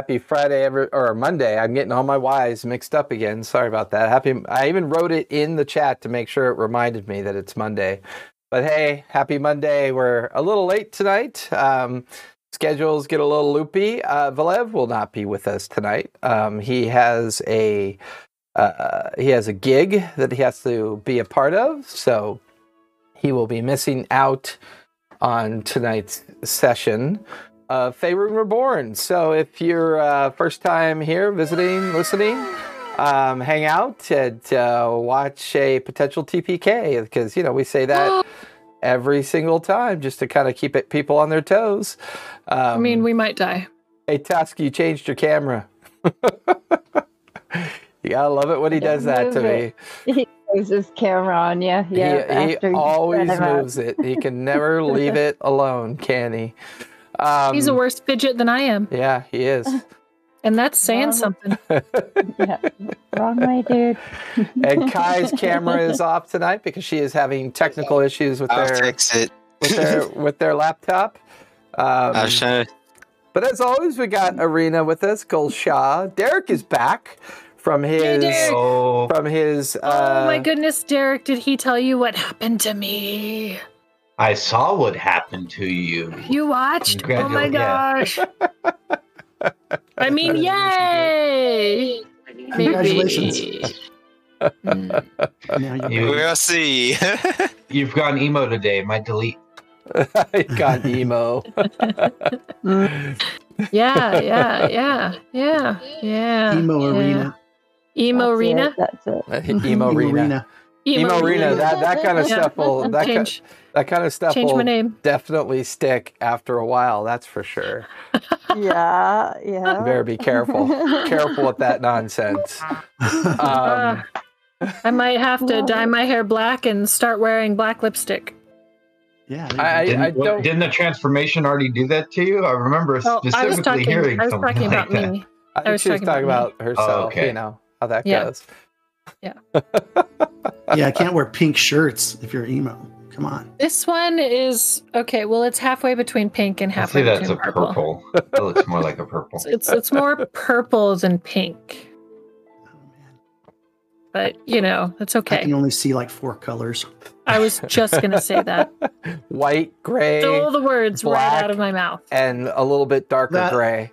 Happy Friday every, or Monday. I'm getting all my Y's mixed up again. Sorry about that. Happy. I even wrote it in the chat to make sure it reminded me that it's Monday. But hey, happy Monday. We're a little late tonight. Um, schedules get a little loopy. Uh, Valev will not be with us tonight. Um, he has a uh, he has a gig that he has to be a part of, so he will be missing out on tonight's session of Faerun Reborn. So if you're uh, first time here visiting, listening, um, hang out and uh, watch a potential TPK because you know we say that every single time just to kind of keep it people on their toes. Um, I mean, we might die. hey Tusk, you changed your camera. you gotta love it when he does that to Move me. He moves his camera on you. Yeah, he, he always set him moves it. He can never leave it alone, can he? Um, He's a worse fidget than I am, Yeah, he is. and that's saying Wow. something. Yeah. Wrong way, dude. and Kai's camera is off tonight because she is having technical issues with I'll their fix it. with their with their laptop. Um, I was trying to. but as always, we got Arena with us. Gul Shah. Derek is back from his Derek. Oh, from his. Uh, oh my goodness, Derek! Did he tell you what happened to me? I saw what happened to you. You watched? Oh my gosh! I mean, yay! Congratulations. Mm. You You- We'll see. You've gone emo today. My delete. he got emo. Yeah, yeah, yeah, yeah, yeah. emo yeah. arena. Emo That's arena. It, that's it. emo arena. Emo Rena. That that kind of Yeah. stuff will that ki- Change, that kind of stuff change will my name. definitely stick after a while. That's for sure. Yeah, yeah. You better be careful. careful with that nonsense. Um, Uh, I might have to dye my hair black and start wearing black lipstick. yeah. I, Didn't, I don't. didn't the transformation already do that to you? I remember Oh, I was specifically talking. hearing I was something talking like about that. me. I I was she was talking talking about about herself. okay. You know how that Yeah. goes. Yeah, yeah, I can't wear pink shirts if you're emo. Come on. This one is okay. Well, it's halfway between pink and I halfway see that's a purple. purple. that looks more like a purple. It's, it's it's more purple than pink, Oh, man. but you know it's I okay. can only see like four colors. I was just gonna say that. White, gray, Stole the words black. right out of my mouth. and a little bit darker That- gray.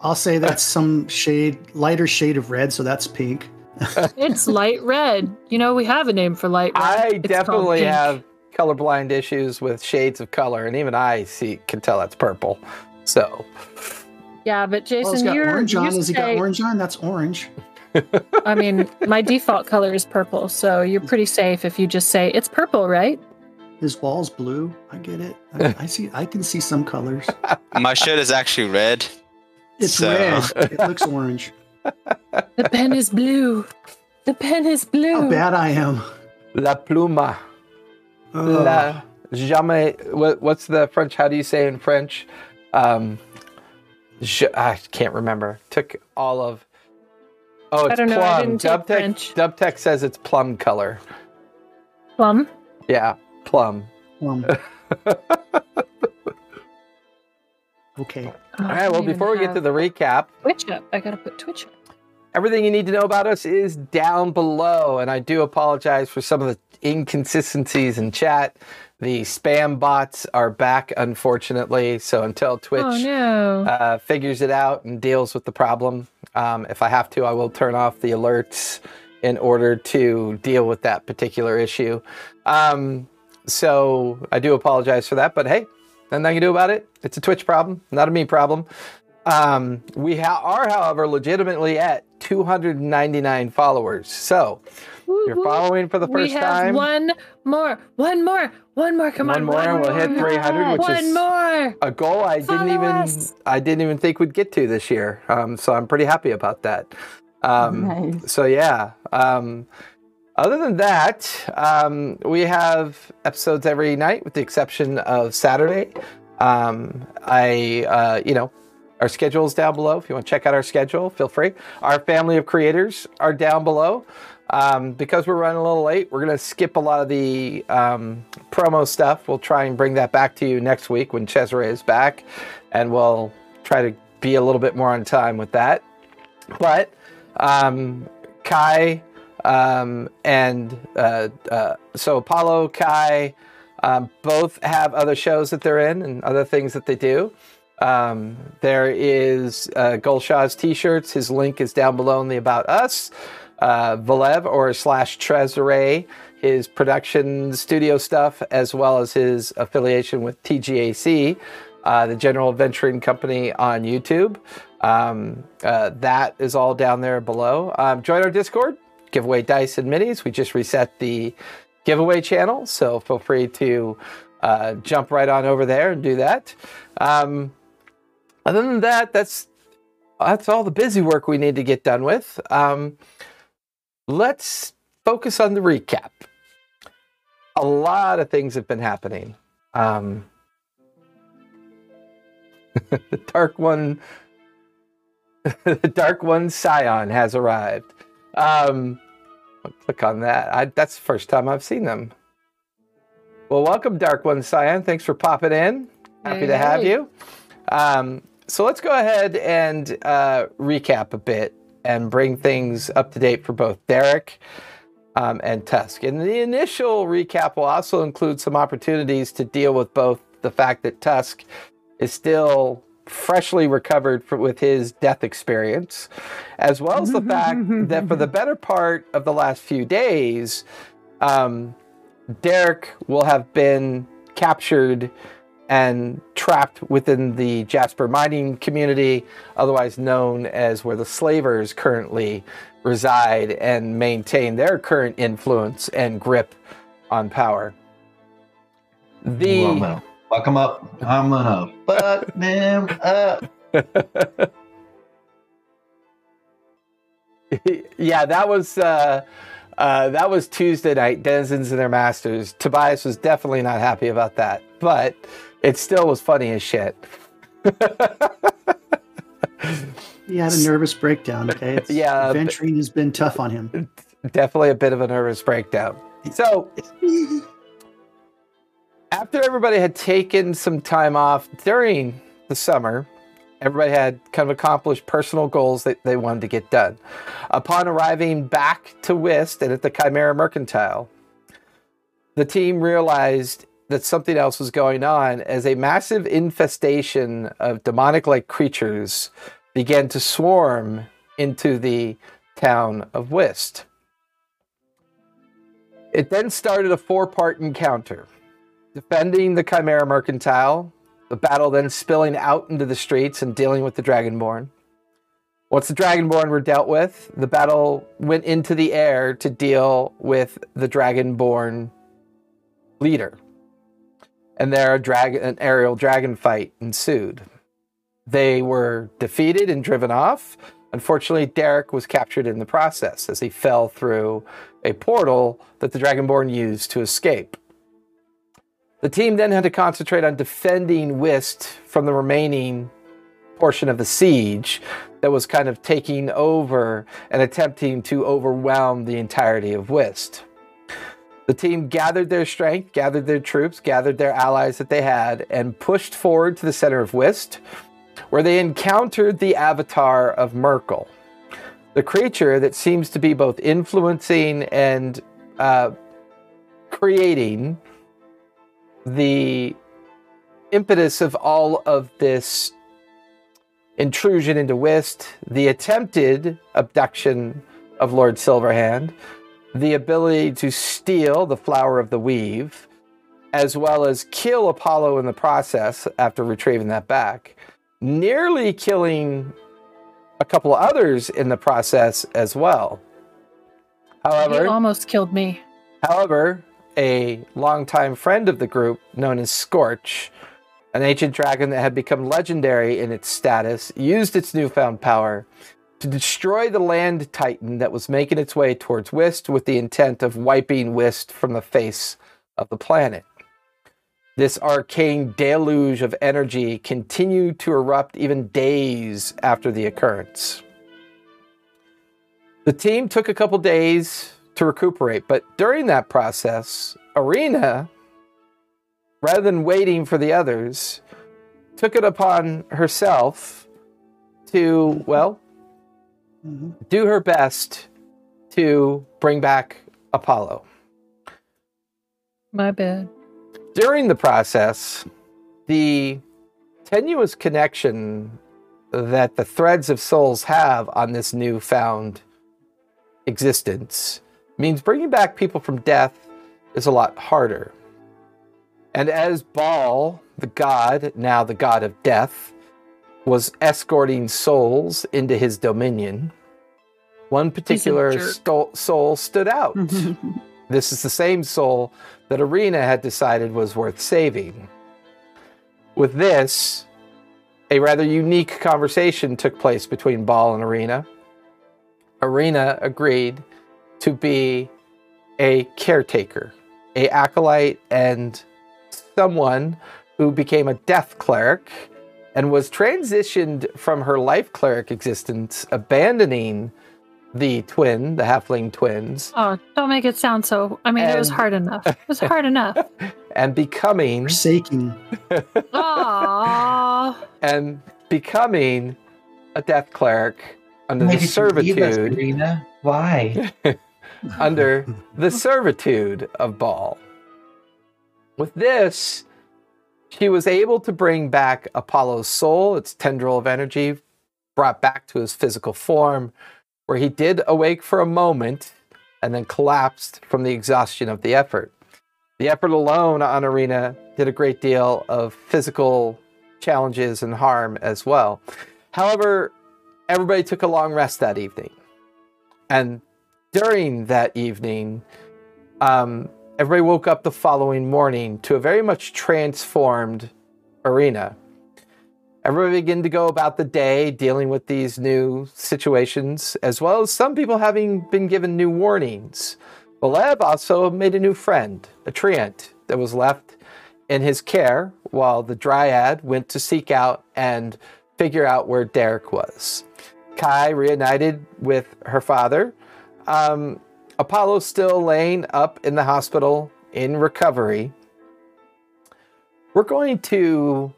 I'll say that's some shade, lighter shade of red, so that's pink. It's light red. You know we have a name for light red. I It's definitely pink. have colorblind issues with shades of color, and even I see can tell that's purple. So Yeah, but Well, Jason, got you're orange you on. Has he got orange on? That's orange. I mean, my default color is purple, so you're pretty safe if you just say it's purple, right? His wall's blue. I get it. I, I see. I can see some colors. My shirt is actually red. It's So- red. It looks orange. The pen is blue. The pen is blue. How bad I am. la pluma, Ugh. la jamais. What, what's the French? How do you say in French? Um, je, I can't remember. Took all of. Oh, it's I don't know. I didn't take Dubtech, French. Dubtech says it's plum color. Plum. Yeah, plum. Um, okay. Oh, All right. Well, before we get to the recap, Twitch up, I gotta put Twitch up. Everything you need to know about us is down below, and I do apologize for some of the inconsistencies in chat. The spam bots are back, unfortunately. So until Twitch Oh no. uh, figures it out and deals with the problem, um, if I have to, I will turn off the alerts in order to deal with that particular issue. Um, so I do apologize for that, but hey, nothing I can do about it. It's a Twitch problem, not a me problem. Um, we ha- are, however, legitimately at 299 followers. So you're following for the first we have time. one more, one more, one more. Come on. One on, more, one and we'll more. hit 300, which one is- more. a goal I didn't even us. I didn't even think we'd get to this year. Um, so I'm pretty happy about that. Um, Nice. So yeah. Um, other than that, um, we have episodes every night, with the exception of Saturday. Um, I, uh, you know, our schedule is down below. If you want to check out our schedule, feel free. Our family of creators are down below. Um, because we're running a little late, we're going to skip a lot of the um, promo stuff. We'll try and bring that back to you next week when Cesare is back, and we'll try to be a little bit more on time with that. But um, Kai um, and uh, uh, so Apollo, Kai, um, both have other shows that they're in and other things that they do. Um, there is uh, Golshaw's t-shirts. His link is down below in the About Us. Uh, Valev or slash Trezere, his production studio stuff, as well as his affiliation with TGAC, uh, the General Adventuring Company on YouTube. Um, uh, that is all down there below. Um, join our Discord, giveaway dice and minis. We just reset the giveaway channel, so feel free to uh, jump right on over there and do that. Um, other than that, that's that's all the busy work we need to get done with. Um, let's focus on the recap. A lot of things have been happening. Um, the Dark One, the Dark One Scion has arrived. Um, click on that. I, that's the first time I've seen them. Well, welcome, Dark One Scion. Thanks for popping in. Happy to have you. Um, so let's go ahead and uh, recap a bit and bring things up to date for both Derek um, and Tusk. And the initial recap will also include some opportunities to deal with both the fact that Tusk is still freshly recovered for, with his death experience, as well as the fact that for the better part of the last few days, um, Derek will have been captured and trapped within the Jasper mining community, otherwise known as where the slavers currently reside and maintain their current influence and grip on power. The Well, I'm gonna fuck him up. I'm gonna fuck them up. yeah, that was uh, uh, that was Tuesday night. Denizens and their masters. Tobias was definitely not happy about that, but it still was funny as shit. He had a nervous breakdown. Okay, It's- Yeah, Venturing has been tough on him. definitely a bit of a nervous breakdown. So after everybody had taken some time off during the summer, everybody had kind of accomplished personal goals that they wanted to get done. Upon arriving back to Whist and at the Chimera Mercantile, the team realized that something else was going on as a massive infestation of demonic like creatures began to swarm into the town of Whist. It then started a four part encounter. Defending the Chimera Mercantile, the battle then spilling out into the streets and dealing with the Dragonborn. Once the Dragonborn were dealt with, the battle went into the air to deal with the Dragonborn leader. And there dragon an aerial dragon fight ensued. They were defeated and driven off. Unfortunately, Derek was captured in the process as he fell through a portal that the Dragonborn used to escape. The team then had to concentrate on defending Whist from the remaining portion of the siege that was kind of taking over and attempting to overwhelm the entirety of Whist. The team gathered their strength, gathered their troops, gathered their allies that they had, and pushed forward to the center of Whist, where they encountered the avatar of Myrkul, the creature that seems to be both influencing and uh, creating the impetus of all of this intrusion into Whist, the attempted abduction of Lord Silverhand, the ability to steal the flower of the weave, as well as kill Apollo in the process after retrieving that back, nearly killing a couple of others in the process as well. He However, almost killed me. However, a longtime friend of the group, known as Scorch, an ancient dragon that had become legendary in its status, used its newfound power to destroy the land titan that was making its way towards Whist with the intent of wiping Whist from the face of the planet. This arcane deluge of energy continued to erupt even days after the occurrence. The team took a couple days to recuperate, but during that process, Arena, rather than waiting for the others, took it upon herself to, well, Mhm. do her best to bring back Apollo. My bad. During the process, the tenuous connection that the threads of souls have on this newfound existence means bringing back people from death is a lot harder. And as Baal, the god, now the god of death, was escorting souls into his dominion, one particular sto- soul stood out. This is the same soul that Arena had decided was worth saving. With this, a rather unique conversation took place between Baal and Arena. Arena agreed to be a caretaker, a acolyte, and someone who became a death cleric and was transitioned from her life cleric existence, abandoning the twin, the halfling twins, Oh, don't make it sound so. I mean, it was hard enough. It was hard enough. and becoming Forsaking. Aww. and becoming a death cleric under Why the did you leave us, servitude Why? under the servitude of Baal. With this, she was able to bring back Apollo's soul, its tendril of energy, brought back to his physical form, where he did awake for a moment and then collapsed from the exhaustion of the effort. The effort alone on Arena did a great deal of physical challenges and harm as well. However, everybody took a long rest that evening. And during that evening, um, everybody woke up the following morning to a very much transformed arena. Everybody began to go about the day dealing with these new situations, as well as some people having been given new warnings. Valev also made a new friend, a treant, that was left in his care while the dryad went to seek out and figure out where Derek was. Kai reunited with her father. Um, Apollo's still laying up in the hospital in recovery. We're going to,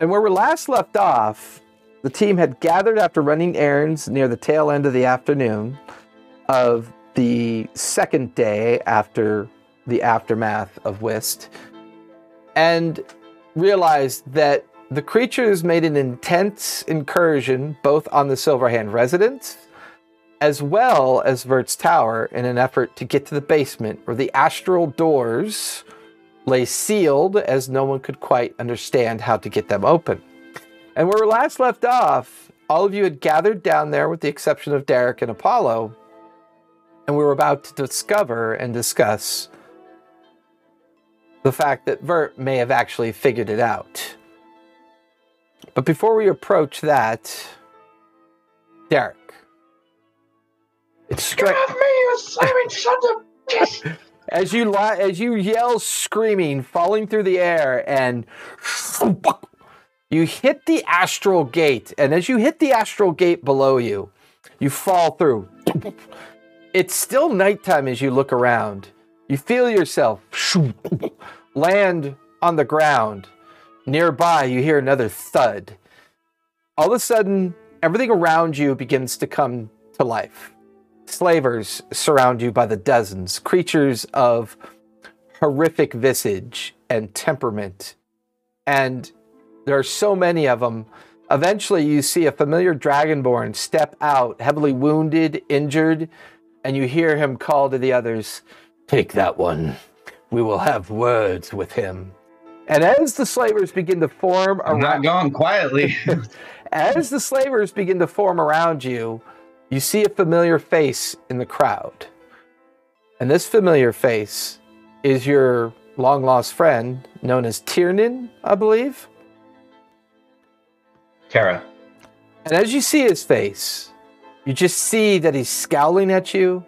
and where we last left off, the team had gathered after running errands near the tail end of the afternoon of the second day after the aftermath of Whist, and realized that the creatures made an intense incursion both on the Silverhand residence as well as Vert's Tower in an effort to get to the basement where the astral doors lay sealed as no one could quite understand how to get them open. And where we last left off, all of you had gathered down there with the exception of Derek and Apollo, and we were about to discover and discuss the fact that Vert may have actually figured it out. But before we approach that, Derek, it's stri- me, you Simon son of as you li- as you yell screaming falling through the air and you hit the astral gate and as you hit the astral gate below you you fall through. It's still nighttime as you look around. You feel yourself land on the ground. Nearby you hear another thud. All of a sudden everything around you begins to come to life Slavers surround you by the dozens, creatures of horrific visage and temperament. And there are so many of them. Eventually, you see a familiar dragonborn step out, heavily wounded, injured, and you hear him call to the others, Take that one. We will have words with him. And as the slavers begin to form I'm not around, going quietly. as the slavers begin to form around you, you see a familiar face in the crowd. And this familiar face is your long lost friend known as Tiernan, I believe. Kara. And as you see his face, you just see that he's scowling at you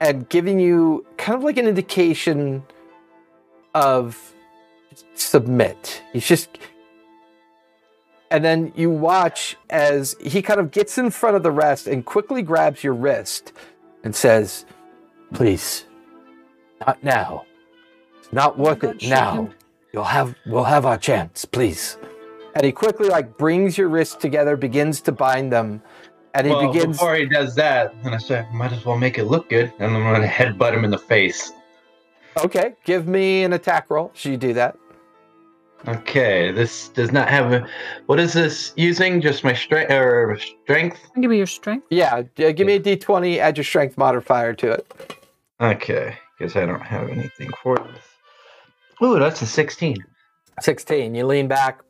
and giving you kind of like an indication of submit. He's just. And then you watch as he kind of gets in front of the rest and quickly grabs your wrist and says, Please, not now. It's not worth it now. You'll have we'll have our chance, please. And he quickly like brings your wrists together, begins to bind them, and he well, begins. before he does that, and I say, might as well make it look good, and then I'm gonna headbutt him in the face. Okay, give me an attack roll. Should you do that? Okay, this does not have a. What is this using? Just my strength or strength? Give me your strength. Yeah, d- give me a d20, add your strength modifier to it. Okay, because I don't have anything for this. Ooh, that's a 16. 16. You lean back,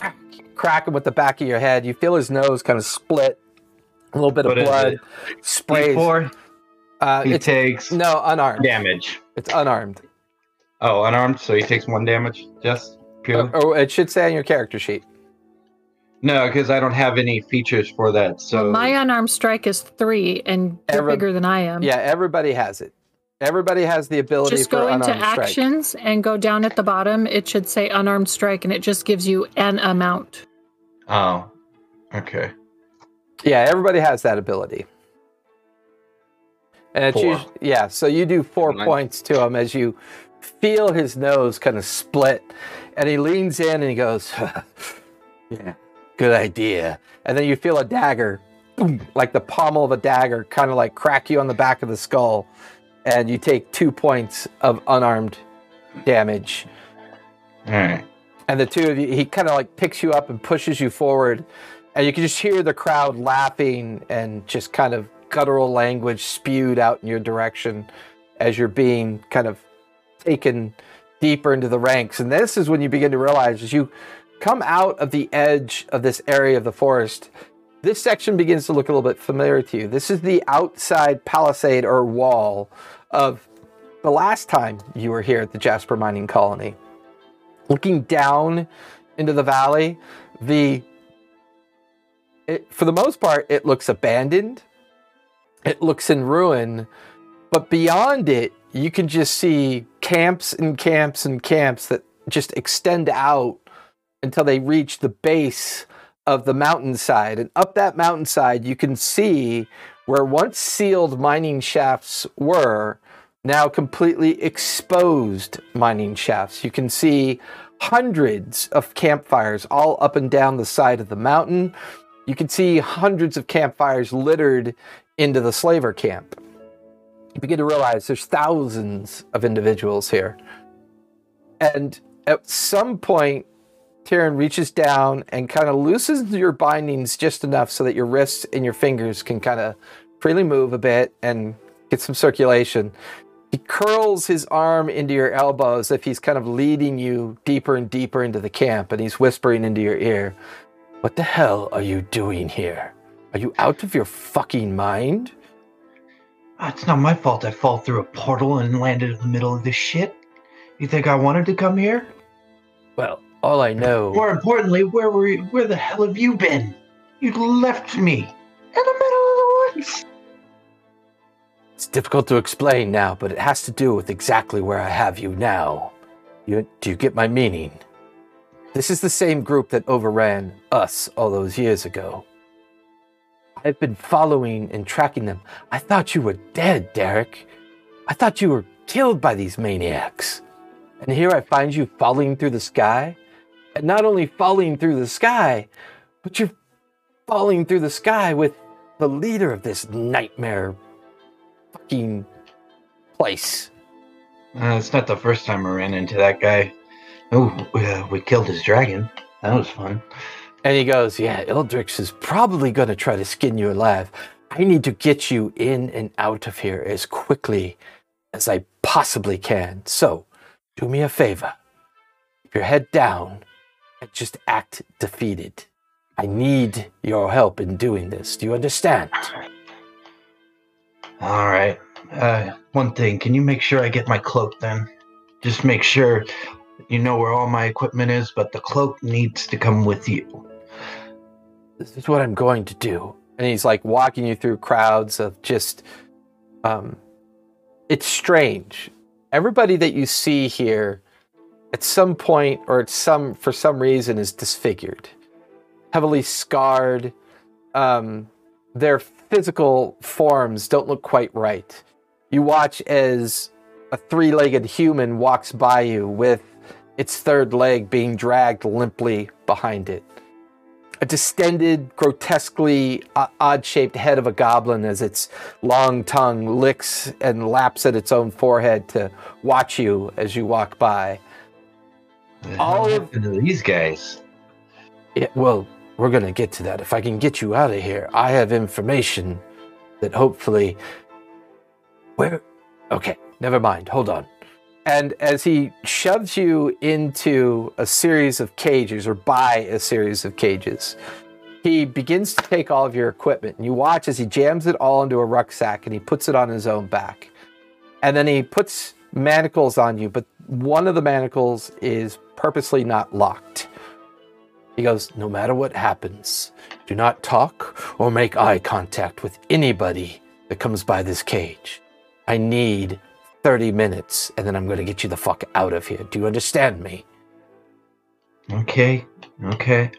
crack him with the back of your head. You feel his nose kind of split. A little bit of What is blood it? sprays. D4, Uh, he takes no unarmed. damage. It's unarmed. Oh, unarmed, so he takes one damage. Just pure. Or, or it should say on your character sheet. no, because I don't have any features for that. So my unarmed strike is three, and you're Every- bigger than I am. Yeah, everybody has it. Everybody has the ability Just for go into unarmed strike. actions and go down at the bottom. It should say unarmed strike, and it just gives you an amount. Oh, okay. Yeah, everybody has that ability. And it's Four. usu- yeah, so you do four Nice. points to him as you feel his nose kind of split, and he leans in and he goes, "Yeah, good idea." And then you feel a dagger, boom, like the pommel of a dagger, kind of like crack you on the back of the skull, and you take two points of unarmed damage. All right. And the two of you, he kind of like picks you up and pushes you forward. And you can just hear the crowd laughing and just kind of guttural language spewed out in your direction as you're being kind of taken deeper into the ranks. And this is when you begin to realize as you come out of the edge of this area of the forest, this section begins to look a little bit familiar to you. This is the outside palisade or wall of the last time you were here at the Jasper Mining Colony looking down into the valley, the it, for the most part it looks abandoned. It looks in ruin, but beyond it, you can just see camps and camps and camps that just extend out until they reach the base of the mountainside. And up that mountainside, you can see where once sealed mining shafts were, now completely exposed mining shafts. You can see hundreds of campfires all up and down the side of the mountain. You can see hundreds of campfires littered into the slaver camp. You begin to realize there's thousands of individuals here. And at some point, Tyrion reaches down and kind of loosens your bindings just enough so that your wrists and your fingers can kind of freely move a bit and get some circulation. He curls his arm into your elbow as if he's kind of leading you deeper and deeper into the camp, and he's whispering into your ear, What the hell are you doing here? Are you out of your fucking mind? Ah, It's not my fault I fall through a portal and landed in the middle of this shit. You think I wanted to come here? Well, all I know. More importantly, where were you, where the hell have you been? You left me in the middle of the woods. It's difficult to explain now, but it has to do with exactly where I have you now. You, do you get my meaning? This is the same group that overran us all those years ago. I've been following and tracking them. I thought you were dead, Derek. I thought you were killed by these maniacs. And here I find you falling through the sky. And not only falling through the sky, but you're falling through the sky with the leader of this nightmare fucking place. Uh, it's not the first time I ran into that guy. Oh, uh, we killed his dragon. That was fun. And he goes, Yeah, Ildrix is probably going to try to skin you alive. I need to get you in and out of here as quickly as I possibly can. So, do me a favor. Keep your head down and just act defeated. I need your help in doing this. Do you understand? All right. Uh, one thing, can you make sure I get my cloak then? Just make sure you know where all my equipment is, but the cloak needs to come with you. This is what I'm going to do. And he's like walking you through crowds of just, um, it's strange. Everybody that you see here at some point or at some, for some reason is disfigured, heavily scarred. Um, their physical forms don't look quite right. You watch as a three legged human walks by you with its third leg being dragged limply behind it. A distended, grotesquely odd shaped head of a goblin as its long tongue licks and laps at its own forehead to watch you as you walk by. All of- these guys? Yeah, well, we're going to get to that. If I can get you out of here, I have information that hopefully. Where? Okay, never mind. Hold on. And as he shoves you into a series of cages or by a series of cages, he begins to take all of your equipment. And you watch as he jams it all into a rucksack and he puts it on his own back. And then he puts manacles on you, but one of the manacles is purposely not locked. He goes, No matter what happens, do not talk or make eye contact with anybody that comes by this cage. I need 30 minutes and then I'm going to get you the fuck out of here. Do you understand me? Okay, okay.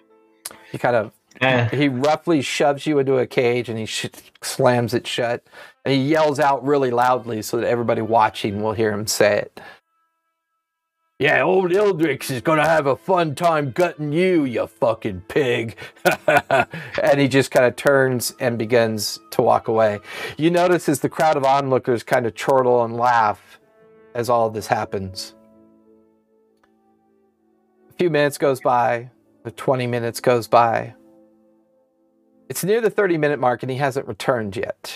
He kind of Eh, he roughly shoves you into a cage and he sh- slams it shut and he yells out really loudly so that everybody watching will hear him say it yeah old ildrix is gonna have a fun time gutting you you fucking pig. And he just kind of turns and begins to walk away. You notice as the crowd of onlookers kind of chortle and laugh as all this happens. A few minutes goes by the 20 minutes goes by. It's near the 30 minute mark and he hasn't returned yet.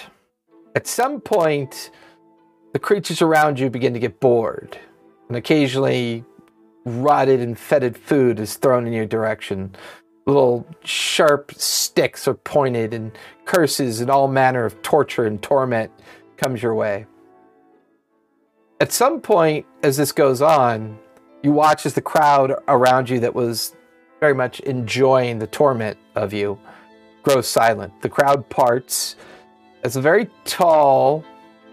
At some point, the creatures around you begin to get bored, and occasionally rotted and fetid food is thrown in your direction. Little sharp sticks are pointed, and curses and all manner of torture and torment comes your way. At some point, as this goes on, you watch as the crowd around you that was very much enjoying the torment of you grows silent. The crowd parts as a very tall,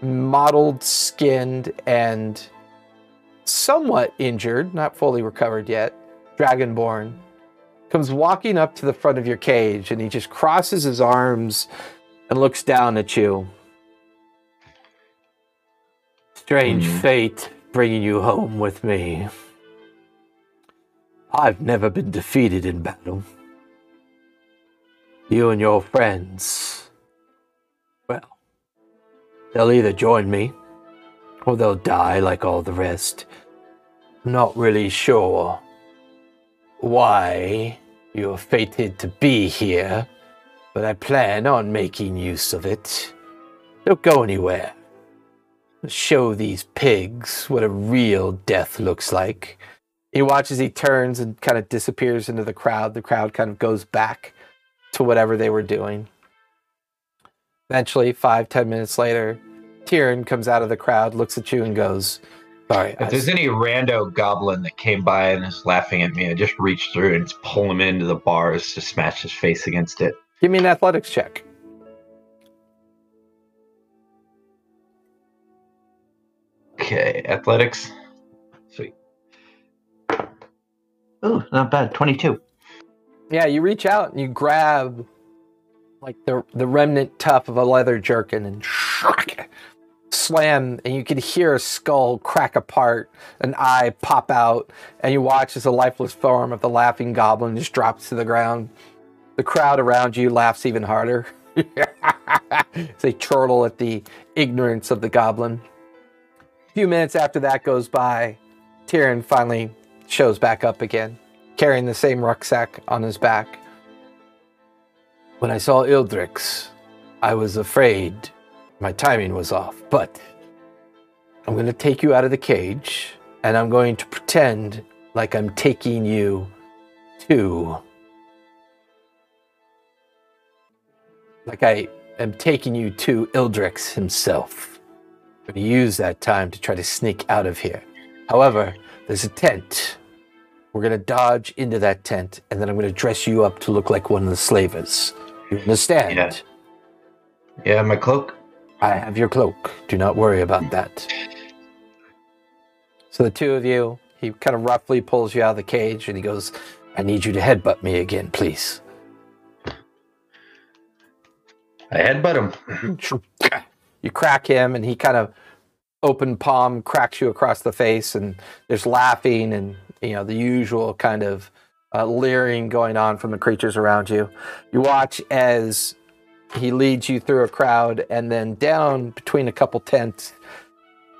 mottled skinned, and somewhat injured, not fully recovered yet, Dragonborn comes walking up to the front of your cage and he just crosses his arms and looks down at you. Strange Mhm. fate bringing you home with me. I've never been defeated in battle. You and your friends, well, they'll either join me or they'll die like all the rest. Not really sure why you're fated to be here, but I plan on making use of it. Don't go anywhere. Show these pigs what a real death looks like. He watches, he turns and kind of disappears into the crowd. The crowd kind of goes back to whatever they were doing. Eventually, five, ten minutes later, Tyrion comes out of the crowd, looks at you, and goes, Sorry, if there's any rando goblin that came by and is laughing at me, I just reach through and pull him into the bars to smash his face against it. give me an athletics check. Okay, athletics. Sweet. Oh, not bad. 22. Yeah, you reach out and you grab like the the remnant tuft of a leather jerkin and slam, and you can hear a skull crack apart, an eye pop out, and you watch as the lifeless form of the laughing goblin just drops to the ground. The crowd around you laughs even harder. they chortle at the ignorance of the goblin. A few minutes after that goes by, Tyrion finally shows back up again carrying the same rucksack on his back. When I saw Ildrix, I was afraid my timing was off, but I'm going to take you out of the cage and I'm going to pretend like I'm taking you to. Like I am taking you to Ildrix himself. I'm going to use that time to try to sneak out of here. However, there's a tent we're gonna dodge into that tent, and then I'm gonna dress you up to look like one of the slavers. You understand? Yeah. Yeah, my cloak. I have your cloak. Do not worry about that. So the two of you, he kind of roughly pulls you out of the cage, and he goes, "I need you to headbutt me again, please." I headbutt him. You crack him, and he kind of open palm cracks you across the face, and there's laughing, and you know, the usual kind of uh, leering going on from the creatures around you. You watch as he leads you through a crowd and then down between a couple tents,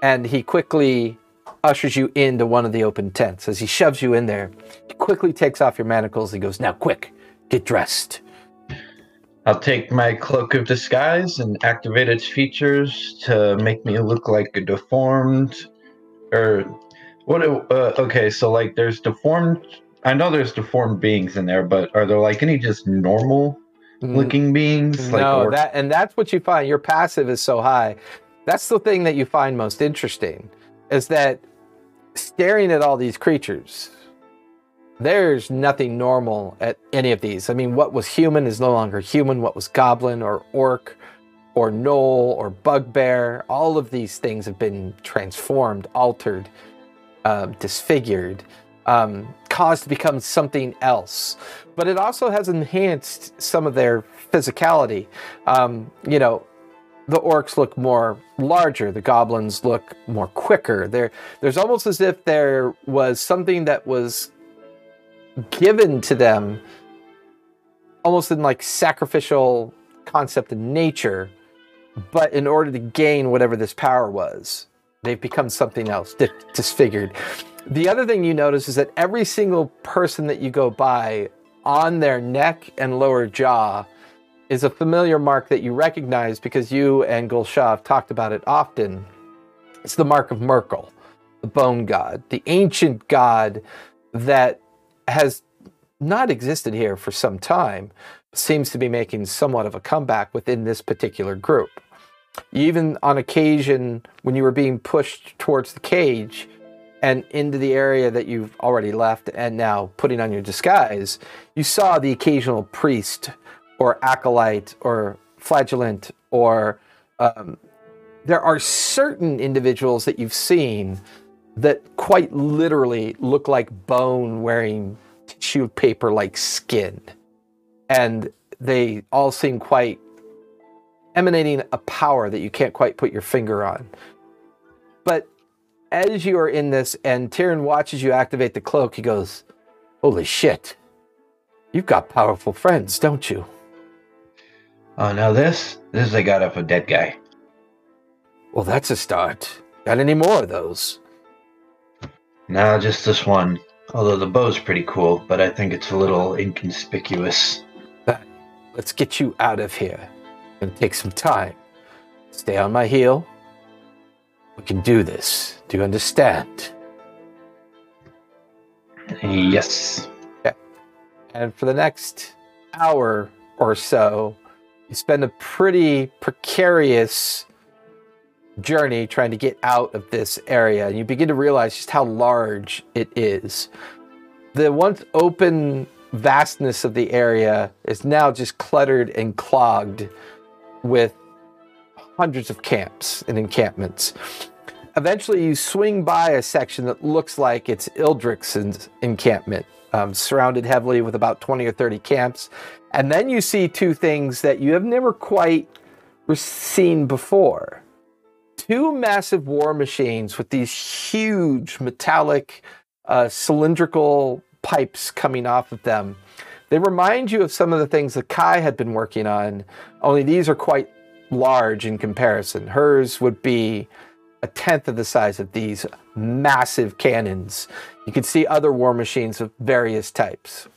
and he quickly ushers you into one of the open tents. As he shoves you in there, he quickly takes off your manacles. He goes, Now, quick, get dressed. I'll take my cloak of disguise and activate its features to make me look like a deformed, or what? Uh, okay, so like there's deformed. I know there's deformed beings in there, but are there like any just normal looking beings? Like no, orcs? that and that's what you find. Your passive is so high. That's the thing that you find most interesting is that staring at all these creatures, there's nothing normal at any of these. I mean, what was human is no longer human. What was goblin or orc or gnoll or bugbear, all of these things have been transformed, altered, uh, disfigured, um, caused to become something else. But it also has enhanced some of their physicality. Um, you know, the orcs look more larger, the goblins look more quicker. There, there's almost as if there was something that was given to them almost in like sacrificial concept in nature, but in order to gain whatever this power was, they've become something else, di- disfigured. The other thing you notice is that every single person that you go by on their neck and lower jaw is a familiar mark that you recognize because you and Gulsha have talked about it often. It's the mark of Myrkul, the bone god, the ancient god that has not existed here for some time, seems to be making somewhat of a comeback within this particular group. Even on occasion, when you were being pushed towards the cage and into the area that you've already left and now putting on your disguise, you saw the occasional priest or acolyte or flagellant or um, there are certain individuals that you've seen that quite literally look like bone wearing tissue paper like skin. And they all seem quite emanating a power that you can't quite put your finger on. But as you are in this and Tyrion watches you activate the cloak, he goes, Holy shit. You've got powerful friends, don't you? Oh, now this, this I got off a dead guy. Well, that's a start. Got any more of those? Nah, just this one. Although the bow's pretty cool, but I think it's a little inconspicuous. Let's get you out of here. Gonna take some time. Stay on my heel. We can do this. Do you understand? Yes. And for the next hour or so, you spend a pretty precarious journey trying to get out of this area. And you begin to realize just how large it is. The once open vastness of the area is now just cluttered and clogged with hundreds of camps and encampments. Eventually, you swing by a section that looks like it's Ildrix's encampment, um, surrounded heavily with about 20 or 30 camps. And then you see two things that you have never quite seen before two massive war machines with these huge metallic uh, cylindrical pipes coming off of them. They remind you of some of the things that Kai had been working on, only these are quite large in comparison. Hers would be a tenth of the size of these massive cannons. You could see other war machines of various types.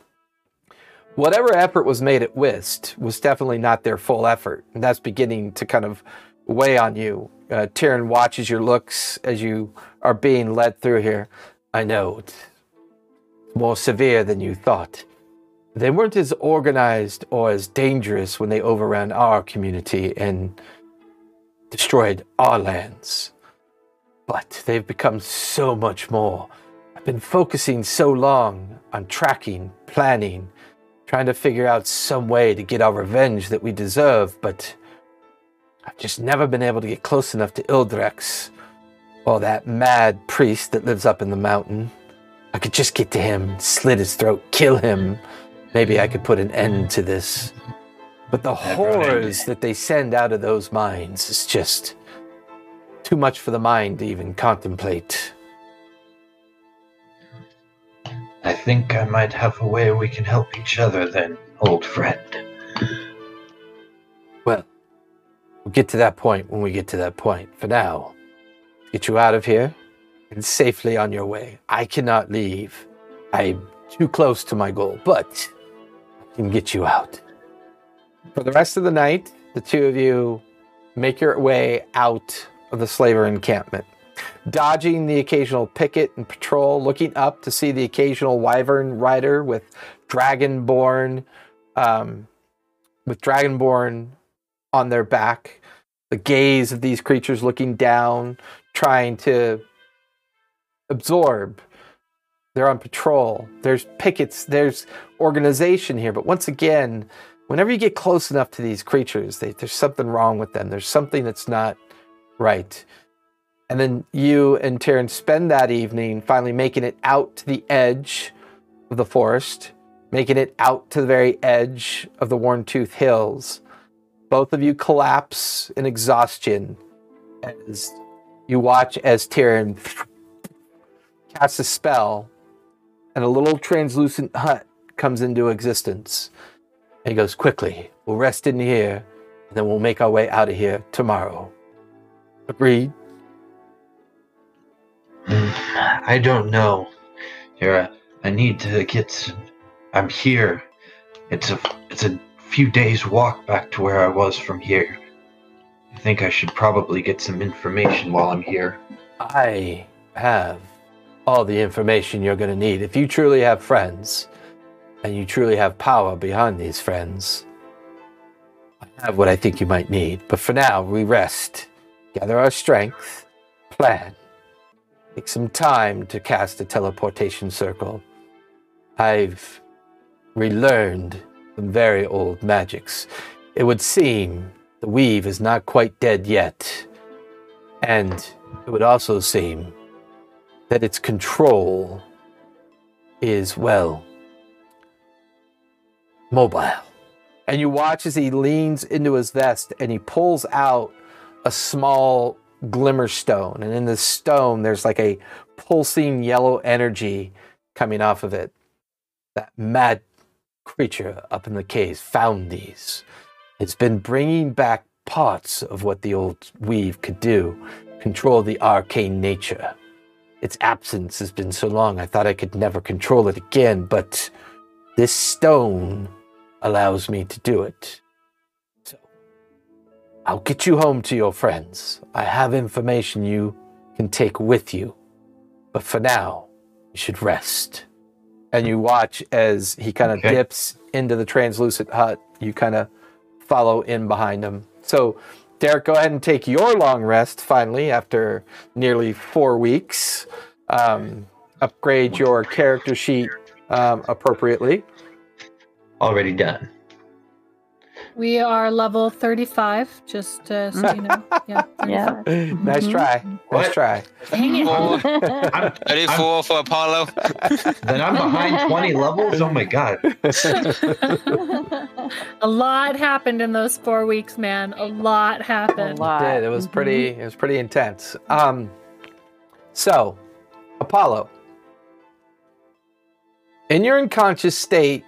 Whatever effort was made at Whist was definitely not their full effort, and that's beginning to kind of weigh on you. Uh, Tyrion watches your looks as you are being led through here. I know it's more severe than you thought. They weren't as organized or as dangerous when they overran our community and destroyed our lands. But they've become so much more. I've been focusing so long on tracking, planning, trying to figure out some way to get our revenge that we deserve, but I've just never been able to get close enough to Ildrex or that mad priest that lives up in the mountain. I could just get to him, slit his throat, kill him. Maybe I could put an end to this. But the horrors that they send out of those mines is just too much for the mind to even contemplate. I think I might have a way we can help each other then, old friend. Well, we'll get to that point when we get to that point. For now, get you out of here and safely on your way. I cannot leave. I'm too close to my goal, but I can get you out. For the rest of the night, the two of you make your way out of the slaver encampment, dodging the occasional picket and patrol, looking up to see the occasional wyvern rider with dragonborn, um, with dragonborn on their back. The gaze of these creatures looking down, trying to absorb. They're on patrol. There's pickets. There's organization here. But once again, whenever you get close enough to these creatures, they, there's something wrong with them. There's something that's not right. And then you and Taryn spend that evening finally making it out to the edge of the forest, making it out to the very edge of the Worn Tooth Hills. Both of you collapse in exhaustion as you watch as Tyrion casts a spell and a little translucent hut comes into existence. And he goes, Quickly, we'll rest in here, and then we'll make our way out of here tomorrow. Agreed? I don't know. Here, I need to get. Some, I'm here. It's a it's a few days walk back to where I was from here. I think I should probably get some information while I'm here. I have all the information you're going to need. If you truly have friends, and you truly have power behind these friends, I have what I think you might need. But for now, we rest, gather our strength, plan, take some time to cast a teleportation circle. I've relearned some very old magics. It would seem the weave is not quite dead yet. And it would also seem that its control is, well, mobile. And you watch as he leans into his vest and he pulls out a small glimmer stone. And in the stone, there's like a pulsing yellow energy coming off of it. That mad creature up in the caves found these. It's been bringing back parts of what the old weave could do, control the arcane nature. Its absence has been so long, I thought I could never control it again, but this stone allows me to do it. I'll get you home to your friends. I have information you can take with you. But for now, you should rest. And you watch as he kind of Okay. dips into the translucent hut. You kind of follow in behind him. So, Derek, go ahead and take your long rest finally after nearly four weeks. Um, upgrade your character sheet um, appropriately. Already done. We are level 35, just uh, so you know. Yeah. Yeah. 35. nice Mhm. try. Nice What? try. Dang it. I'm, 34 for Apollo. then I'm behind 20 levels? Oh my god. A lot happened in those four weeks, man. A lot happened. A happened. lot. did. It was Mhm. pretty. It was pretty intense. Um, so, Apollo, in your unconscious state,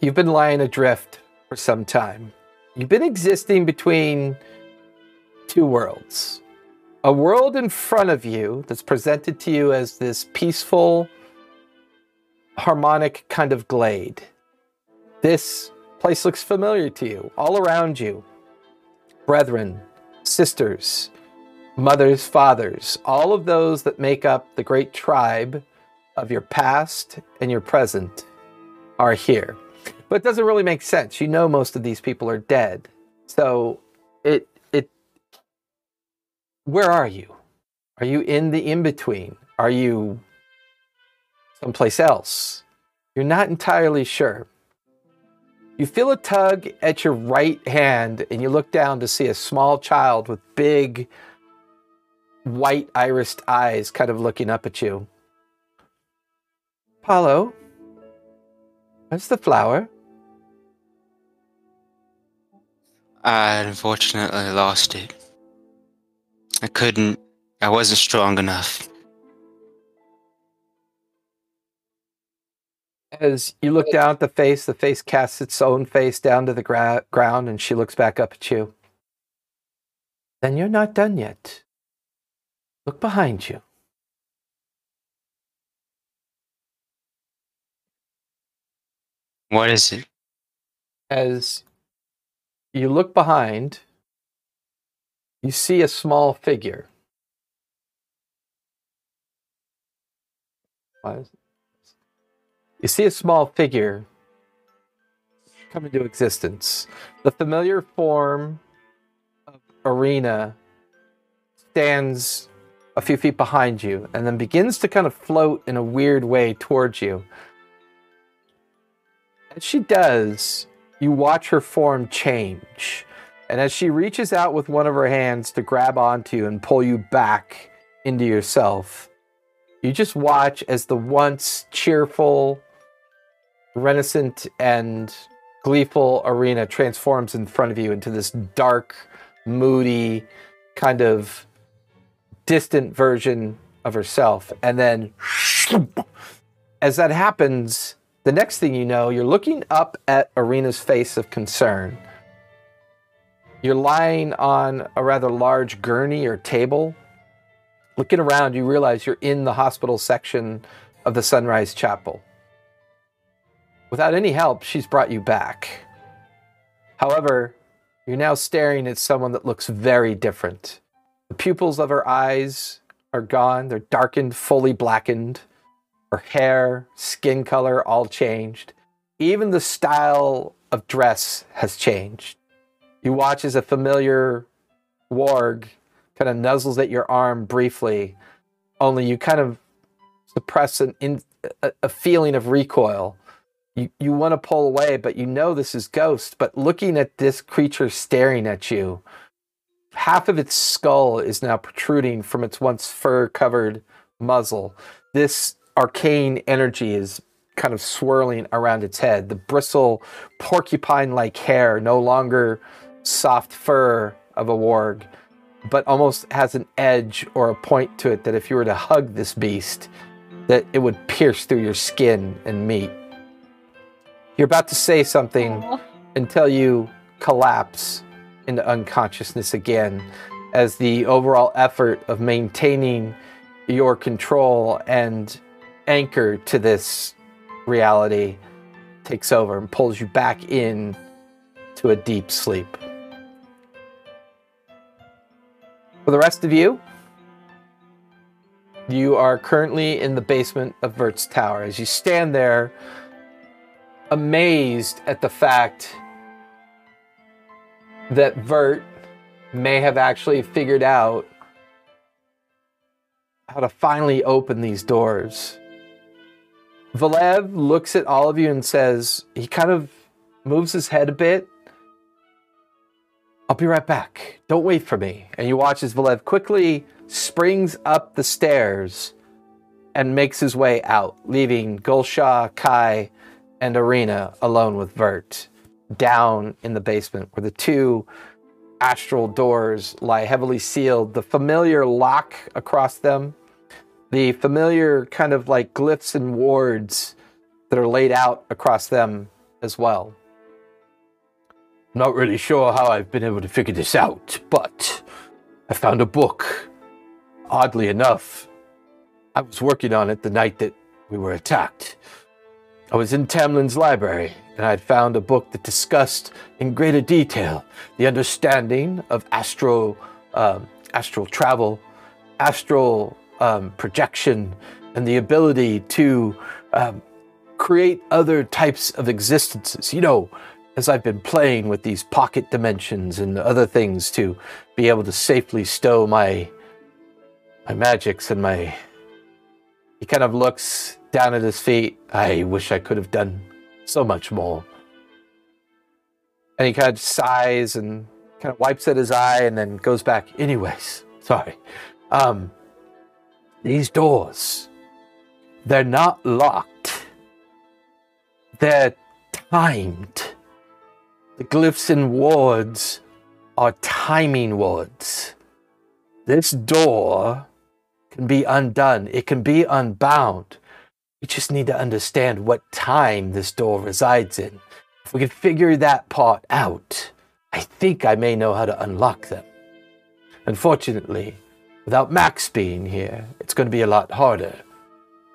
you've been lying adrift for some time. You've been existing between two worlds. A world in front of you that's presented to you as this peaceful, harmonic kind of glade. This place looks familiar to you. All around you, brethren, sisters, mothers, fathers, all of those that make up the great tribe of your past and your present are here. But it doesn't really make sense. You know most of these people are dead. So it it where are you? Are you in the in-between? Are you someplace else? You're not entirely sure. You feel a tug at your right hand, and you look down to see a small child with big, white irised eyes kind of looking up at you. Apollo, where's the flower? I unfortunately lost it. I couldn't. I wasn't strong enough. As you look down at the face, the face casts its own face down to the gra- ground and she looks back up at you. Then you're not done yet. Look behind you. What is it? As you look behind, you see a small figure. You see a small figure come into existence. The familiar form of Arena stands a few feet behind you and then begins to kind of float in a weird way towards you. As she does, you watch her form change. And as she reaches out with one of her hands to grab onto you and pull you back into yourself, you just watch as the once cheerful, reticent, and gleeful arena transforms in front of you into this dark, moody, kind of distant version of herself. And then, as that happens, the next thing you know, you're looking up at Arena's face of concern. You're lying on a rather large gurney or table. Looking around, you realize you're in the hospital section of the Sunrise Chapel. Without any help, she's brought you back. However, you're now staring at someone that looks very different. The pupils of her eyes are gone, they're darkened, fully blackened. Her hair, skin color, all changed. Even the style of dress has changed. You watch as a familiar warg kind of nuzzles at your arm briefly, only you kind of suppress an in, a, a feeling of recoil. You, you want to pull away, but you know this is Ghost. But looking at this creature staring at you, half of its skull is now protruding from its once fur covered muzzle. This arcane energy is kind of swirling around its head. The bristle, porcupine like hair, no longer soft fur of a warg, but almost has an edge or a point to it that if you were to hug this beast, that it would pierce through your skin and meat. You're about to say something until you collapse into unconsciousness again as the overall effort of maintaining your control and anchor to this reality takes over and pulls you back in to a deep sleep. For the rest of you, you are currently in the basement of Vert's tower as you stand there amazed at the fact that Vert may have actually figured out how to finally open these doors. Valev looks at all of you and says, he kind of moves his head a bit. I'll be right back. Don't wait for me. And you watch as Valev quickly springs up the stairs and makes his way out, leaving Gulsha, Kai, and Arena alone with Vert down in the basement where the two astral doors lie heavily sealed, the familiar lock across them, the familiar kind of like glyphs and wards that are laid out across them as well. Not really sure how I've been able to figure this out, but I found a book. Oddly enough, I was working on it the night that we were attacked. I was in Tamlin's library, and I had found a book that discussed in greater detail the understanding of astral, um, astral travel, astral um, projection, and the ability to um, create other types of existences. You know, as I've been playing with these pocket dimensions and other things to be able to safely stow my my magics and my. He kind of looks down at his feet. I wish I could have done so much more. And he kind of sighs and kind of wipes at his eye and then goes back. Anyways, sorry. Um, these doors, they're not locked. They're timed. The glyphs and wards are timing wards. This door can be undone. It can be unbound We just need to understand what time this door resides in. If we can figure that part out, I think I may know how to unlock them. Unfortunately, without Max being here, it's going to be a lot harder.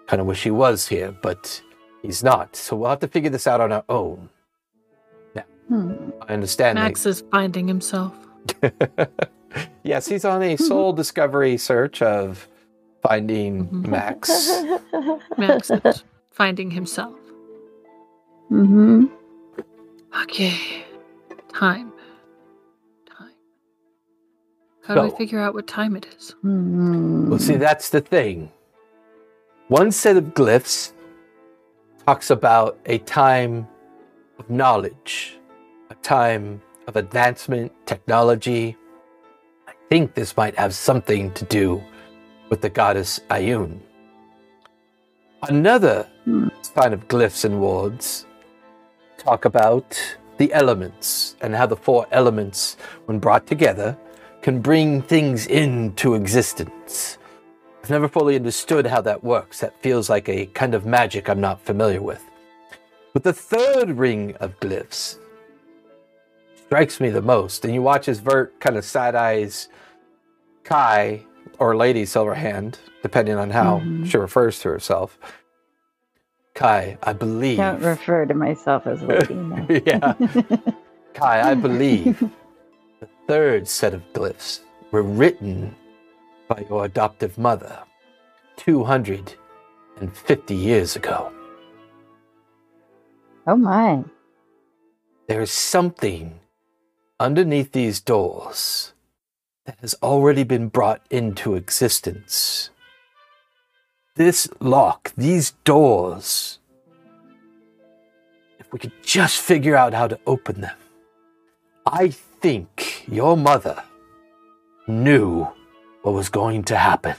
Kind of wish he was here, but he's not. So we'll have to figure this out on our own. Hmm. I understand. Max is finding himself. yes, he's on a soul discovery search of finding Mhm. Max. Max is finding himself. Mm hmm Okay. Time. Time. How do So- I figure out what time it is? hmm Well, see, that's the thing. One set of glyphs talks about a time of knowledge, a time of advancement, technology. I think this might have something to do with the goddess Ayun. Another Hmm. sign of glyphs and wards talk about the elements and how the four elements, when brought together, can bring things into existence. I've never fully understood how that works. That feels like a kind of magic I'm not familiar with. But the third ring of glyphs strikes me the most, and you watch as Vert kind of side eyes Kai or Lady Silverhand, depending on how Mhm. she refers to herself. Kai, I believe. Don't refer to myself as lady. no. yeah. Kai, I believe the third set of glyphs were written by your adoptive mother 250 years ago. oh my. There is something underneath these doors that has already been brought into existence. This lock, these doors, if we could just figure out how to open them, I think your mother knew what was going to happen.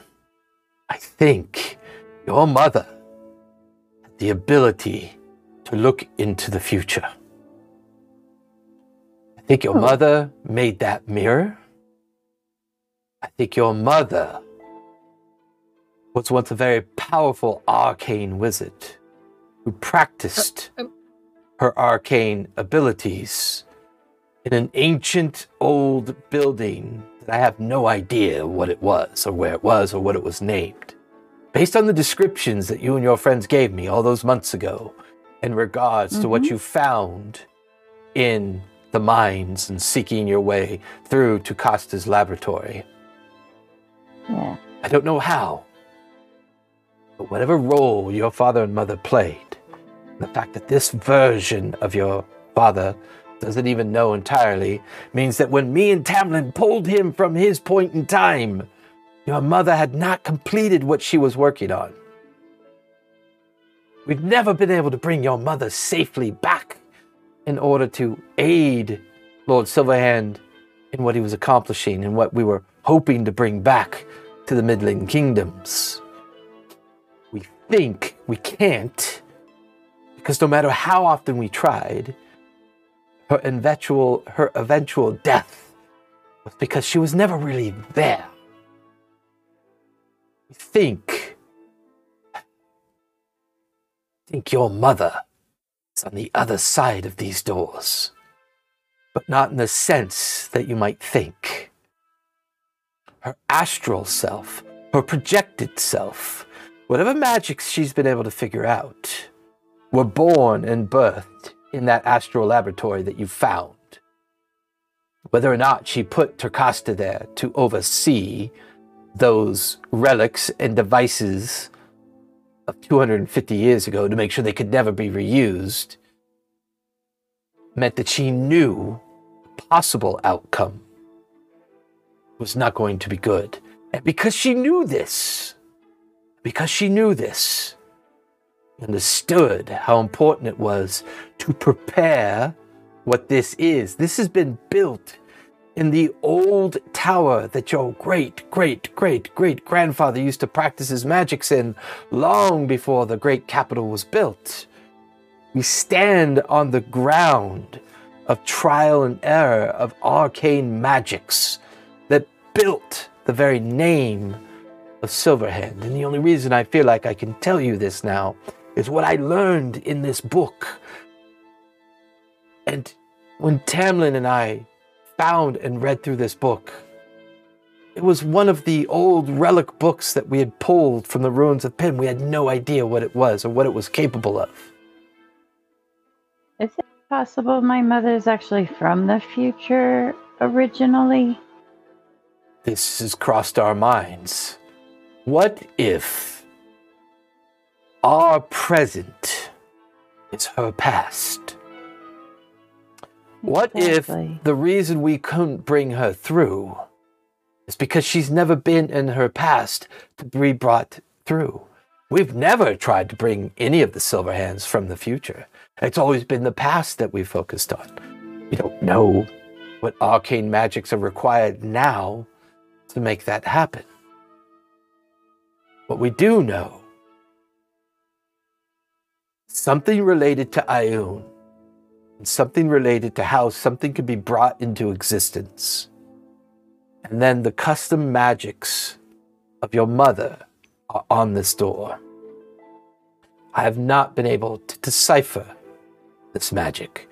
I think your mother had the ability to look into the future. I think your Oh. mother made that mirror. I think your mother was once a very powerful arcane wizard who practiced Uh, um- her arcane abilities in an ancient old building that I have no idea what it was or where it was or what it was named. Based on the descriptions that you and your friends gave me all those months ago in regards to what Mhm. you found in the mines and seeking your way through to Costa's laboratory. Yeah. I don't know how, but whatever role your father and mother played, the fact that this version of your father doesn't even know entirely means that when me and Tamlin pulled him from his point in time, your mother had not completed what she was working on. We've never been able to bring your mother safely back in order to aid Lord Silverhand in what he was accomplishing and what we were hoping to bring back to the Midland Kingdoms. We think we can't because no matter how often we tried, her eventual her eventual death was because she was never really there. Think think your mother is on the other side of these doors, but not in the sense that you might think her astral self, her projected self, whatever magics she's been able to figure out, were born and birthed in that astral laboratory that you found. Whether or not she put Turkasta there to oversee those relics and devices of 250 years ago to make sure they could never be reused meant that she knew the possible outcome was not going to be good. And because she knew this, because she knew this, understood how important it was to prepare what this is. This has been built in the old tower that your great, great, great, great grandfather used to practice his magics in long before the great capital was built. We stand on the ground of trial and error of arcane magics that built the very name of Silverhand. And the only reason I feel like I can tell you this now is what I learned in this book. And when Tamlin and I found and read through this book, it was one of the old relic books that we had pulled from the ruins of Pym. We had no idea what it was or what it was capable of. Is it possible my mother's actually from the future originally? This has crossed our minds. What if our present is her past? What Exactly. if the reason we couldn't bring her through is because she's never been in her past to be brought through? We've never tried to bring any of the silver hands from the future. It's always been the past that we focused on. We don't know what arcane magics are required now to make that happen. What we do know something related to and something related to how something could be brought into existence. And then the custom magics of your mother are on this door. I have not been able to decipher this magic.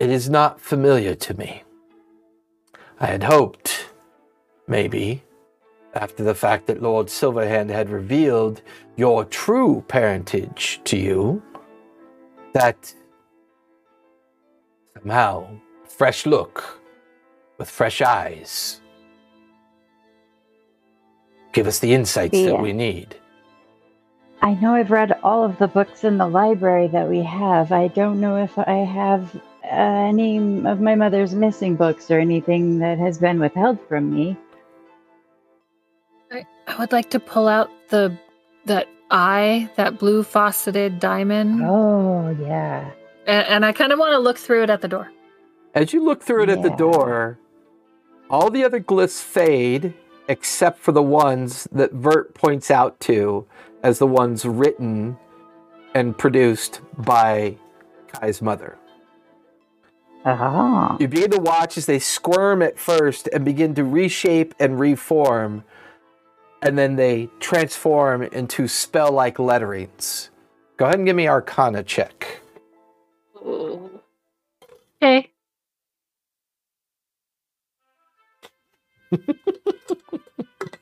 It is not familiar to me. I had hoped, maybe, after the fact that Lord Silverhand had revealed your true parentage to you, that somehow, fresh look with fresh eyes, give us the insights Yeah. that we need. I know I've read all of the books in the library that we have. I don't know if I have uh, any of my mother's missing books or anything that has been withheld from me. I, I would like to pull out the that eye, that blue faceted diamond, Oh, yeah. and, and I kind of want to look through it at the door. As you look through it at the door, all the other glyphs fade except for the ones that Vert points out to as the ones written and produced by Kai's mother. Ah. You begin to watch as they squirm at first and begin to reshape and reform, and then they transform into spell like letterings. Go ahead and give me Arcana check. Okay.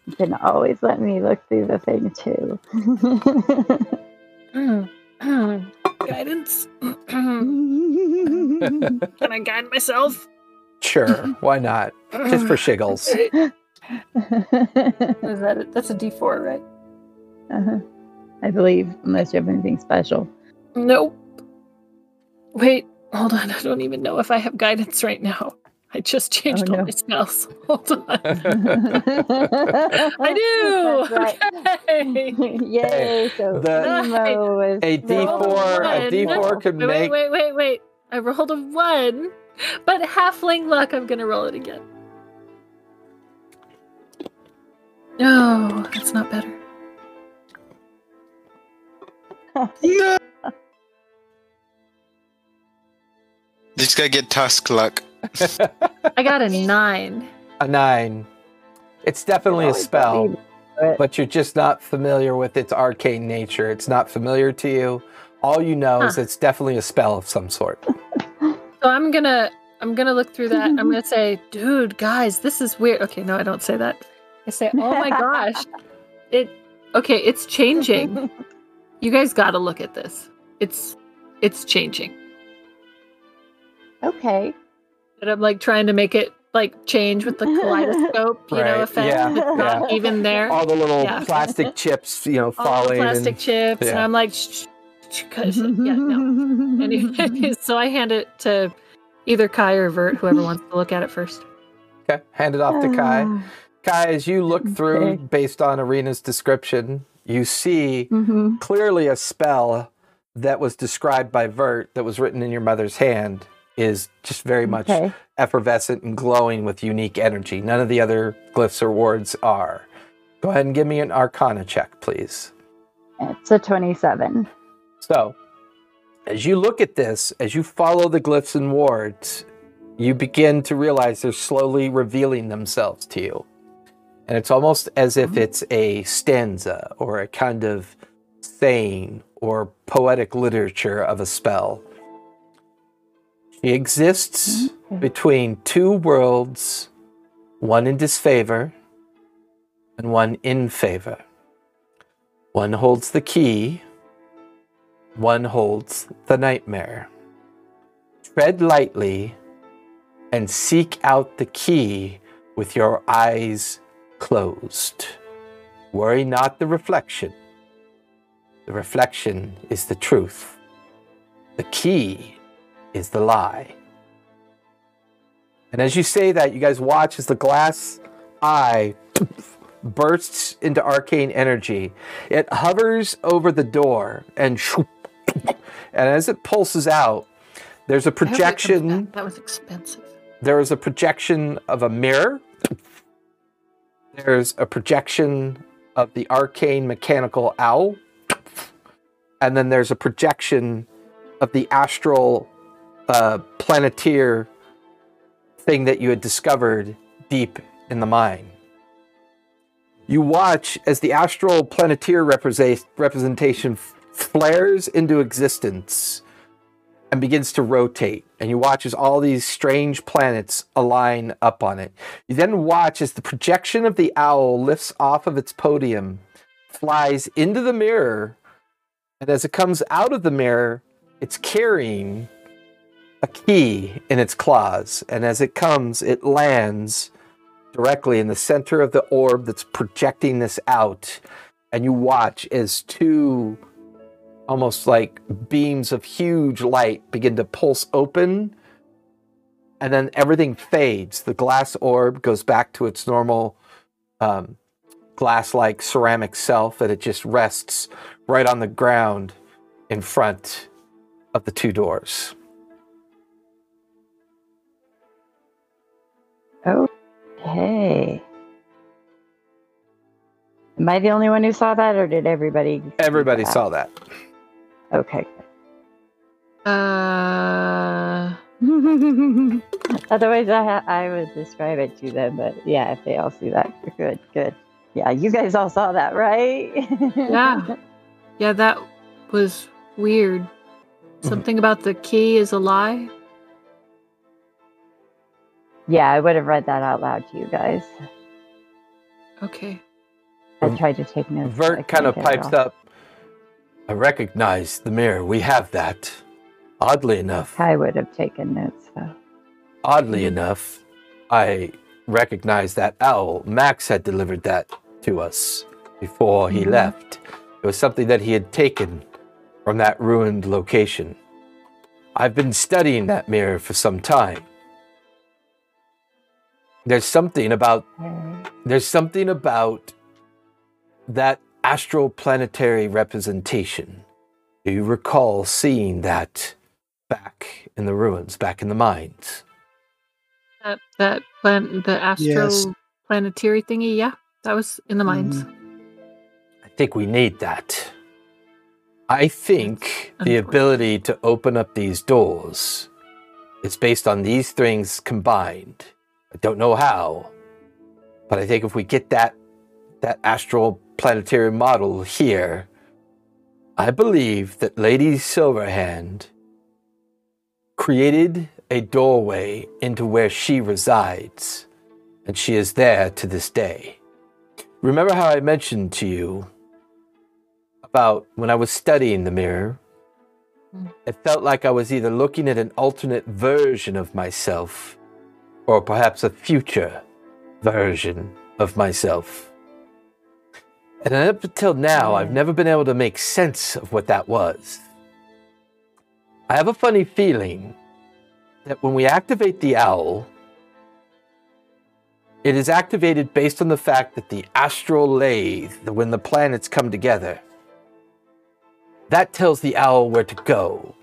You can always let me look through the thing, too. Guidance. Can I guide myself? Sure, why not? Just for shiggles. Is that it? That's a D4, right? Uh-huh. I believe, unless you have anything special. Nope. Wait, hold on. I don't even know if I have guidance right now. I just changed Oh, all my spells. Hold on. I I do. That's right. Okay. Yay! So The- Emo is A still D4 a One. D4 could wait, make Wait, wait, wait, wait. I rolled a one, but halfling luck. I'm gonna roll it again. No, that's not better. no. Just gotta get tusk luck. I got a nine. a nine. It's definitely a oh, spell, me do it. but you're just not familiar with its arcane nature. It's not familiar to you. All you know is it's definitely a spell of some sort. So I'm gonna I'm gonna look through that. I'm gonna say, dude, guys, this is weird. Okay, no, I don't say that. I say, oh my gosh, it. Okay, it's changing. You guys got to look at this. It's it's changing. Okay. And I'm like trying to make it like change with the kaleidoscope, you Right, know, effect. yeah, It's not yeah. even there. All the little Yeah. plastic chips, you know, All the falling. plastic and, chips, and. I'm like, shh, shh, yeah, no. Anyway, so I hand it to either Kai or Vert, whoever wants to look at it first. okay, hand it off to Kai. Kai, as you look through, based on Arena's description, you see Mhm. clearly a spell that was described by Vert that was written in your mother's hand is just very much Okay. effervescent and glowing with unique energy. None of the other glyphs or wards are. Go ahead and give me an arcana check, please. It's a 27. So, as you look at this, as you follow the glyphs and wards, you begin to realize they're slowly revealing themselves to you. And it's almost as if mm-hmm. it's a stanza or a kind of saying or poetic literature of a spell. She exists mm-hmm. between two worlds, one in disfavor and one in favor. One holds the key, one holds the nightmare. Tread lightly and seek out the key with your eyes closed. Worry not the reflection. The reflection is the truth. The key is the lie. And as you say that, you guys watch as the glass eye bursts into arcane energy. It hovers over the door and and as it pulses out, there's a I hope it comes projection. That was expensive. There is a projection of a mirror. There's a projection of the arcane mechanical owl. And then there's a projection of the astral uh, planeteer thing that you had discovered deep in the mine. You watch as the astral planeteer represent- representation flares into existence and begins to rotate. And you watch as all these strange planets align up on it. You then watch as the projection of the owl lifts off of its podium, flies into the mirror, and as it comes out of the mirror, it's carrying a key in its claws. And as it comes, it lands directly in the center of the orb that's projecting this out. And you watch as two almost like beams of huge light begin to pulse open and then everything fades the glass orb goes back to its normal um, glass-like ceramic self and it just rests right on the ground in front of the two doors Okay. Am I the only one who saw that, or did everybody? everybody that? saw that Okay. Uh, Otherwise, I ha- I would describe it to them, but yeah, if they all see that, good, good. Yeah, you guys all saw that, right? Yeah. yeah, that was weird. Something about the key is a lie. yeah, I would have read that out loud to you guys. Okay. I tried to take notes. vert kind of couldn't get it pipes up i recognize the mirror we have that oddly enough I would have taken notes though. Oddly enough, I recognize that owl. Max had delivered that to us before he Mhm. left. It was something that he had taken from that ruined location. I've been studying that mirror for some time. There's something about there's something about that astral planetary representation. Do you recall seeing that back in the ruins, back in the mines? That that plan the astral Yes. planetary thingy, yeah. That was in the mines. Mm-hmm. I think we need that. I think the ability to open up these doors is based on these things combined. I don't know how, but I think if we get that that astral planetary model here, I believe that Lady Silverhand created a doorway into where she resides, and she is there to this day. Remember how I mentioned to you about when I was studying the mirror? Mm. It felt like I was either looking at an alternate version of myself or perhaps a future version of myself. And up until now, I've mm. never been able to make sense of what that was. I have a funny feeling that when we activate the owl, it is activated based on the fact that the astral lathe, when the planets come together, that tells the owl where to go.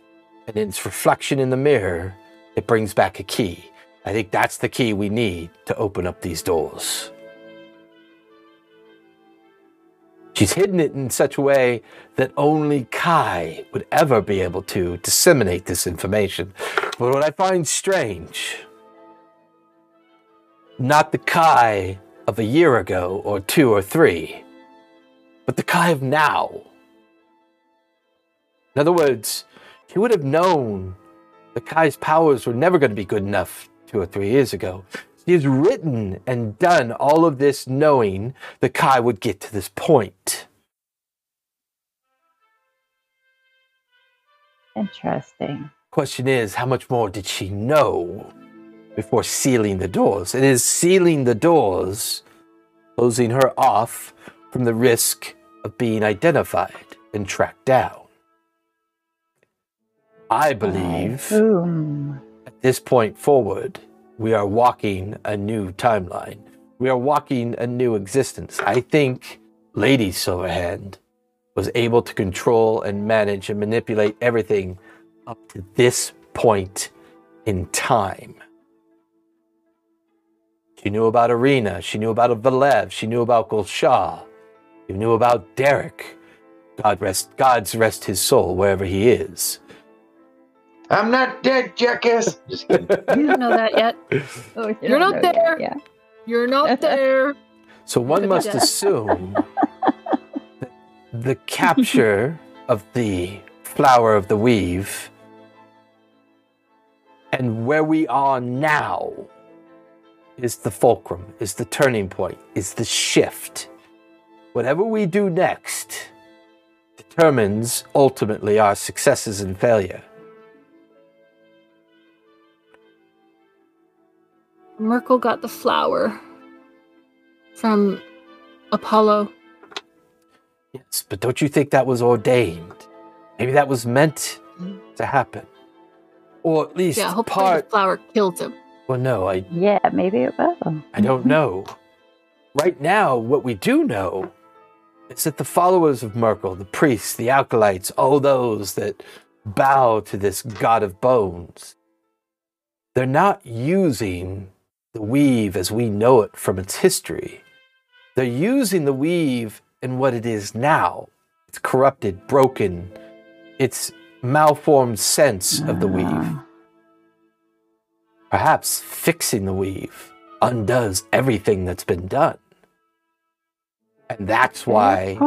And in its reflection in the mirror, it brings back a key. I think that's the key we need to open up these doors. She's hidden it in such a way that only Kai would ever be able to disseminate this information. But what I find strange, not the Kai of a year ago or two or three, but the Kai of now. In other words, she would have known the Kai's powers were never going to be good enough two or three years ago. She has written and done all of this knowing the Kai would get to this point. Interesting. Question is, how much more did she know before sealing the doors? It is sealing the doors, closing her off from the risk of being identified and tracked down. I believe at this point forward, we are walking a new timeline. We are walking a new existence. I think Lady Silverhand was able to control and manage and manipulate everything up to this point in time. She knew about Arena. She knew about Valev. She knew about Gulshaw. She knew about Derek. God rest, God's rest his soul wherever he is. I'm not dead, jackass. Just kidding. You don't know that yet. Oh, you You're don't not know yet, there. Yeah. You're not there. So one must assume that the capture of the flower of the weave and where we are now is the fulcrum, is the turning point, is the shift. Whatever we do next determines ultimately our successes and failure. Myrkul got the flower from Apollo. Yes, but don't you think that was ordained? Maybe that was meant to happen. Or at least Yeah, hopefully part. the flower killed him. Well, no, I Yeah, maybe it will. I don't know. Right now, what we do know is that the followers of Myrkul, the priests, the acolytes, all those that bow to this god of bones, they're not using the weave as we know it from its history. They're using the weave in what it is now. It's corrupted, broken, its malformed sense of the weave. Ah. Perhaps fixing the weave undoes everything that's been done. And that's why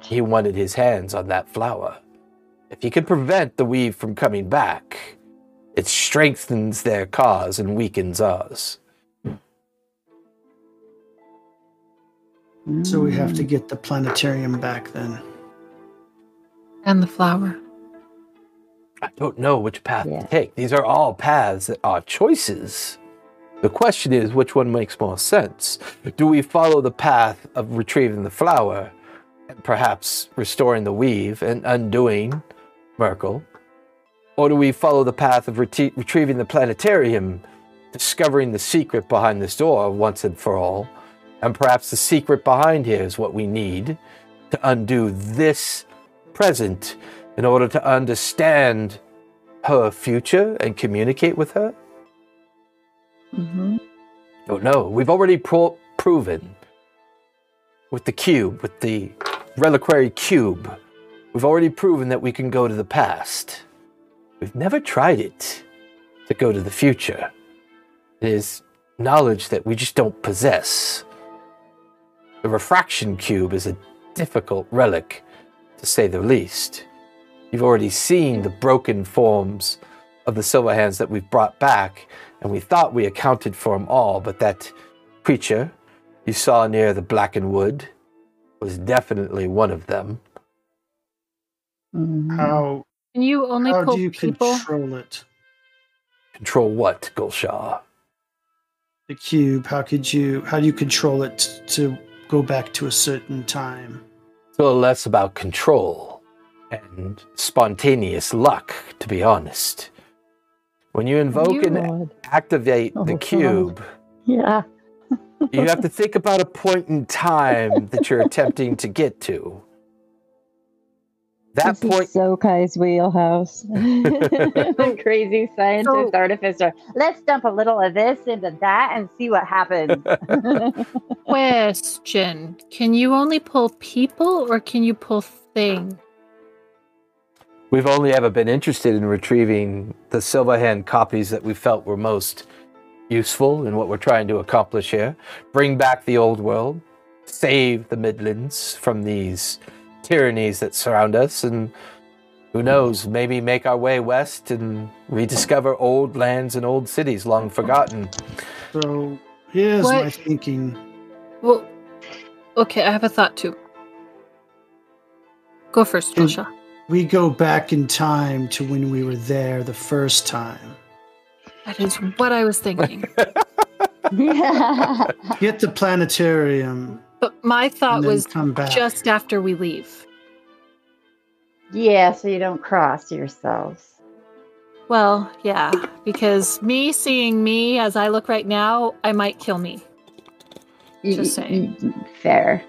he wanted his hands on that flower. If he could prevent the weave from coming back, it strengthens their cause and weakens ours. So we have to get the planetarium back then. And the flower. I don't know which path Yeah. to take. These are all paths that are choices. The question is which one makes more sense? Do we follow the path of retrieving the flower and perhaps restoring the weave and undoing Myrkul? Or do we follow the path of reti- retrieving the planetarium, discovering the secret behind this door once and for all? And perhaps the secret behind here is what we need to undo this present in order to understand her future and communicate with her? Mhm. Don't know. We've already pro- proven with the cube, with the reliquary cube, we've already proven that we can go to the past. We've never tried it to go to the future. It is knowledge that we just don't possess. The refraction cube is a difficult relic, to say the least. You've already seen the broken forms of the silver hands that we've brought back, and we thought we accounted for them all, but that creature you saw near the blackened wood was definitely one of them. Mhm. How Can you only how do you people? control it? Control what, Gulshaw? The cube. How could you? How do you control it to go back to a certain time? It's a less about control and spontaneous luck, to be honest. When you invoke You- and God. activate Oh, the God. cube, Yeah. you have to think about a point in time that you're attempting to get to. That this point is so Kai's wheelhouse. crazy scientist So- artificer. Let's dump a little of this into that and see what happens. Question. Can you only pull people or can you pull thing? We've only ever been interested in retrieving the Silverhand copies that we felt were most useful in what we're trying to accomplish here. Bring back the old world, save the Midlands from these tyrannies that surround us, and Who knows? Maybe make our way west and rediscover old lands and old cities long forgotten. So here's my thinking. Well, okay, I have a thought too. Go first. Joshua. We go back in time to when we were there the first time. That is what I was thinking. Get the planetarium but my thought was just after we leave. yeah, so you don't cross yourselves. Well, yeah, because me seeing me as I look right now, I might kill me. Just Y- saying. Fair.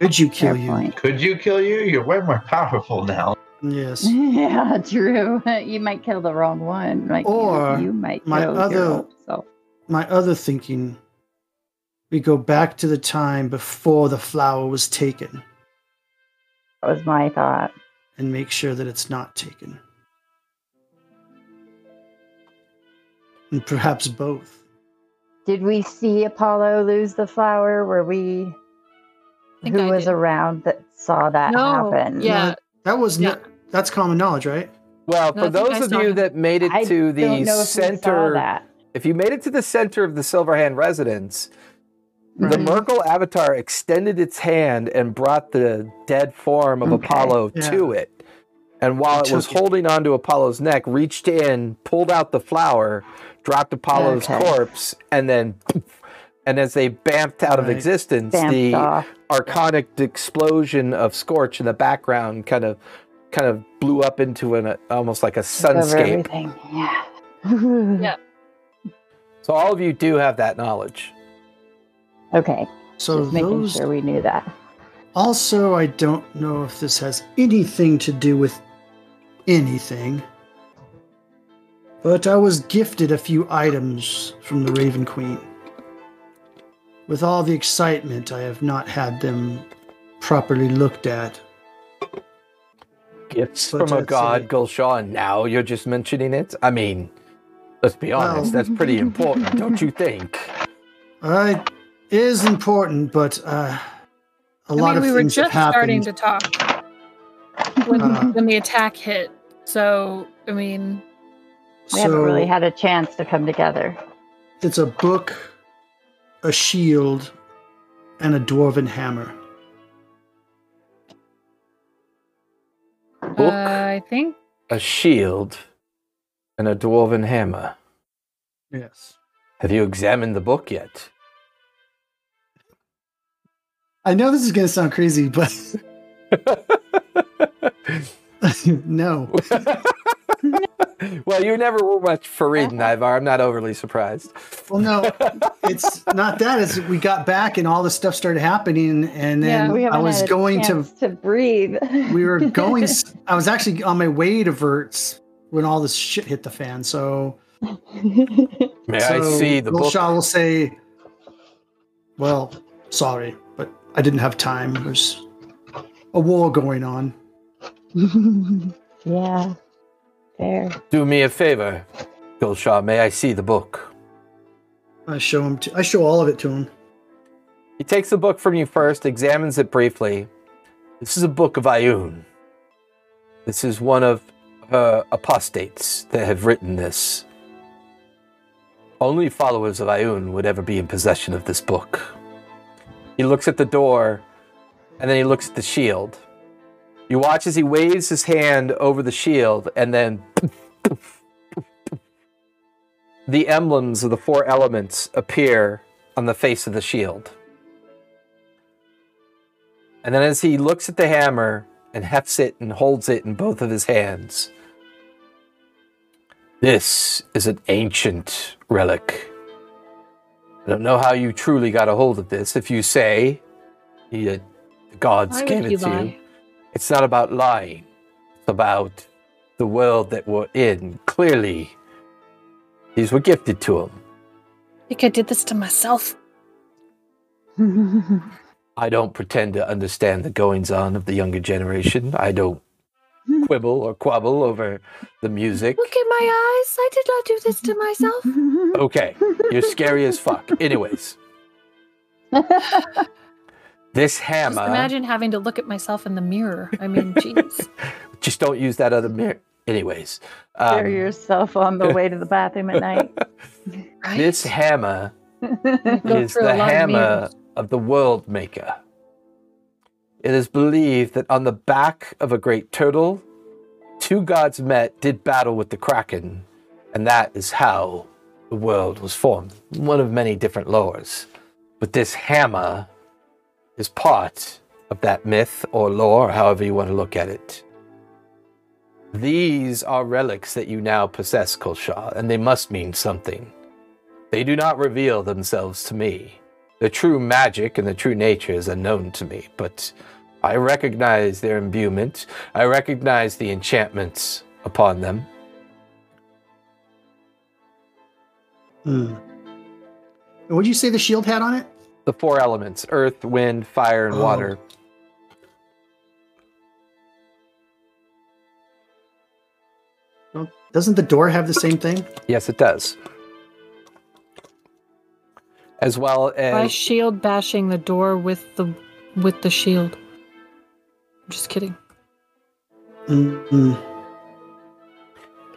Could you Fair kill you? point. Could you kill you? You're way more powerful now. Yes. Yeah, true. You might kill the wrong one. Like, Or you, might my kill other- your own self. My other thinking, we go back to the time before the flower was taken That was my thought. and make sure that it's not taken. And perhaps both. Did we see Apollo lose the flower? Were we? think Who I was did. around that saw that No, happen? yeah. That was Yeah. not, that's common knowledge, right? Well, No, for those of you him. that made it I to don't the know if center, that. if you made it to the center of the Silverhand residence, the Right. Myrkul avatar extended its hand and brought the dead form of Okay. Apollo Yeah. to it. And while it Took was it. holding onto Apollo's neck, reached in, pulled out the flower, dropped Apollo's Okay. corpse, and then and as they bamped out of existence, Vamped the off arconic explosion of Scorch in the background kind of kind of blew up into an almost like a sunscape. Yeah. Yeah. So all of you do have that knowledge. Okay. So Just making those sure we knew that. Also, I don't know if this has anything to do with anything, but I was gifted a few items from the Raven Queen. With all the excitement, I have not had them properly looked at. Gifts But from a god, it. Gulshaw, and now you're just mentioning it? I mean, let's be honest, Well- that's pretty important, don't you think? It is important, but uh, a I lot mean, of we were just have starting to talk when, Uh. when the attack hit. So, I mean, We haven't really had a chance to come together. It's a book, a shield, and a dwarven hammer. Book, uh, I think a shield, and a dwarven hammer. Yes. Have you examined the book yet? I know this is going to sound crazy, but no. well, you never were much for reading, uh-huh. Ivar. I'm not overly surprised. Well, no, it's not that. It's we got back and all this stuff started happening, and then Yeah, I was had a going to. to breathe. We were going. I was actually on my way to Verts when all this shit hit the fan. So, May I see the book? Gulshaw will say, "Well, sorry, but I didn't have time. There's a war going on." yeah. Fair. Do me a favor, Gulshaw. May I see the book? I show him. To, I show all of it to him. He takes the book from you first, examines it briefly. This is a book of Ioun. This is one of her apostates that have written this. Only followers of Ioun would ever be in possession of this book. He looks at the door, and then he looks at the shield. You watch as he waves his hand over the shield, and then the emblems of the four elements appear on the face of the shield. And then as he looks at the hammer and hefts it and holds it in both of his hands, this is an ancient relic. I don't know how you truly got a hold of this. If you say he, uh, the gods why gave it you to you, it's not about lying. It's about the world that we're in. Clearly, these were gifted to him. I think I did this to myself. I don't pretend to understand the goings on of the younger generation. I don't quibble or quabble over the music. Look at my eyes. I did not do this to myself. Okay, you're scary as fuck. Anyways, this hammer. Just hammer, imagine having to look at myself in the mirror. I mean, jeez. just don't use that other mirror. Anyways, Scare um, yourself on the way to the bathroom at night. Right? this hammer is the lot of hammer of the world maker. It is believed that on the back of a great turtle, two gods met, did battle with the kraken, and that is how the world was formed. One of many different lores. But this hammer is part of that myth or lore, however you want to look at it. These are relics that you now possess, Kulshaw, and they must mean something. They do not reveal themselves to me. The true magic and the true nature is unknown to me, but I recognize their imbuement. I recognize the enchantments upon them. Hmm. And What'd you say the shield had on it? The four elements earth, wind, fire, and Oh. water. Well, doesn't the door have the same thing? Yes, it does. As well as. By as shield bashing the door with the with the shield. I'm just kidding. Mm-mm.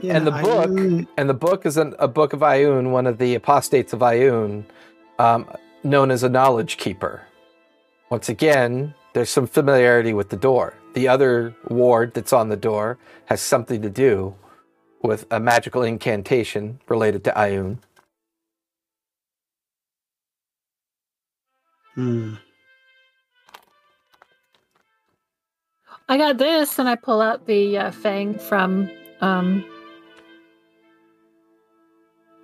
Yeah, And the I- book- and the book is an, a book of Ioun, one of the apostates of Ioun, um, known as a knowledge keeper. Once again, there's some familiarity with the door. The other ward that's on the door has something to do with a magical incantation related to Ioun. mm. I got this, and I pull out the uh, fang from. Um,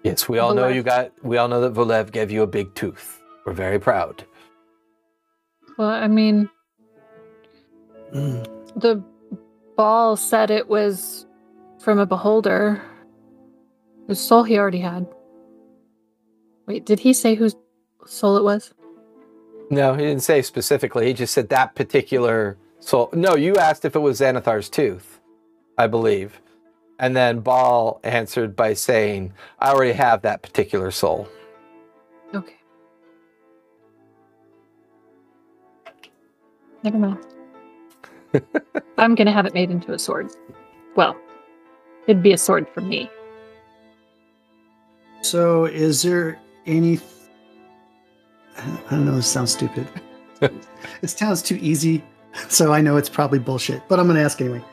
Yes, we all know you got. We all know that Valev gave you a big tooth. We're very proud. well, I mean, Mm. the Baal said it was from a beholder whose soul he already had. Wait, did he say whose soul it was? No, he didn't say specifically. He just said that particular soul. No, you asked if it was Xanathar's tooth, I believe. And then Baal answered by saying, I already have that particular soul. Okay. Never mind. I'm gonna have it made into a sword. Well, it'd be a sword for me. So, is there any? I don't know. This sounds stupid. it sounds too easy, so I know it's probably bullshit. But I'm going to ask anyway.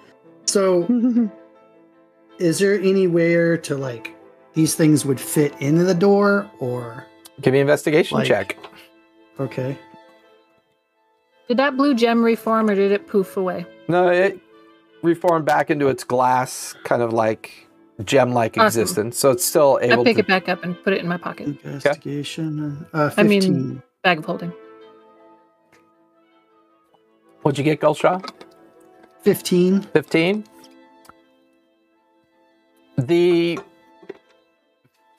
So, is there anywhere to like these things would fit into the door, or Give me an investigation Like- check. okay? Did that blue gem reform or did it poof away? No, it reformed back into its glass, kind of like gem like Awesome. existence. So it's still able I able pick to. it back up and put it in my pocket. Investigation. Uh, I mean- Bag of holding. What'd you get, Gulshaw? Fifteen. 15 the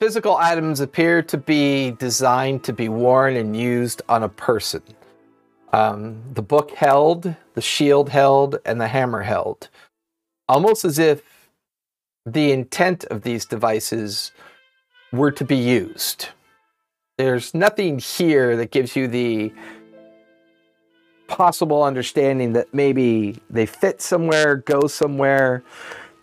physical items appear to be designed to be worn and used on a person um, the book held the shield held and the hammer held almost as if the intent of these devices were to be used there's nothing here that gives you the possible understanding that maybe they fit somewhere, go somewhere.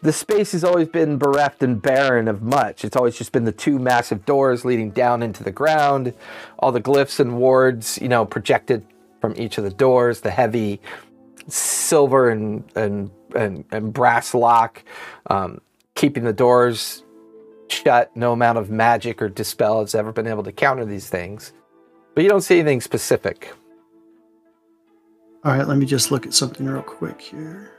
The space has always been bereft and barren of much. It's always just been the two massive doors leading down into the ground, all the glyphs and wards, you know, projected from each of the doors, the heavy silver and and and, and brass lock, um, keeping the doors shut. No amount of magic or dispel has ever been able to counter these things. But you don't see anything specific. All right, let me just look at something real quick here.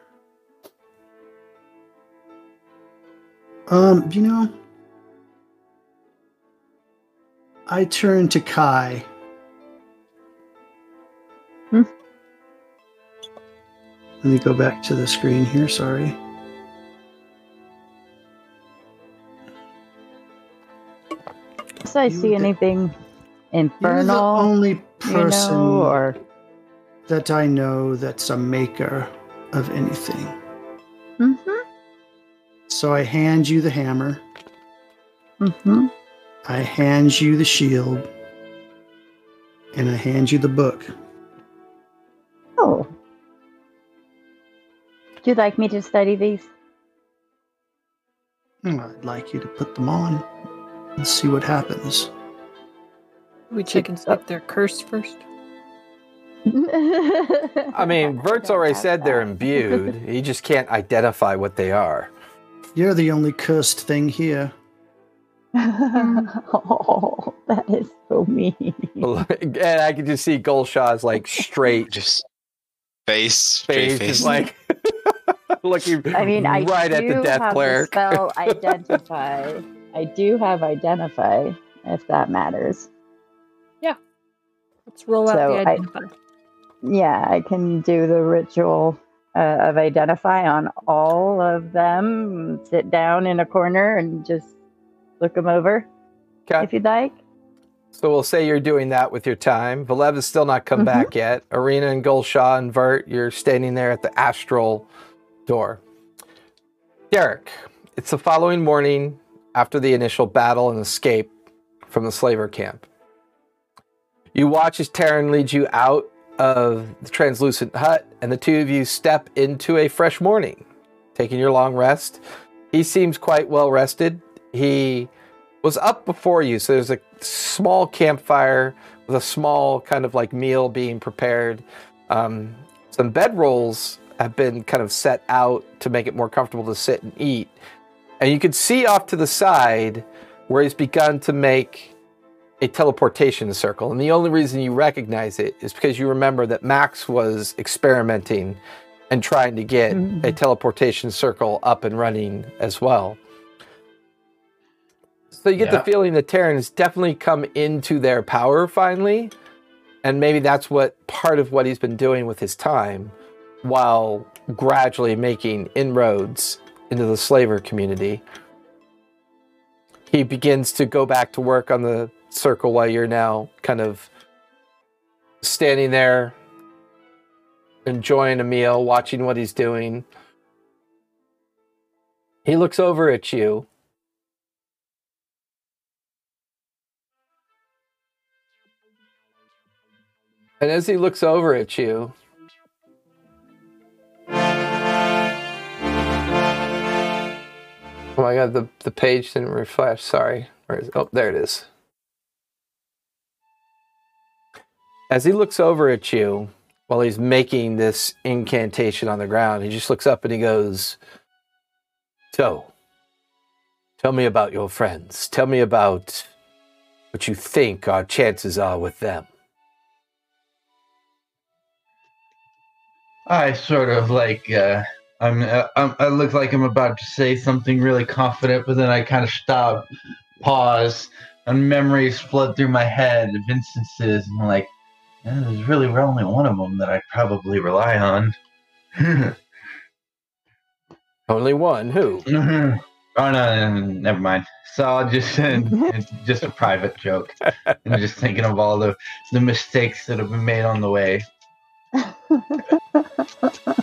Um, you know, I turn to Kai. Hmm. Let me go back to the screen here. Sorry. So I You see anything You're the infernal, only you person know, or that I know that's a maker of anything. mm-hmm, So I hand you the hammer. mm-hmm. I hand you the shield. And I hand you the book. Oh, Would you like me to study these? Hmm, I'd like you to put them on and see what happens. We check and see their they're first. I I mean, Vert's already said they're imbued. He just can't identify what they are. You're the only cursed thing here. oh, that is so mean. and I can just see Golshaw's like straight Just face, straight face, face. is like looking I mean, I right at do the death have cleric. spell identify. I do have identify, if that matters. Yeah. Let's roll out So the I- identify. Yeah, I can do the ritual uh, of identify on all of them. Sit down in a corner and just look them over, Okay. if you'd like. So we'll say you're doing that with your time. Valev has still not come Mhm. back yet. Arena and Golshaw and Vert, you're standing there at the astral door. Derek, it's the following morning after the initial battle and escape from the slaver camp. You watch as Terran leads you out of the translucent hut, and the two of you step into a fresh morning, taking your long rest. He seems quite well rested. He was up before you, so there's a small campfire with a small kind of like meal being prepared. Um, some bedrolls have been kind of set out to make it more comfortable to sit and eat. And you can see off to the side where he's begun to make a teleportation circle. And the only reason you recognize it is because you remember that Max was experimenting and trying to get mm-hmm. a teleportation circle up and running as well. So you get Yeah. the feeling that Terran has definitely come into their power finally. And maybe that's what part of what he's been doing with his time while gradually making inroads into the slaver community. He begins to go back to work on the circle while you're now kind of standing there enjoying a meal, watching what he's doing. He looks over at you. And as he looks over at you, Oh my god, the, the page didn't refresh. Sorry. Where is Oh, there it is. As he looks over at you while he's making this incantation on the ground, he just looks up and he goes, So, tell me about your friends. Tell me about what you think our chances are with them. I sort of like uh, I'm, uh, I'm. I look like I'm about to say something really confident, but then I kind of stop, pause, and memories flood through my head of instances, and like, "Yeah, there's really only one of them that I probably rely on. Only one. Who? Mm-hmm. oh no, no, no, never mind. So I'll just uh, it's just a private joke. I'm just thinking of all the the mistakes that have been made on the way.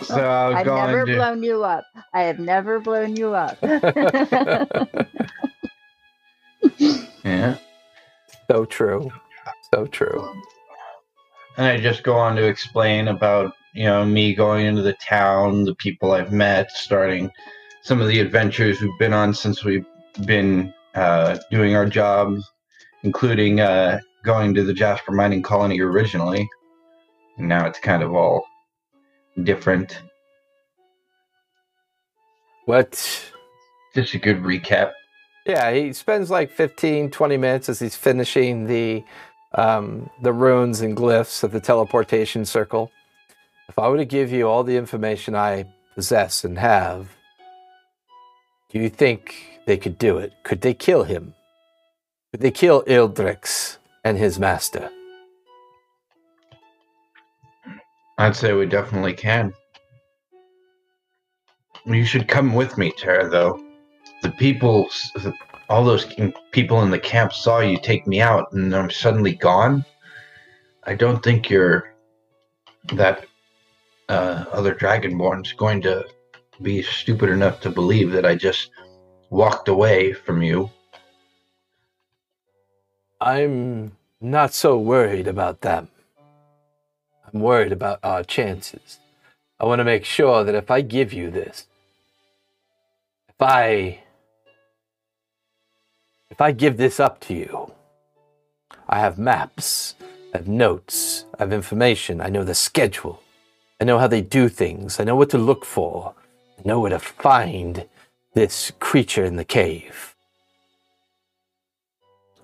So I'll I've go never into blown you up. I have never blown you up. yeah. so true. So true. And I just go on to explain about, you know, me going into the town, the people I've met, starting some of the adventures we've been on since we've been uh, doing our jobs, including uh, going to the Jasper Mining Colony originally. And now it's kind of all different. What? Just a good recap. Yeah, he spends like 15, 20 minutes as he's finishing the um, the runes and glyphs of the teleportation circle. If I were to give you all the information I possess and have, do you think they could do it? Could they kill him? Could they kill Ildrix and his master? I'd say we definitely can. You should come with me, Tara, though. The people, all those people in the camp saw you take me out and I'm suddenly gone. I don't think you're that uh, other Dragonborn's going to be stupid enough to believe that I just walked away from you. I'm not so worried about them. I'm worried about our chances. I want to make sure that if I give you this, if I if I give this up to you, I have maps, I have notes, I have information, I know the schedule, I know how they do things, I know what to look for, I know where to find this creature in the cave.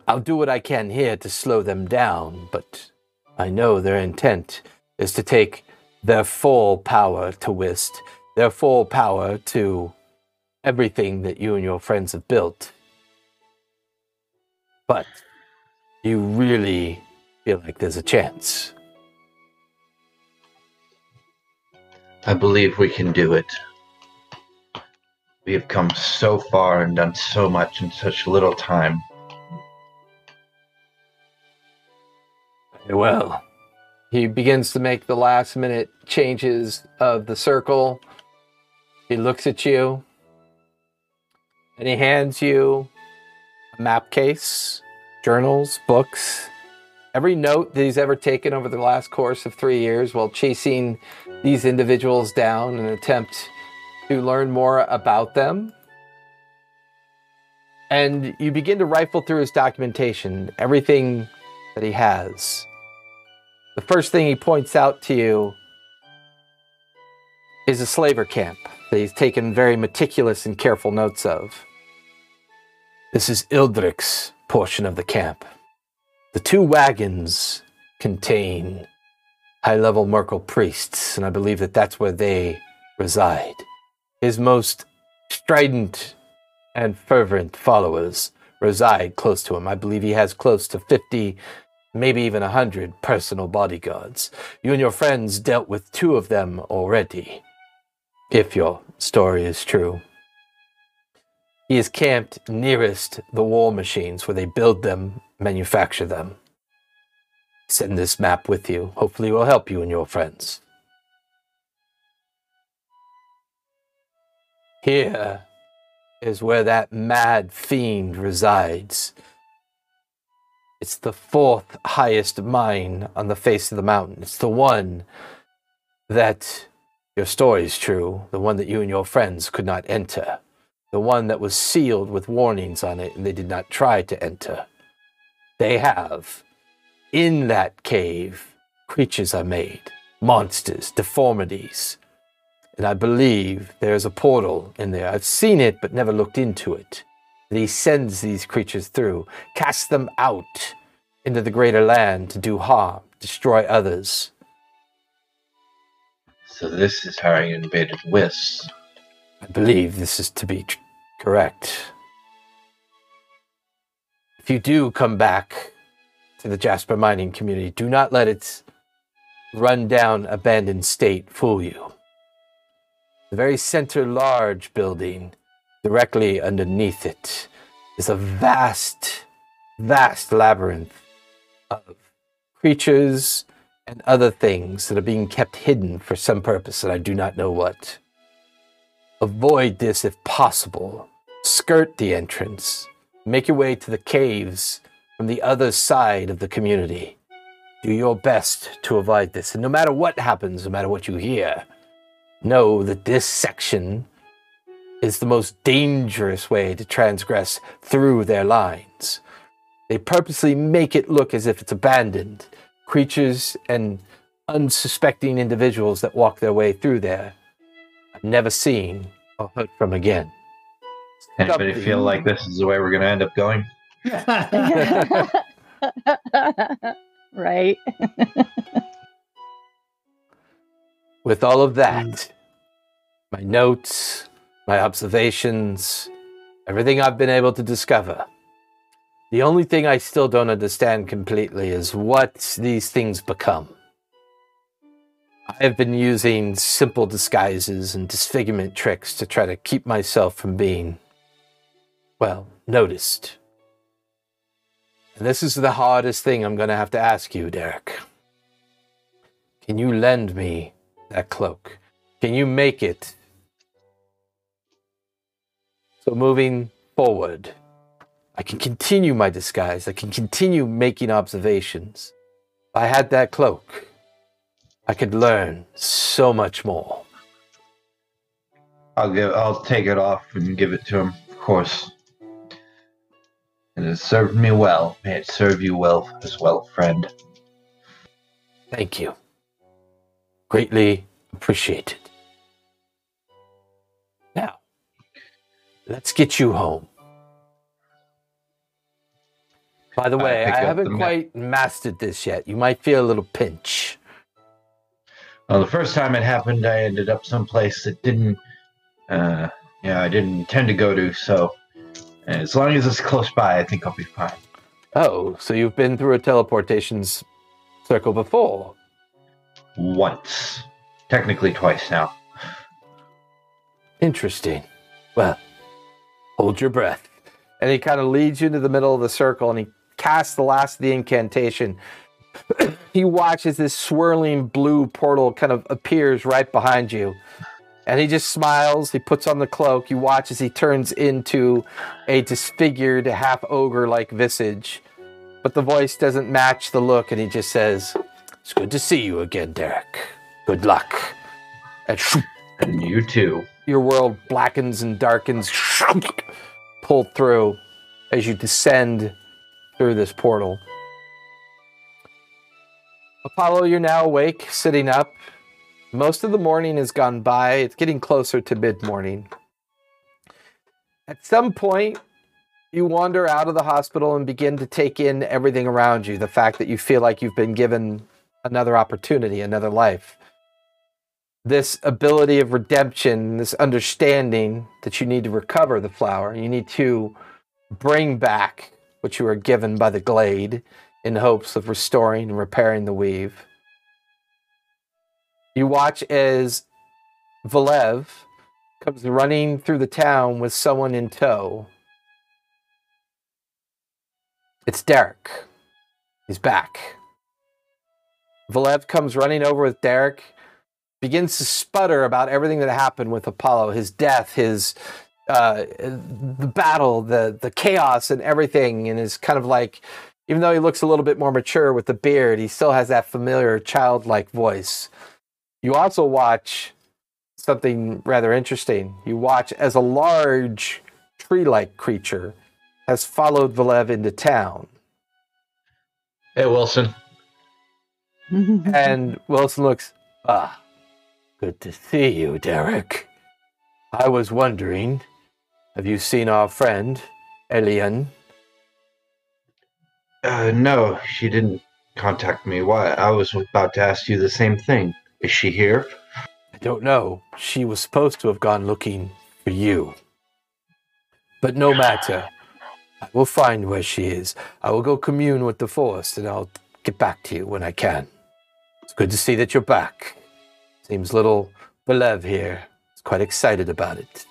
I'll do what I can here to slow them down, but I know their intent is to take their full power to Whist, their full power to everything that you and your friends have built. But you really feel like there's a chance. I believe we can do it. We have come so far and done so much in such little time. Well. He begins to make the last minute changes of the circle. He looks at you and he hands you a map case, journals, books, every note that he's ever taken over the last course of three years while chasing these individuals down in an attempt to learn more about them. And you begin to rifle through his documentation, everything that he has. The first thing he points out to you is a slaver camp that he's taken very meticulous and careful notes of. This is Ildric's portion of the camp. The two wagons contain high level Myrkul priests, and I believe that that's where they reside. His most strident and fervent followers reside close to him. I believe he has close to 50 maybe even a hundred personal bodyguards. You and your friends dealt with two of them already, if your story is true. He is camped nearest the war machines where they build them, manufacture them. Send this map with you. Hopefully, it will help you and your friends. Here is where that mad fiend resides. It's the fourth highest mine on the face of the mountain. It's the one that your story is true, the one that you and your friends could not enter, the one that was sealed with warnings on it and they did not try to enter. They have, in that cave, creatures are made, monsters, deformities. And I believe there is a portal in there. I've seen it but never looked into it that he sends these creatures through, casts them out into the greater land to do harm, destroy others. So this is how you invaded Whist. I believe this is to be correct. If you do come back to the Jasper mining community, do not let its run down, abandoned state fool you. The very center large building, directly underneath it, is a vast, vast labyrinth of creatures and other things that are being kept hidden for some purpose that I do not know what. Avoid this if possible. Skirt the entrance. Make your way to the caves from the other side of the community. Do your best to avoid this. And no matter what happens, no matter what you hear, know that this section is the most dangerous way to transgress through their lines. They purposely make it look as if it's abandoned. Creatures and unsuspecting individuals that walk their way through there I've never seen or heard from again. Anybody Stop- feel like this is the way we're going to end up going? right. With all of that, my notes, my observations, everything I've been able to discover, the only thing I still don't understand completely is what these things become. I have been using simple disguises and disfigurement tricks to try to keep myself from being, well, noticed. And this is the hardest thing I'm going to have to ask you, Derek. Can you lend me that cloak? Can you make it so moving forward, I can continue my disguise. I can continue making observations. If I had that cloak, I could learn so much more. I'll give. I'll take it off and give it to him. Of course. It has served me well. May it serve you well as well, friend. Thank you. Greatly appreciated. Now, let's get you home. By the way, I, up haven't the ma- quite mastered this yet. You might feel a little pinch. Well, the first time it happened, I ended up someplace that didn't. Uh, yeah, I didn't intend to go to. So, as long as it's close by, I think I'll be fine. Oh, so you've been through a teleportations circle before? Once, technically twice now. Interesting. Well, hold your breath. And he kind of leads you into the middle of the circle and he casts the last of the incantation. he watches this swirling blue portal kind of appears right behind you. And he just smiles. He puts on the cloak. You watch as he turns into a disfigured, half ogre like visage. But the voice doesn't match the look, and he just says, It's good to see you again, Derek. Good luck. And And you too. your world blackens and darkens, pulled through as you descend through this portal. Apollo, you're now awake, sitting up. Most of the morning has gone by. It's getting closer to mid morning. At some point, you wander out of the hospital and begin to take in everything around you. The fact that you feel like you've been given another opportunity, another life this ability of redemption, this understanding that you need to recover the flower. You need to bring back what you were given by the glade in hopes of restoring and repairing the weave. You watch as Valev comes running through the town with someone in tow. It's Derek. He's back. Valev comes running over with Derek begins to sputter about everything that happened with Apollo, his death, his uh, the battle, the the chaos, and everything, and is kind of like, even though he looks a little bit more mature with the beard, he still has that familiar childlike voice. You also watch something rather interesting. You watch as a large tree-like creature has followed Valev into town. Hey, Wilson. And Wilson looks, ah, good to see you, Derek. I was wondering, have you seen our friend, Elian? Uh, no, she didn't contact me. Why? I was about to ask you the same thing. Is she here? I don't know. She was supposed to have gone looking for you. But no matter. I will find where she is. I will go commune with the forest and I'll get back to you when I can. It's good to see that you're back. Seems little Valev here is quite excited about it.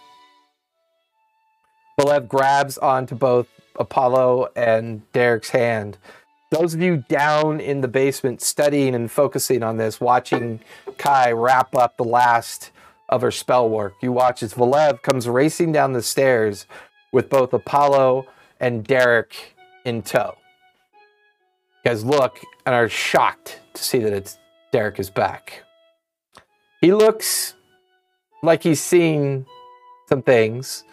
Valev grabs onto both Apollo and Derek's hand. Those of you down in the basement studying and focusing on this, watching Kai wrap up the last of her spell work, you watch as Valev comes racing down the stairs with both Apollo and Derek in tow. You guys look and are shocked to see that it's Derek is back. He looks like he's seen some things.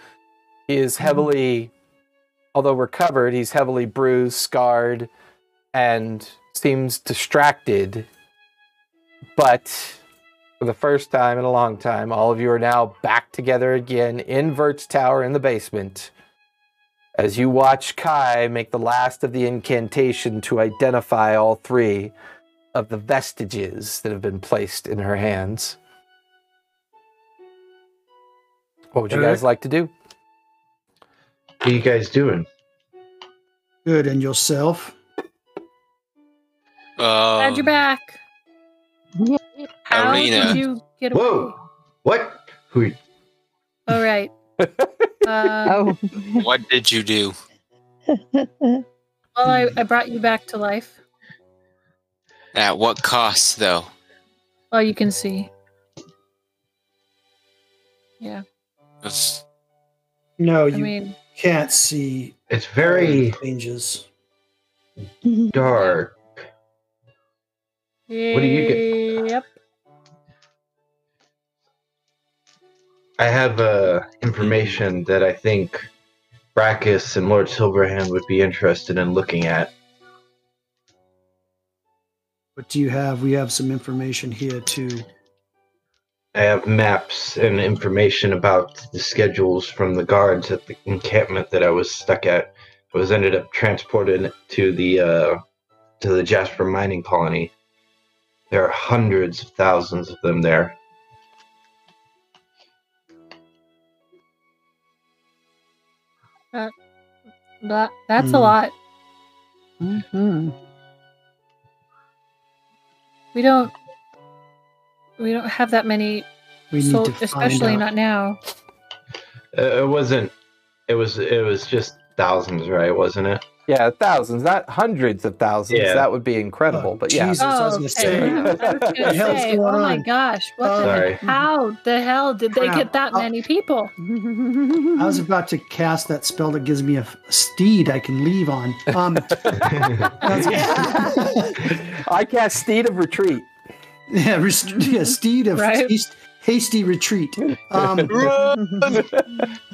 He is mm-hmm. heavily, although recovered, he's heavily bruised, scarred, and seems distracted. But for the first time in a long time, all of you are now back together again in Vert's Tower in the basement. As you watch Kai make the last of the incantation to identify all three of the vestiges that have been placed in her hands. What would you guys like to do? What are you guys doing? Good. And yourself? Glad you're Um, back. How Arena. did you get away? Whoa! What? Who? All right. Uh, oh. What did you do? well, I, I brought you back to life. At what cost, though? Well, you can see. Yeah. Of- No, I you mean, can't see It's very changes. dark. What do you get? Yep. I have uh, information that I think Brackus and Lord Silverhand would be interested in looking at. What do you have? We have some information here too. I have maps and information about the schedules from the guards at the encampment that I was stuck at. I was ended up transported to the uh, to the Jasper mining colony. There are hundreds of thousands of them there. That, that's a Hmm. lot. hmm We don't. We don't have that many, We need sol- to find especially out. not now. Uh, it wasn't. It was. It was just thousands, right? Wasn't it? Yeah, thousands, not hundreds of thousands. Yeah. That would be incredible. Oh, but yeah, Jesus. I was gonna say. I was gonna What the hell's say, going oh my gosh! What the How the hell did they Crap. get that Oh. many people? I was about to cast that spell that gives me a, a steed I can leave on. Um, I cast Steed of Retreat. yeah, rest- yeah, steed of Right. haste, hasty retreat. Um, Run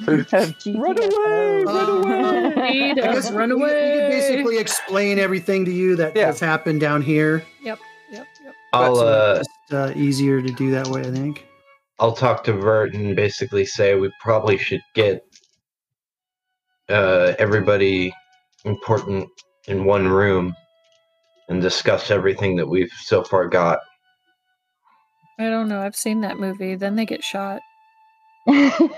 away! Run away! Need I a guess we- run we, we away. could basically explain everything to you that Yeah. has happened down here. Yep. Yep. Yep. I'll So uh, just, uh, easier to do that way, I think. I'll talk to Vert and basically say we probably should get uh, everybody important in one room and discuss everything that we've so far got. I don't know. I've seen that movie. Then they get shot.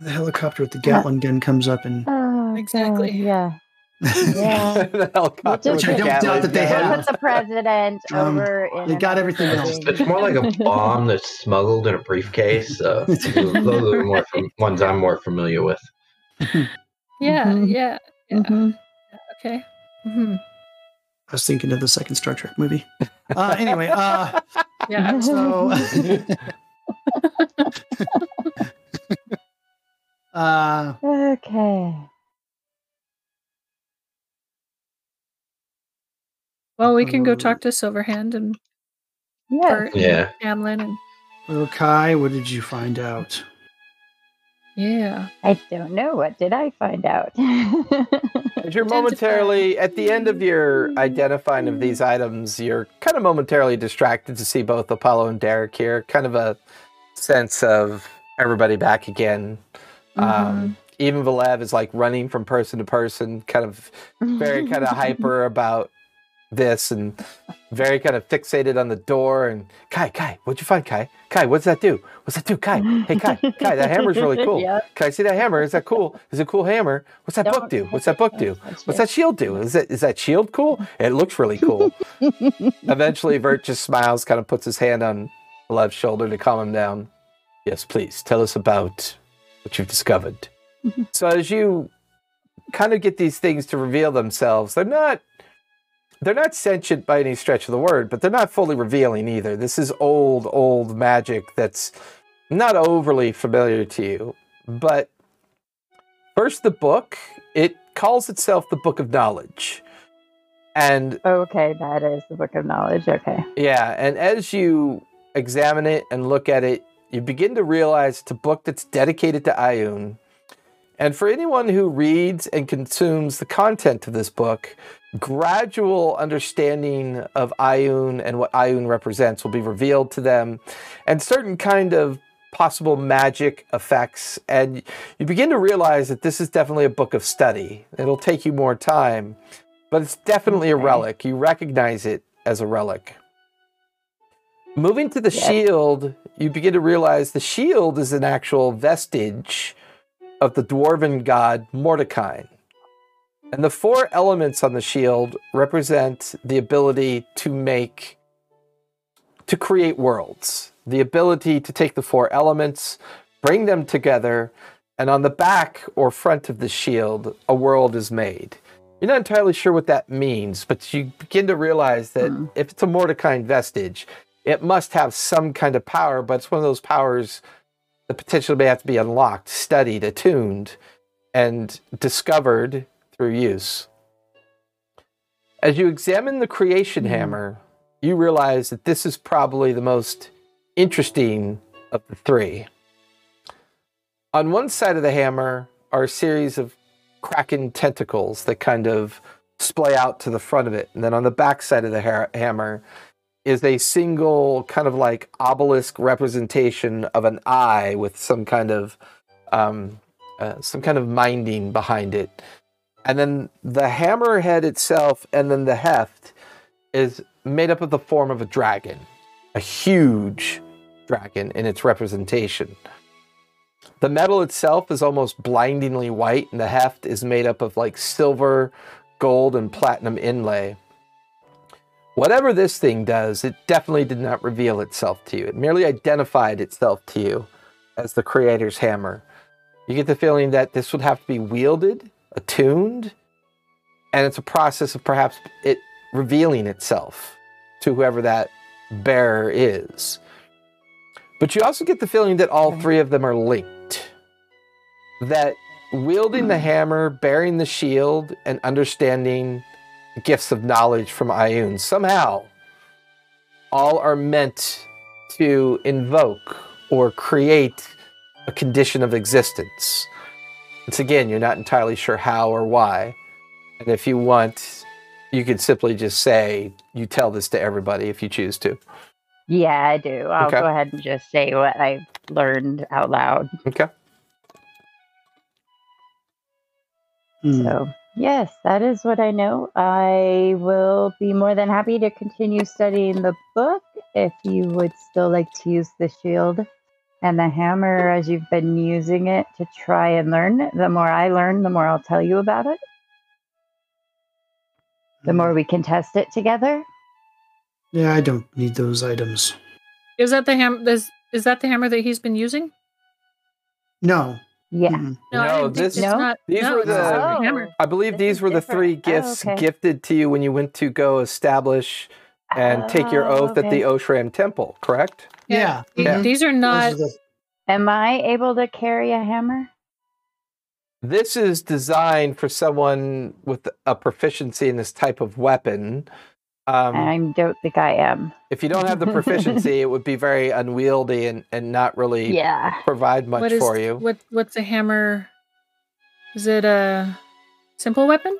The helicopter with the Gatling gun comes up and Oh, Exactly. God, yeah. Yeah. the helicopter Which I the don't doubt that they gun. have. Put the president Um, over in they got another everything else. It's more like a bomb that's smuggled in a briefcase. So those are the more fam- ones I'm more familiar with. Yeah. Mhm. Yeah. Yeah. Mhm. Okay. hmm I was thinking of the second Star Trek movie. Uh, anyway, uh, Yeah. so uh, Okay. Well, we can go talk to Silverhand and Yes. Vert and Yeah. Hamlin and well, Kai, what did you find out? Yeah. I don't know. What did I find out? As you're momentarily at the end of your identifying of these items, you're kind of momentarily distracted to see both Apollo and Derek here. Kind of a sense of everybody back again. Um, even Valev is like running from person to person, kind of very kind of hyper about this and very kind of fixated on the door. And Kai, Kai, what'd you find, Kai? Kai, what's that do? What's that do, Kai? Hey, Kai, Kai, that hammer's really cool. Yeah. Can I see that hammer? Is that cool? Is it a cool hammer? What's that book do? What's that book do? What's that shield do? Is that is that shield cool? It looks really cool. Eventually, Vert just smiles, kind of puts his hand on Lev's shoulder to calm him down. Yes, please tell us about what you've discovered. so as you kind of get these things to reveal themselves, they're not they're not sentient by any stretch of the word, but they're not fully revealing either. This is old, old magic that's not overly familiar to you. But first, the book, it calls itself the Book of Knowledge. And Okay, that is the book of knowledge. Okay. yeah, and as you examine it and look at it, you begin to realize it's a book that's dedicated to Ioun. And for anyone who reads and consumes the content of this book, gradual understanding of Ioun and what Ioun represents will be revealed to them, and certain kind of possible magic effects. And you begin to realize that this is definitely a book of study. It'll take you more time, but it's definitely a relic. You recognize it as a relic. Moving to the Yes. shield, you begin to realize the shield is an actual vestige of the dwarven god Mordecai. And the four elements on the shield represent the ability to make, to create worlds, the ability to take the four elements, bring them together, and on the back or front of the shield, a world is made. You're not entirely sure what that means, but you begin to realize that Hmm. if it's a Mordecai vestige, it must have some kind of power, but it's one of those powers that potential may have to be unlocked, studied, attuned, and discovered through use. As you examine the creation Hmm. hammer, you realize that this is probably the most interesting of the three. On one side of the hammer are a series of kraken tentacles that kind of splay out to the front of it. And then on the back side of the ha- hammer is a single kind of like obelisk representation of an eye with some kind of um, uh, some kind of minding behind it. And then the hammerhead itself and then the heft is made up of the form of a dragon, a huge dragon in its representation. The metal itself is almost blindingly white, and the heft is made up of like silver, gold, and platinum inlay. Whatever this thing does, it definitely did not reveal itself to you. It merely identified itself to you as the creator's hammer. You get the feeling that this would have to be wielded, attuned, and it's a process of perhaps it revealing itself to whoever that bearer is. But you also get the feeling that all mm-hmm. three of them are linked. That wielding the mm-hmm. hammer, bearing the shield, and understanding gifts of knowledge from Ioun somehow all are meant to invoke or create a condition of existence. Once again, you're not entirely sure how or why. And if you want, you could simply just say, you tell this to everybody if you choose to. Yeah, I do. I'll Okay. go ahead and just say what I learned out loud. Okay. Hmm. So, yes, that is what I know. I will be more than happy to continue studying the book if you would still like to use the shield and the hammer as you've been using it to try and learn. The more I learn, the more I'll tell you about it. The mm. more we can test it together. Yeah, I don't need those items. Is that the ham? Is, is that the hammer that he's been using? No. Yeah. Mm-hmm. No, No, this- No? not. These no, were the- the. Oh. I believe This these is were the three different. Oh, gifts okay. gifted to you when you went to go establish and take your Oh, oath at the okay. Oshram Temple, correct? Yeah. Th- Yeah. These are not. Those are the- Am I able to carry a hammer? This is designed for someone with a proficiency in this type of weapon. Um, I don't think I am. if you don't have the proficiency, it would be very unwieldy and, and not really Yeah. provide much what is for you. what? What's a hammer? Is it a simple weapon?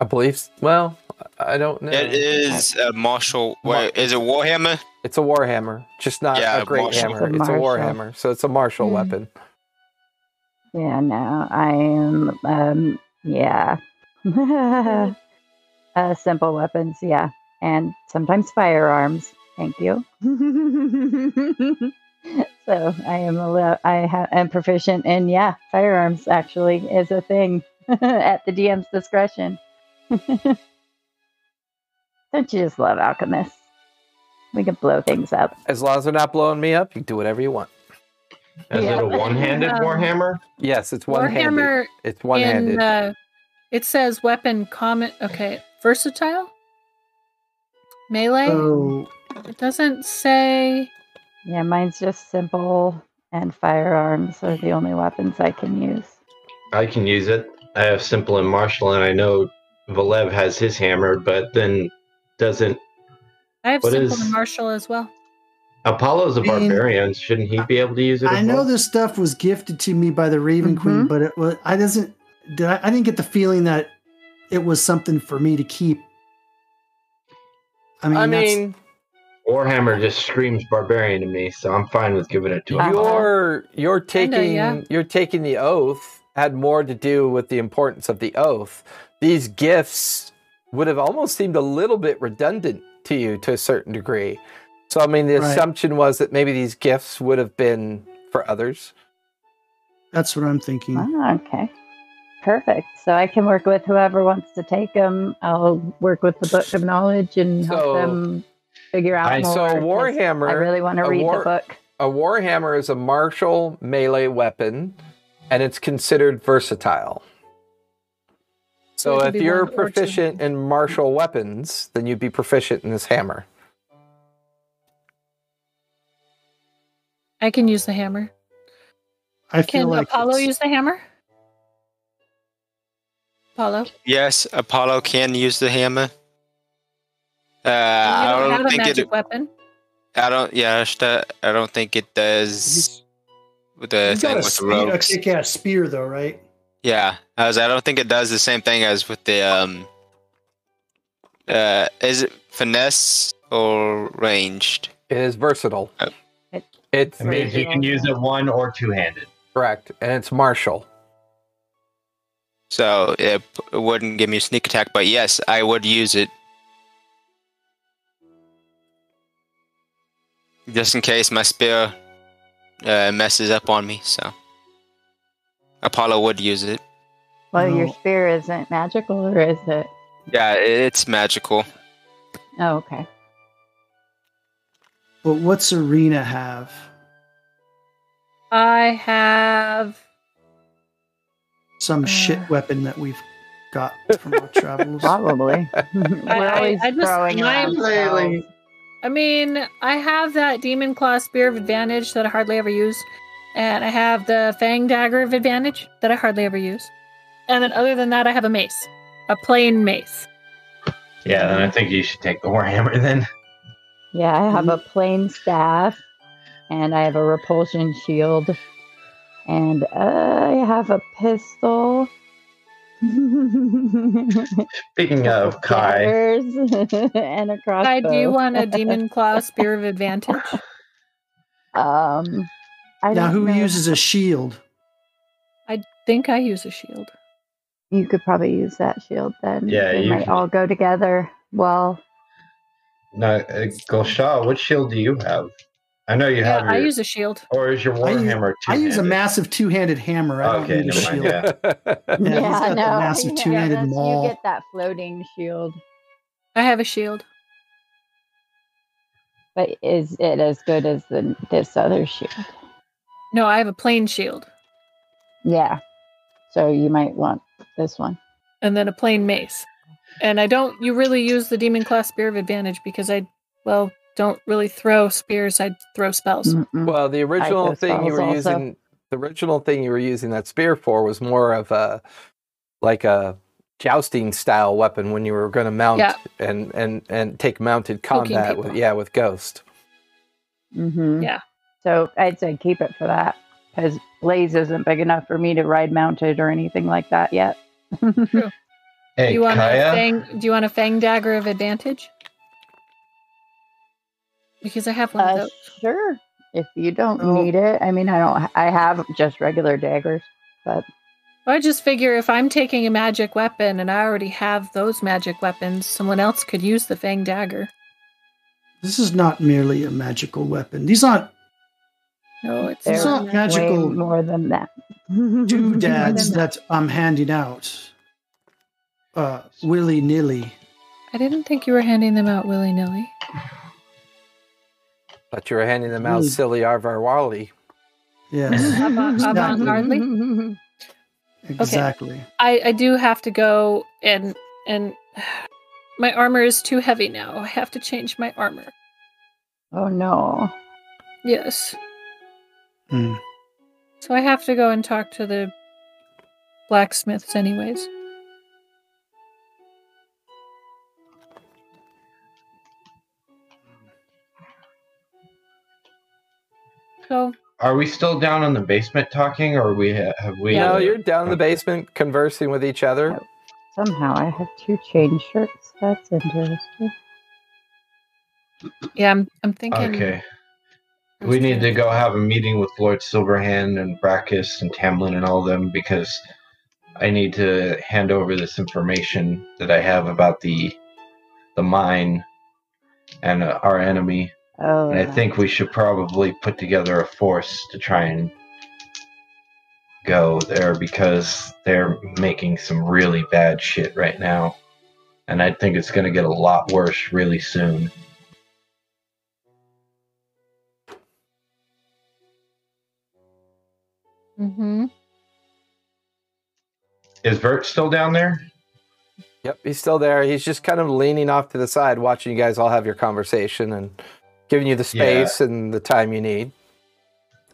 I believe. Well, I don't know. It is a martial. Wait, is it Warhammer? It's a warhammer, just not Yeah, a great martial. hammer. It's It's a a warhammer, so it's a martial Hmm. weapon. Yeah, no, I am. Um, yeah. uh, simple weapons, yeah, and sometimes firearms. Thank you. so I am a li- I ha- am proficient in yeah, firearms actually is a thing at the DM's discretion. Don't you just love alchemists? We can blow things up. As long as they're not blowing me up, you can do whatever you want. Is Yeah. it a one-handed Um, warhammer? Yes, it's one-handed. Warhammer It's one-handed. in uh, it says weapon common. Okay, versatile. Melee. Oh, It doesn't say. Yeah, mine's just simple, and firearms are the only weapons I can use. I can use it. I have simple and martial, and I know Valev has his hammer, but then doesn't I have What simple is- and martial as well. Apollo's a I mean, barbarian? Shouldn't he be able to use it? I know well? this stuff was gifted to me by the Raven Queen, Mhm. but it was I doesn't did I, I didn't get the feeling that it was something for me to keep. I mean, I mean, Warhammer just screams barbarian to me, so I'm fine with giving it to him. Uh-huh. your your Kinda, taking yeah. your taking the oath had more to do with the importance of the oath. These gifts would have almost seemed a little bit redundant to you to a certain degree. So I mean, the Right. assumption was that maybe these gifts would have been for others. that's what I'm thinking. Ah, okay. Perfect. So I can work with whoever wants to take them. I'll work with the Book of Knowledge and help them figure out I- more. So 'cause Warhammer, I really want to a read war- the book. a warhammer is a martial melee weapon, and it's considered versatile. So So if you're one or two. proficient in martial weapons, then you'd be proficient in this hammer. I can use the hammer. I feel Can like Apollo use the hammer? Apollo. Yes, Apollo can use the hammer. Uh, you I don't don't have a think magic it. weapon. I don't. Yeah, I don't think it does. With the He's thing got a, with the spear, a kick-ass spear, though, right? Yeah, I was. I don't think it does the same thing as with the um. Uh, is it finesse or ranged? It is versatile. Uh, It's It means you can use it one or two handed. correct, and it's martial. So it, it wouldn't give me a sneak attack, but yes, I would use it. Just in case my spear uh, messes up on me, so Apollo would use it. Well, your spear isn't magical, or is it? Yeah, it's magical. Oh, okay. But what's Arena have? I have. Some Uh. shit weapon that we've got from our travels. Probably. We're I- always I just- throwing my- around. I mean, I have that Demon Claw Spear of Advantage that I hardly ever use. And I have the Fang Dagger of Advantage that I hardly ever use. And then, other than that, I have a mace. A plain mace. Yeah, then I think you should take the warhammer then. Yeah, I have a plain staff, and I have a repulsion shield, and I have a pistol. Speaking of Kai, Daggers, and a crossbow. I do want a Demon Claw Spear of Advantage. Um, I now, don't who know. uses a shield? I think I use a shield. You could probably use that shield then. Yeah, they you might can- all go together. Well, no, uh, Gulshaw, what shield do you have? I know you Yeah, have I use a shield. or is your I use- warhammer two? I use a massive two-handed hammer. I don't need a never mind. shield. Yeah, Yeah, he's got the massive two-handed that's- maul. You get that floating shield, I have a shield. but is it as good as the this other shield? No, I have a plain shield. Yeah. So you might want this one. And then a plain mace. And I don't you really use the Demon Claw Spear of Advantage because I, well, don't really throw spears, I'd throw spells. Mm-mm. Well, the original thing you were also. using, the original thing you were using that spear for was more of a like a jousting style weapon when you were going to mount Yeah. and and and take mounted combat with yeah with ghost. Mm-hmm. Yeah. So I'd say keep it for that because Blaze isn't big enough for me to ride mounted or anything like that yet. hey do you want a Kaya, fang do you want a fang dagger of advantage? Because I have one of Uh, those. sure. If you don't Oh. need it, I mean, I don't. I have just regular daggers, but I just figure if I'm taking a magic weapon and I already have those magic weapons, someone else could use the fang dagger. This is not merely a magical weapon. These aren't No, it's It's they're not not. magical way more than that. doodads that I'm handing out uh, willy nilly. I didn't think you were handing them out willy nilly. But you were handing them out Really? silly Arvar Wally. Yes, Avant- Exactly. avant-garde? exactly. I, I do have to go and and my armor is too heavy now. I have to change my armor. oh no. Yes. Hmm. So I have to go and talk to the blacksmiths anyways. So are we still down in the basement talking, or we ha- have we? Yeah. No, you're down in the basement conversing with each other. Somehow I have two chain shirts. That's interesting. yeah, I'm I'm thinking Okay. We need to go have a meeting with Lord Silverhand and Brackus and Tamlin and all of them because I need to hand over this information that I have about the the mine and uh, our enemy. Oh, And I yeah. think we should probably put together a force to try and go there because they're making some really bad shit right now. And I think it's going to get a lot worse really soon. Mm-hmm. Is Vert still down there? Yep, he's still there. He's just kind of leaning off to the side, watching you guys all have your conversation and giving you the Yeah. space and the time you need.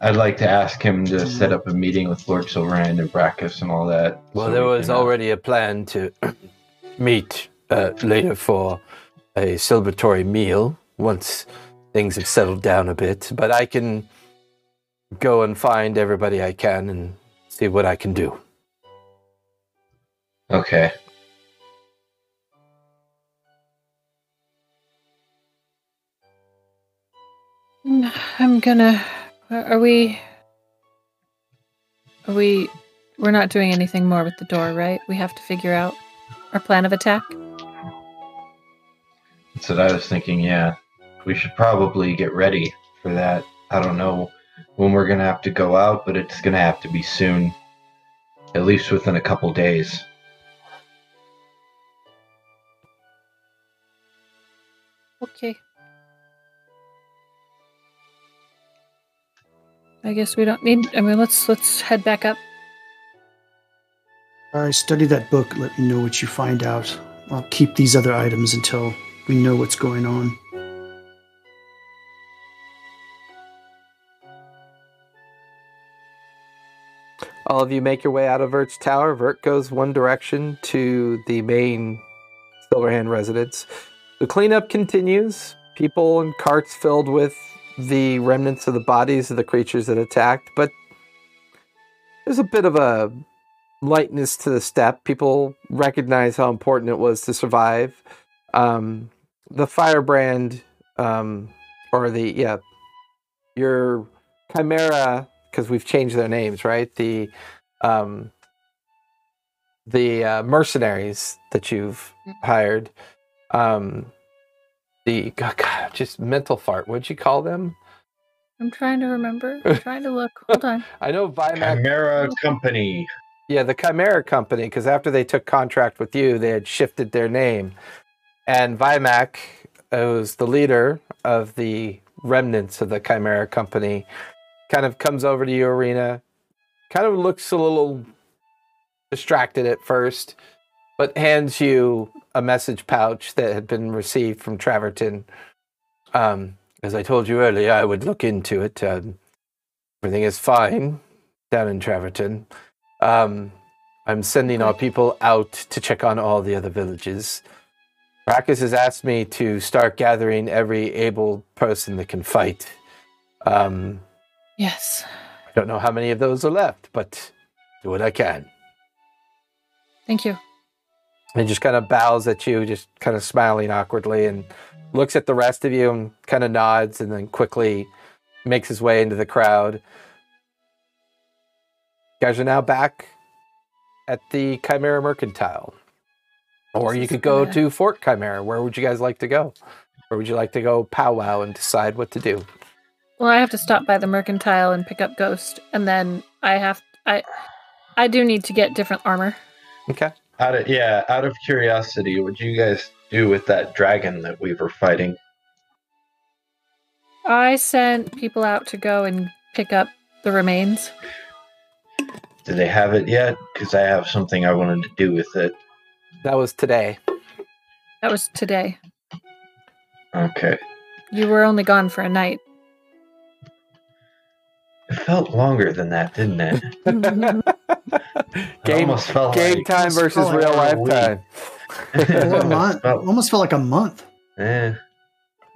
I'd like to ask him to set up a meeting with Lord Silverhand and Brackus and all that. Well, so there we was can, uh, already a plan to meet uh, later for a celebratory meal once things have settled down a bit, but I can go and find everybody I can and see what I can do. Okay. I'm gonna. Uh, are we? Are we? We're not doing anything more with the door, right? We have to figure out our plan of attack. That's what I was thinking, yeah. We should probably get ready for that. I don't know when we're gonna have to go out, but it's gonna have to be soon. At least within a couple days. Okay. I guess we don't need. I mean, let's let's head back up. All right, study that book. Let me know what you find out. I'll keep these other items until we know what's going on. All of you make your way out of Vert's tower. Vert goes one direction to the main Silverhand residence. The cleanup continues. People and carts filled with the remnants of the bodies of the creatures that attacked, but there's a bit of a lightness to the step. People recognize how important it was to survive. Um, the firebrand, um, or the yeah, your chimera, because we've changed their names, right? The um, the uh, mercenaries that you've hired. Um, the God, God, just mental fart. What'd you call them? I'm trying to remember. I'm trying to look. Hold on. I know Vimac. Chimera Company. Yeah, the Chimera Company, because after they took contract with you, they had shifted their name. And Vimac, uh, was the leader of the remnants of the Chimera Company, kind of comes over to your Arena, kind of looks a little distracted at first, but hands you a message pouch that had been received from Traverton. Um, as I told you earlier, I would look into it. Um, everything is fine down in Traverton. Um, I'm sending our people out to check on all the other villages. Brackus has asked me to start gathering every able person that can fight. Um, Yes. I don't know how many of those are left, but do what I can. Thank you. And just kind of bows at you, just kind of smiling awkwardly, and looks at the rest of you and kind of nods, and then quickly makes his way into the crowd. You guys are now back at the Chimera Mercantile. Or you could go to Fort Chimera. Where would you guys like to go? Or would you like to go powwow and decide what to do? Well, I have to stop by the mercantile and pick up Ghost, and then I have I I do need to get different armor. Okay. Out of yeah, out of curiosity, what do you guys do with that dragon that we were fighting? I sent people out to go and pick up the remains. Do they have it yet? Because I have something I wanted to do with it. That was today. That was today. Okay. You were only gone for a night. It felt longer than that, didn't it? It game almost felt game like, time versus felt like real a life time. Or month. Felt- Almost felt like a month. eh,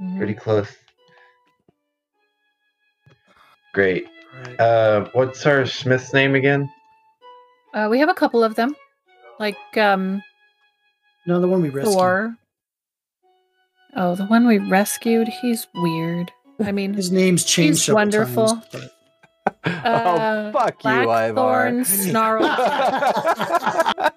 Mhm. pretty close. Great. Uh, what's our Smith's name again? Uh, we have a couple of them, like um No, the one we rescued. Thor. Oh, the one we rescued. He's weird. I mean, His name's changed. He's several wonderful. times, but- Uh, oh fuck you, Ivar. Blackthorn Snarl.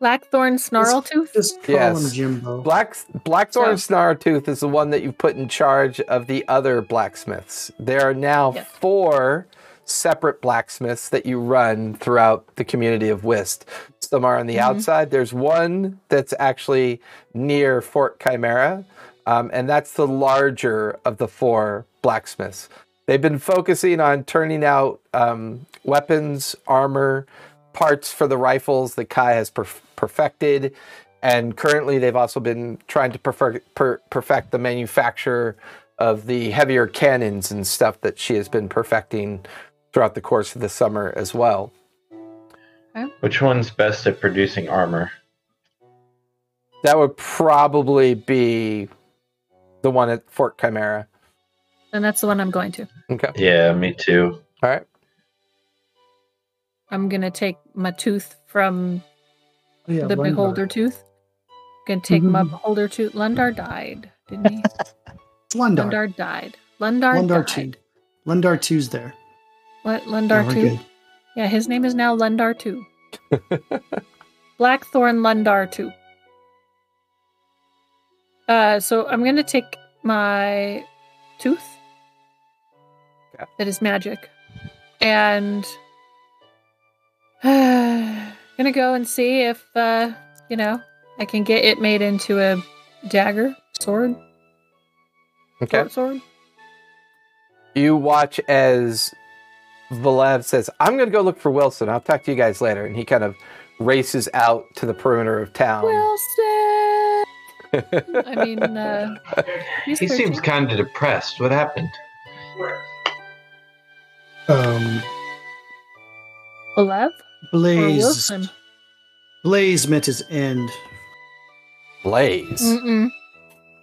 Blackthorn Snarltooth. Just call Yes. him Jimbo. Black Blackthorn So- Snarltooth is the one that you've put in charge of the other blacksmiths. There are now Yes. four separate blacksmiths that you run throughout the community of Whist. Some are on the Mhm. outside. There's one that's actually near Fort Chimera, um, and that's the larger of the four blacksmiths. They've been focusing on turning out um, weapons, armor, parts for the rifles that Kai has perf- perfected. And currently, they've also been trying to perfect, per- perfect the manufacture of the heavier cannons and stuff that she has been perfecting throughout the course of the summer as well. Which one's best at producing armor? That would probably be The one at Fort Chimera. And that's the one I'm going to. Okay. Yeah, me too. All right. I'm gonna take my tooth from Oh, yeah, the Lundar. beholder tooth. Gonna take my Mhm. beholder tooth. Lundar died, didn't he? It's Lundar. Lundar died. Lundar, Lundar two. died. Lundar two's there. What Yeah, Lundar we're two? good. Yeah, his name is now Lundar two. Blackthorn Lundar two. Uh, so I'm gonna take my tooth. Okay. That is magic, and I'm gonna go and see if uh, you know I can get it made into a dagger, sword, Okay. short sword. You watch as Valev says, I'm going to go look for Wilson. I'll talk to you guys later. And he kind of races out to the perimeter of town. Wilson. I mean, uh, He seems kind of depressed. What happened? Um, Olev or Blaze. Wilson. Blaze met his end. Blaze. Mm-mm.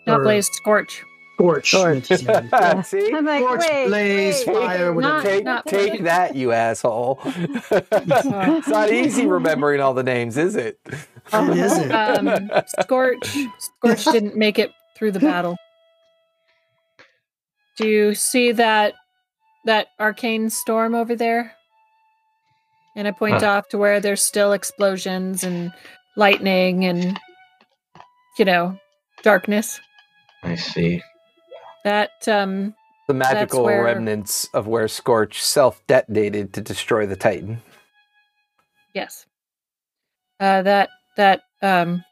Not Or- Blaze, Scorch. Scorch. Scorch. met. See? I'm like, Scorch, wait, blaze, wait. fire, whatever. Not- take not take Blaze. that, you asshole. it's not easy remembering all the names, is it? It isn't. Um, Scorch. Scorch didn't make it through the battle. Do you see that that arcane storm over there? And I point Huh. off to where there's still explosions and lightning and you know darkness. I see. That um the magical where- remnants of where Scorch self detonated to destroy the Titan. yes. Uh that that um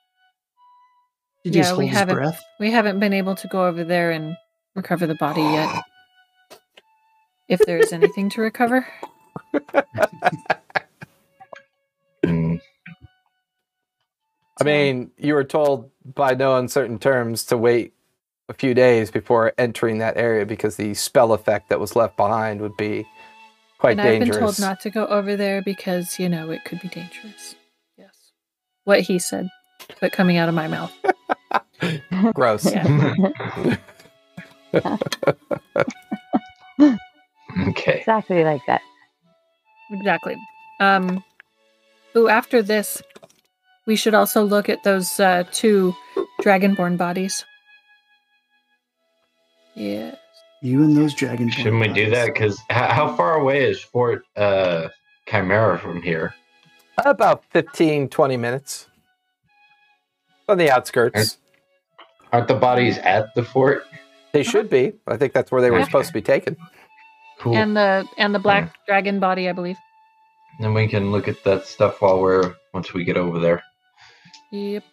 Did he Yeah, just we hold his haven't- breath? We haven't been able to go over there and recover the body yet. If there is anything to recover. Hmm. I mean, you were told by no uncertain terms to wait a few days before entering that area because the spell effect that was left behind would be quite and I've been told not to go over there because, you know, it could be dangerous. Yes. What he said, but coming out of my mouth. Gross. Yeah. okay. exactly like that. Exactly. Um ooh, after this, we should also look at those uh two dragonborn bodies. Yeah. You and those dragon. Shouldn't we do that? Because how, how far away is Fort uh, Chimera from here? About 15, 20 minutes. On the outskirts. Aren't the bodies at the fort? They should be. I think that's where they were supposed to be taken. Cool. And the and the black dragon body, I believe. then we can look at that stuff while we're once we get over there. Yep.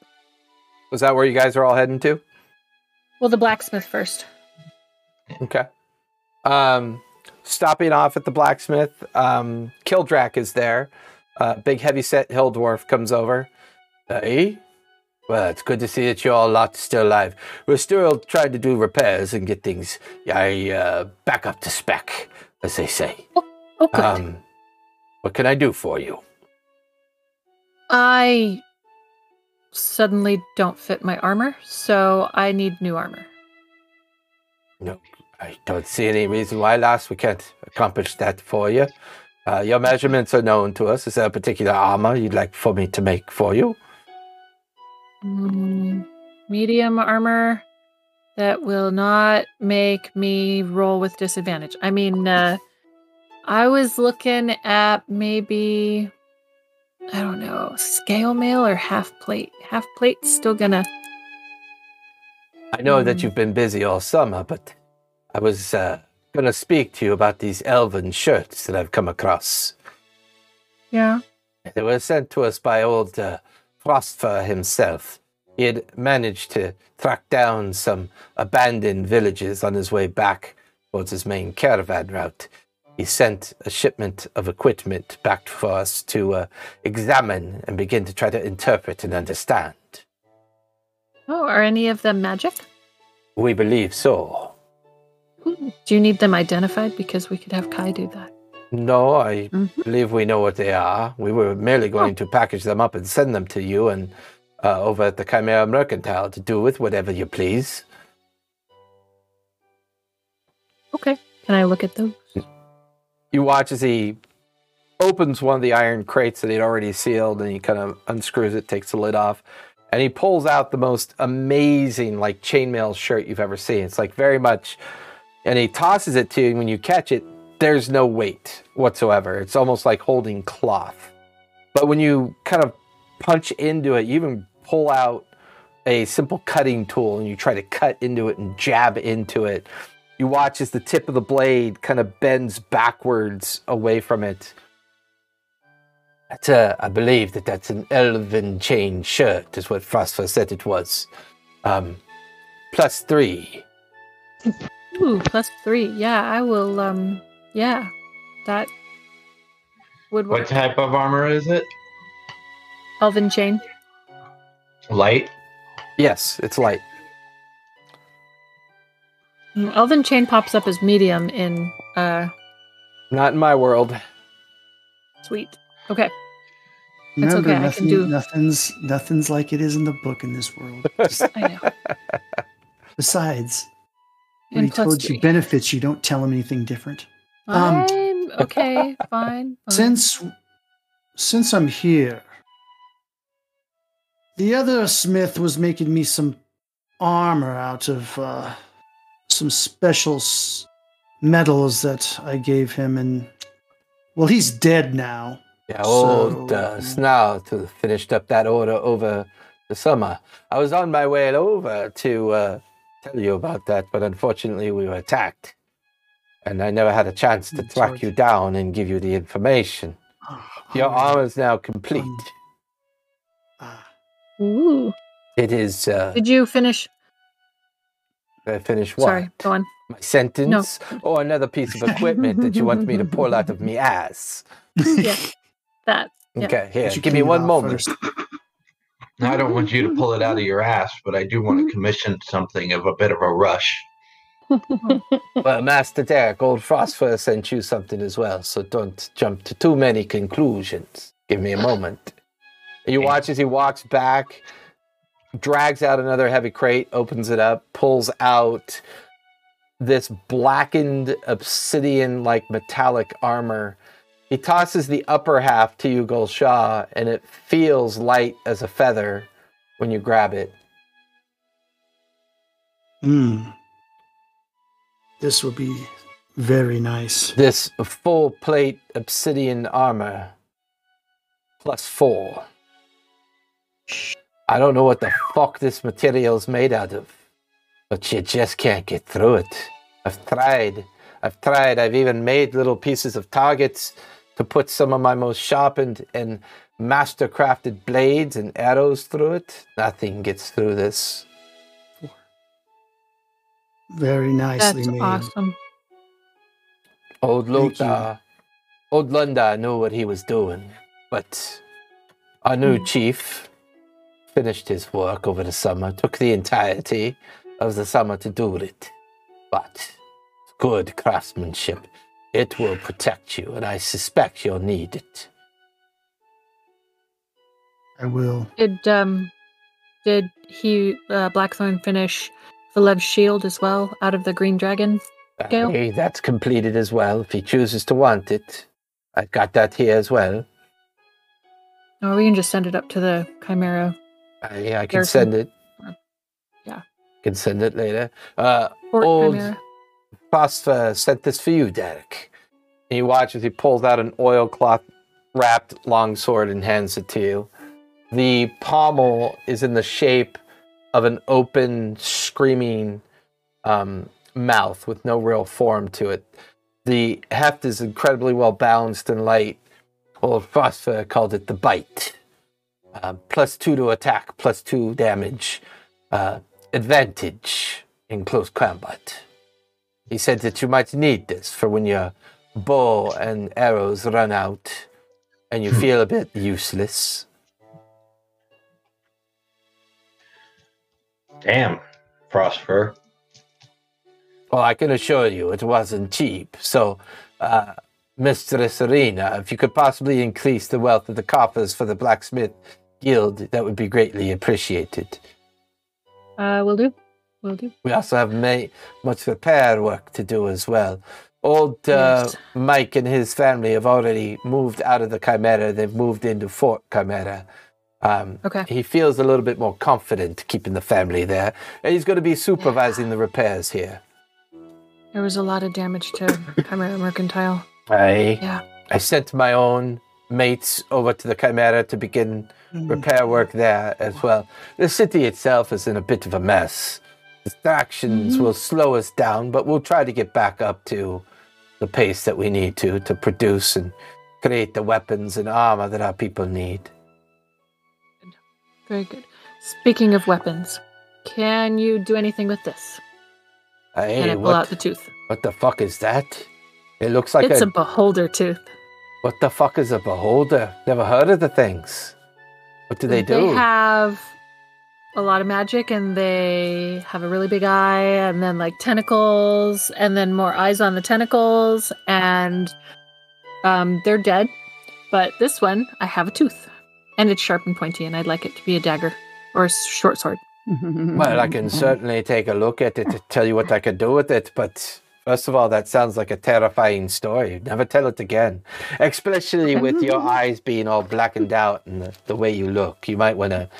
Was that where you guys are all heading to? Well, the blacksmith first. Okay. Um, stopping off at the blacksmith, um, Kildrak is there. Uh, big heavy-set hill dwarf comes over. Hey, well, it's good to see that you all lot still alive. We're still trying to do repairs and get things I, uh, back up to spec, as they say. Oh, good. Um, what can I do for you? I suddenly don't fit my armor, so I need new armor. No, I don't see any reason why, lass, we can't accomplish that for you. Uh, your measurements are known to us. Is there a particular armor you'd like for me to make for you? Mm, medium armor that will not make me roll with disadvantage. I mean, uh, I was looking at maybe, I don't know, scale mail or half plate. Half plate's still gonna. I know that Hmm. you've been busy all summer, but I was uh, to speak to you about these elven shirts that I've come across. Yeah. They were sent to us by old uh, Frostfur himself. He had managed to track down some abandoned villages on his way back towards his main caravan route. He sent a shipment of equipment back for us to uh, examine and begin to try to interpret and understand. Oh, are any of them magic? We believe so. Do you need them identified? Because we could have Kai do that. No, I Mhm. believe we know what they are. We were merely going to package them up and send them to you and uh, over at the Chimera Mercantile to do with whatever you please. Okay. Can I look at those? You watch as he opens one of the iron crates that he'd already sealed and he kind of unscrews it, takes the lid off, and he pulls out the most amazing, like chainmail shirt you've ever seen. It's like very much, and he tosses it to you. And when you catch it, there's no weight whatsoever. It's almost like holding cloth. But when you kind of punch into it, you even pull out a simple cutting tool and you try to cut into it and jab into it. You watch as the tip of the blade kind of bends backwards away from it. That's a, I believe that that's an elven chain shirt, is what Frostfur said it was. Um, plus three. Ooh, plus three. Yeah, I will. Um, yeah, that would work. What type of armor is it? Elven chain. Light. Yes, it's light. Mm, Elven chain pops up as medium in uh Not in my world. sweet. Okay. That's Remember, okay, I can do- nothing's nothing's like it is in the book in this world. Just- I know. besides, when he And plus told three. you benefits, you don't tell him anything different. Um, I'm okay. Fine. fine. Since since I'm here, the other smith was making me some armor out of uh, some special s- metals that I gave him, and well, he's dead now. Yeah, old So, uh, yeah. Snarl to finished up that order over the summer. I was on my way over to uh, tell you about that, but unfortunately we were attacked. And I never had a chance to track you down and give you the information. Your armor is now complete. Ah, Ooh. It is. Uh, Did you finish? I finish what? Sorry. Go on. My sentence or another piece of equipment that you want me to pull out of me ass? Yeah. That. Yeah. Okay, here, but you give me one off moment. first. I don't want you to pull it out of your ass, but I do want to commission something of a bit of a rush. Well, Master Derek, old Frostfur sent you something as well, so don't jump to too many conclusions. Give me a moment. You watch as he walks back, drags out another heavy crate, opens it up, pulls out this blackened obsidian like metallic armor. He tosses the upper half to you, Gulshaw, and it feels light as a feather when you grab it. Hmm. This will be very nice. this full plate obsidian armor plus four. I don't know what the fuck this material's made out of, but you just can't get through it. I've tried. I've tried. I've even made little pieces of targets to put some of my most sharpened and master crafted blades and arrows through it. Nothing gets through this. Very nicely That's made. awesome. Old Thank you. Luther, old Lundar knew what he was doing, but our new chief finished his work over the summer, took the entirety of the summer to do it. But good craftsmanship. It will protect you, and I suspect you'll need it. I will. Did um, did he uh, Blackthorn finish Valev's shield as well out of the Green Dragon? Okay, that's completed as well, if he chooses to want it. I've got that here as well. Or we can just send it up to the Chimera I, I can Garrison. send it. Yeah. Can send it later. Uh, Fort Old- Chimera. Frostfur sent this for you, Derek. And you watch as he pulls out an oilcloth wrapped longsword and hands it to you. The pommel is in the shape of an open, screaming um, mouth with no real form to it. The heft is incredibly well balanced and light. Old Frostfur called it the bite. Uh, plus two to attack, plus two damage. Uh, advantage in close combat. He said that you might need this for when your bow and arrows run out and you feel a bit useless. Damn, Prosper. Well, I can assure you it wasn't cheap. So, uh, Mistress Arena, if you could possibly increase the wealth of the coffers for the blacksmith guild, that would be greatly appreciated. Uh, will do. Will do. We also have ma- much repair work to do as well. Old uh, Yes. Mike and his family have already moved out of the Chimera. They've moved into Fort Chimera. Um, Okay. He feels a little bit more confident keeping the family there. And he's going to be supervising the repairs here. There was a lot of damage to Chimera Mercantile. I, Yeah. I sent my own mates over to the Chimera to begin repair work there as well. The city itself is in a bit of a mess. Distractions will slow us down, but we'll try to get back up to the pace that we need to to produce and create the weapons and armor that our people need. Very good. Speaking of weapons, can you do anything with this? Hey, Can I pull what, out the tooth? what the fuck is that? It looks like it's a, a beholder tooth. what the fuck is a beholder? Never heard of the things. What do they do? They have a lot of magic and they have a really big eye and then like tentacles and then more eyes on the tentacles and um, they're dead. But this one, I have a tooth and it's sharp and pointy and I'd like it to be a dagger or a short sword. Well, I can certainly take a look at it to tell you what I could do with it, but first of all, that sounds like a terrifying story. Never tell it again. Especially with your eyes being all blackened out and the, the way you look. You might want to,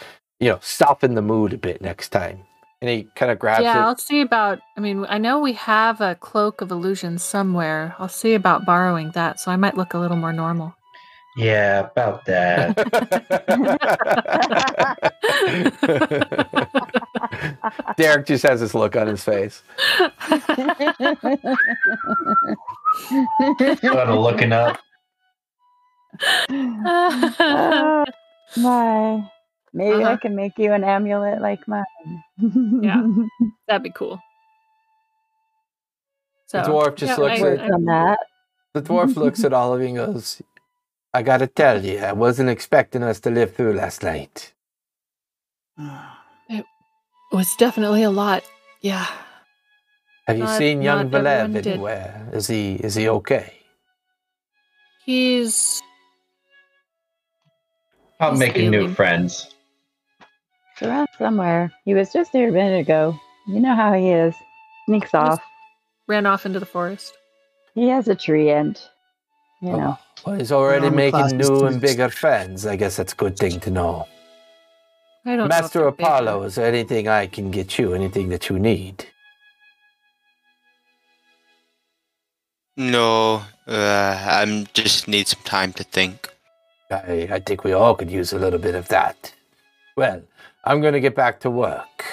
you know, soften the mood a bit next time. And he kind of grabs yeah, it. I'll see about. I mean, I know we have a cloak of illusion somewhere. I'll see about borrowing that, so I might look a little more normal. Yeah, about that. Derek just has this look on his face. Sort of looking up. oh my. Maybe I Uh-huh. can make you an amulet like mine. Yeah. That'd be cool. So, The dwarf just yeah, looks I- at- I- on that. The dwarf looks at all of you and goes, I gotta tell you, I wasn't expecting us to live through last night. It was definitely a lot. Yeah. Have you Not- seen young not everyone Valev did. anywhere? Is he is he okay? He's I'm He's making new friends. It's around somewhere. He was just there a minute ago. You know how he is. Sneaks off. ran off into the forest. He has a treant. You know. Oh, well, he's already making class new and bigger friends. I guess that's a good thing to know. I don't Master they're. Apollo, is there anything I can get you? Anything that you need? No, uh, I'm just need some time to think. I, I think we all could use a little bit of that. Well, I'm going to get back to work.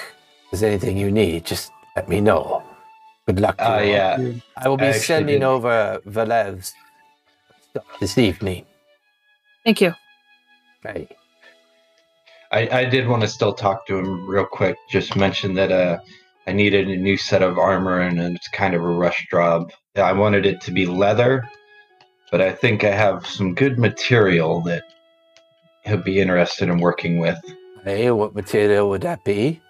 If there's anything you need, just let me know. Good luck to Oh, you all. yeah. I will be I sending did- over Valev's stuff this evening. Thank you. Right. I, I did want to still talk to him real quick. Just mention that uh, I needed a new set of armor, and it's kind of a rush job. I wanted it to be leather, but I think I have some good material that he'll be interested in working with. Hey, what material would that be?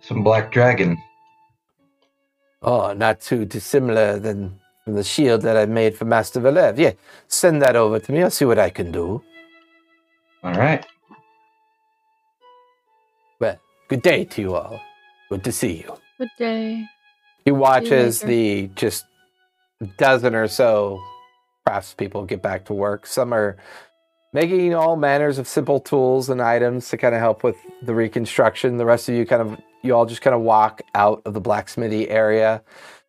Some black dragon. Oh, not too dissimilar than from the shield that I made for Master Valev. Yeah, send that over to me. I'll see what I can do. All right. Well, good day to you all. Good to see you. Good day. He watches the just dozen or so craftspeople get back to work. Some are making all manners of simple tools and items to kind of help with the reconstruction. The rest of you kind of, you all just kind of walk out of the blacksmithy area.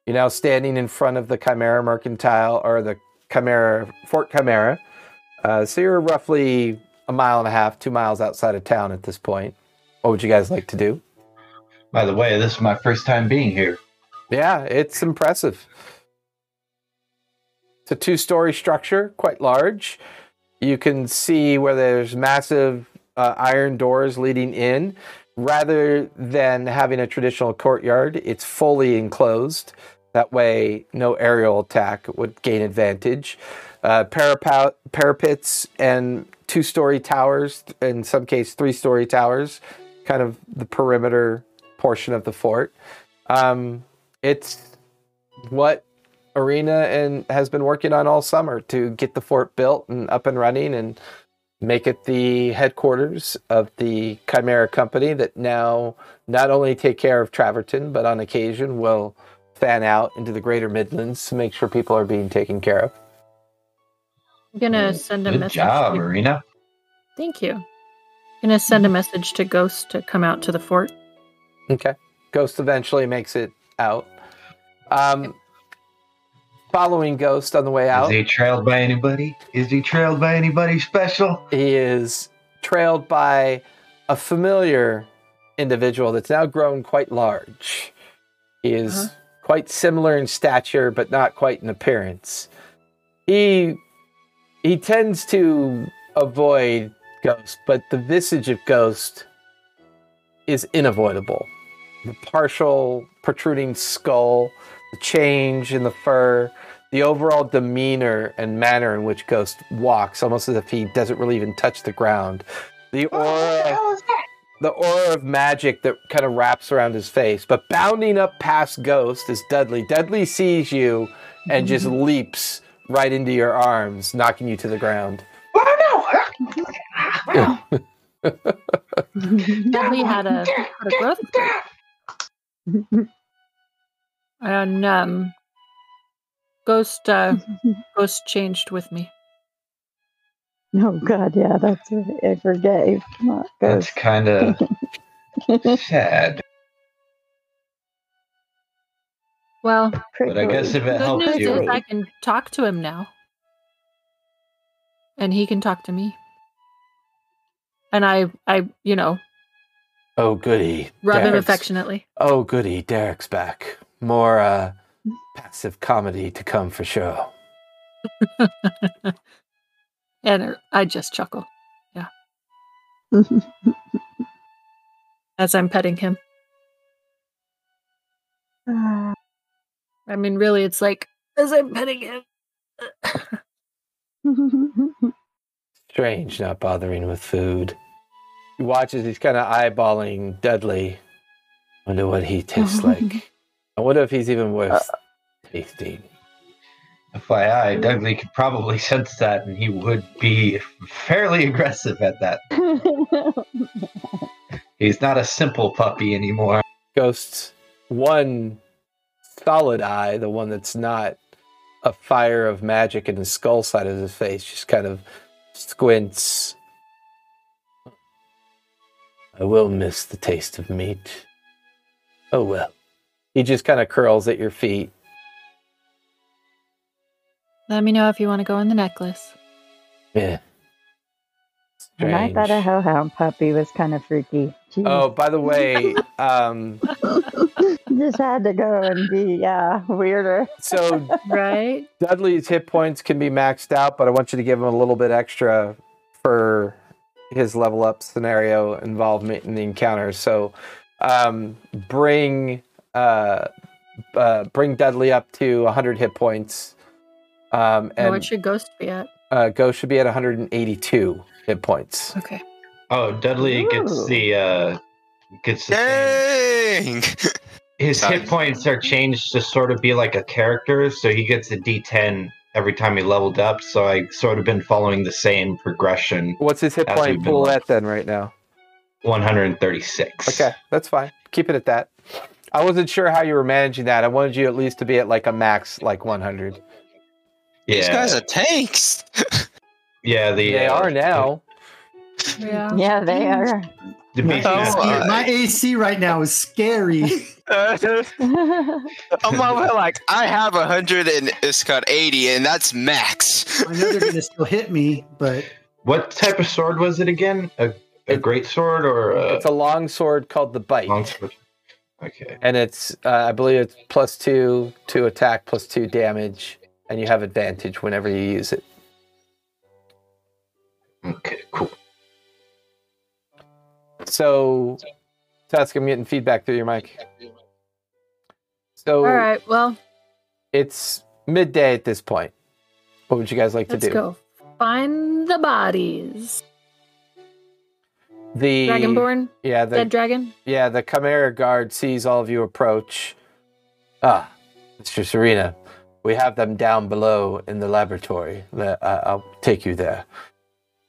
You're now standing in front of the Chimera Mercantile or the Chimera, Fort Chimera. Uh, so you're roughly a mile and a half, two miles outside of town at this point. What would you guys like to do? By the way, this is my first time being here. Yeah, it's impressive. It's a two story structure, quite large. You can see where there's massive uh, iron doors leading in. Rather than having a traditional courtyard, it's fully enclosed. That way, no aerial attack would gain advantage. Uh, parapet, parapets and two story towers, in some case, three story towers, kind of the perimeter portion of the fort. Um, it's what Arena and has been working on all summer to get the fort built and up and running and make it the headquarters of the Chimera Company that now not only take care of Traverton, but on occasion will fan out into the greater Midlands to make sure people are being taken care of. I'm gonna send a Good message. job, to- Marina. Thank you. I'm gonna send a message to Ghost to come out to the fort. Okay. Ghost eventually makes it out. Um, following Ghost on the way out, Is he trailed by anybody? Is he trailed by anybody special? he is trailed by a familiar individual that's now grown quite large. He is Uh-huh. Quite similar in stature, but not quite in appearance. He he tends to avoid ghosts, but the visage of Ghost is unavoidable. The partial protruding skull, the change in the fur, the overall demeanor and manner in which Ghost walks, almost as if he doesn't really even touch the ground. The aura, the aura of magic that kind of wraps around his face. But bounding up past Ghost is Dudley. Dudley sees you and just leaps right into your arms, knocking you to the ground. Dudley had a, had a growth spurt. and um, Ghost uh, Ghost changed with me. Oh God, yeah, that's right. I forgave. Not That's kind of sad. Well, But I guess if it good helps news you, is I can talk to him now, and he can talk to me. And I, I, you know, Oh, goody. rub him affectionately. Oh, goody. Derek's back. More uh, passive comedy to come for sure. And I just chuckle Yeah. as I'm petting him. I mean, really, it's like as I'm petting him. Strange not bothering with food. He watches, he's kind of eyeballing Dudley. Wonder what he tastes like. I wonder if he's even worth uh, tasting. FYI, Dudley could probably sense that, and he would be fairly aggressive at that. He's not a simple puppy anymore. Ghost's one solid eye, the one that's not a fire of magic in the skull side of his face, just kind of squints. I will miss the taste of meat. Oh well. He just kind of curls at your feet. Let me know if you want to go in the necklace. Yeah. and I thought a Strange. hellhound puppy was kind of freaky. Jeez. Oh, by the way, um, just had to go and be yeah weirder. so Right? Dudley's hit points can be maxed out, but I want you to give him a little bit extra for his level up scenario involvement in the encounter. So um, bring uh, uh, bring Dudley up to 100 hit points, um, And and what should Ghost be at? uh, Ghost should be at 182 hit points. Okay. Oh, Dudley gets the uh gets the same. Dang! His hit points are changed to sort of be like a character, so he gets a D10 every time he leveled up. So I sort of been following the same progression. What's his hit point pool at then right now? 136. Okay, that's fine. Keep it at that. I wasn't sure how you were managing that. I wanted you at least to be at like a max, like 100. Yeah. These guys are tanks. yeah. The They uh, are now. Yeah. Yeah, they are. The My, basic- Oh, AC, uh, my AC right now is scary. I'm over like I have a hundred and it's got eighty, and that's max. I know they're going to still hit me, but what type of sword was it again? A, a It- great sword or a It's a long sword called the Bite. long sword? Okay. and it's uh, I believe it's plus two to attack, plus two damage, and you have advantage whenever you use it. Okay. Cool. So, Tusk, I'm getting feedback through your mic. So All right. Well, it's midday at this point. What would you guys like to do? let's go find the bodies. The Dragonborn, yeah, the dead dragon. yeah, the Chimera guard sees all of you approach. Ah, Mr. Serena, we have them down below in the laboratory. Uh, I'll take you there.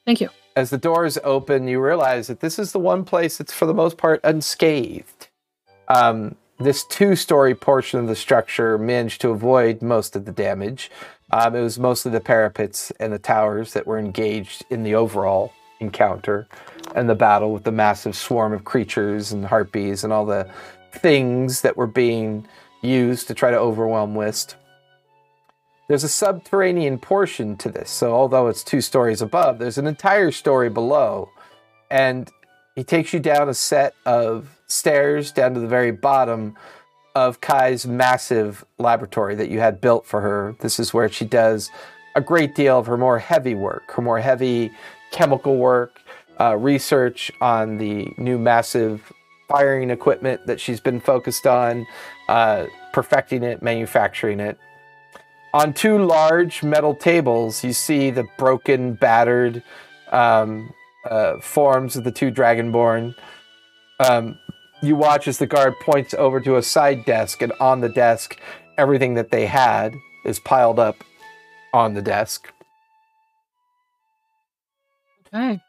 Thank you. As the doors open, you realize that this is the one place that's for the most part unscathed. Um, this two story portion of the structure managed to avoid most of the damage. Um, it was mostly the parapets and the towers that were engaged in the overall encounter and the battle with the massive swarm of creatures and harpies and all the things that were being used to try to overwhelm Whist. There's a subterranean portion to this, so although it's two stories above, there's an entire story below. And he takes you down a set of stairs down to the very bottom of Kai's massive laboratory that you had built for her. This is where she does a great deal of her more heavy work, her more heavy chemical work, uh, research on the new massive firing equipment that she's been focused on, uh, perfecting it, manufacturing it. On two large metal tables, you see the broken, battered um, uh, forms of the two Dragonborn. Um, you watch as the guard points over to a side desk, and on the desk, everything that they had is piled up on the desk. Okay.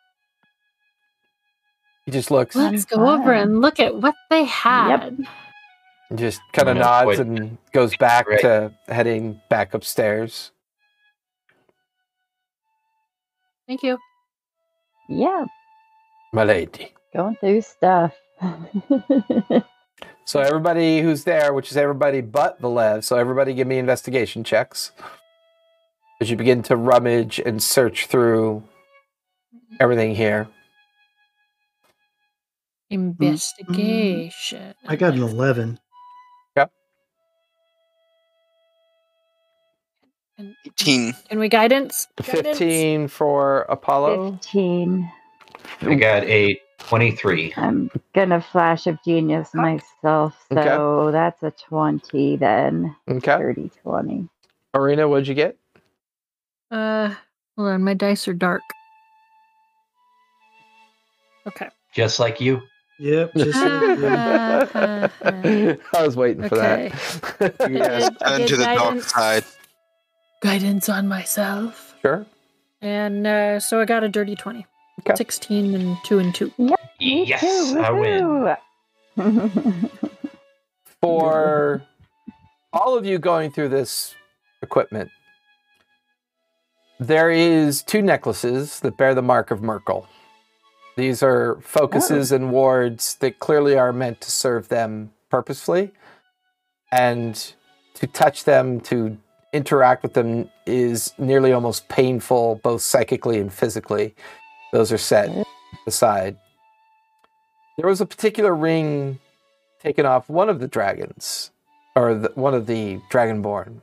He just looks, Let's go over and look at what they had. And just kind of nods, wait. and goes back Right. to heading back upstairs. Thank you. Yeah, My lady. going through stuff. So everybody who's there, which is everybody but Valev, so everybody give me investigation checks. As you begin to rummage and search through everything here. Investigation. I got an 11. 18. Can we guidance? Guidance? 15 for Apollo. 15. I got a 23. I'm gonna flash of genius myself, so Okay. that's a 20 then. Okay. 30 20. Arena, what'd you get? Uh, hold on. My dice are dark. Okay. Just like you. Yep. Just, yeah. I was waiting for Okay. that. Yes, did- turn to the dark side. Guidance on myself. sure. And uh, so I got a dirty 20. Okay. 16 and 2 and 2. Me Yes, too, I win. For all of you going through this equipment, there is two necklaces that bear the mark of Myrkul. These are focuses and wards that clearly are meant to serve them purposefully. And to touch them, to interact with them, is nearly almost painful, both psychically and physically. Those are set aside. There was a particular ring taken off one of the dragons, or the, one of the dragonborn.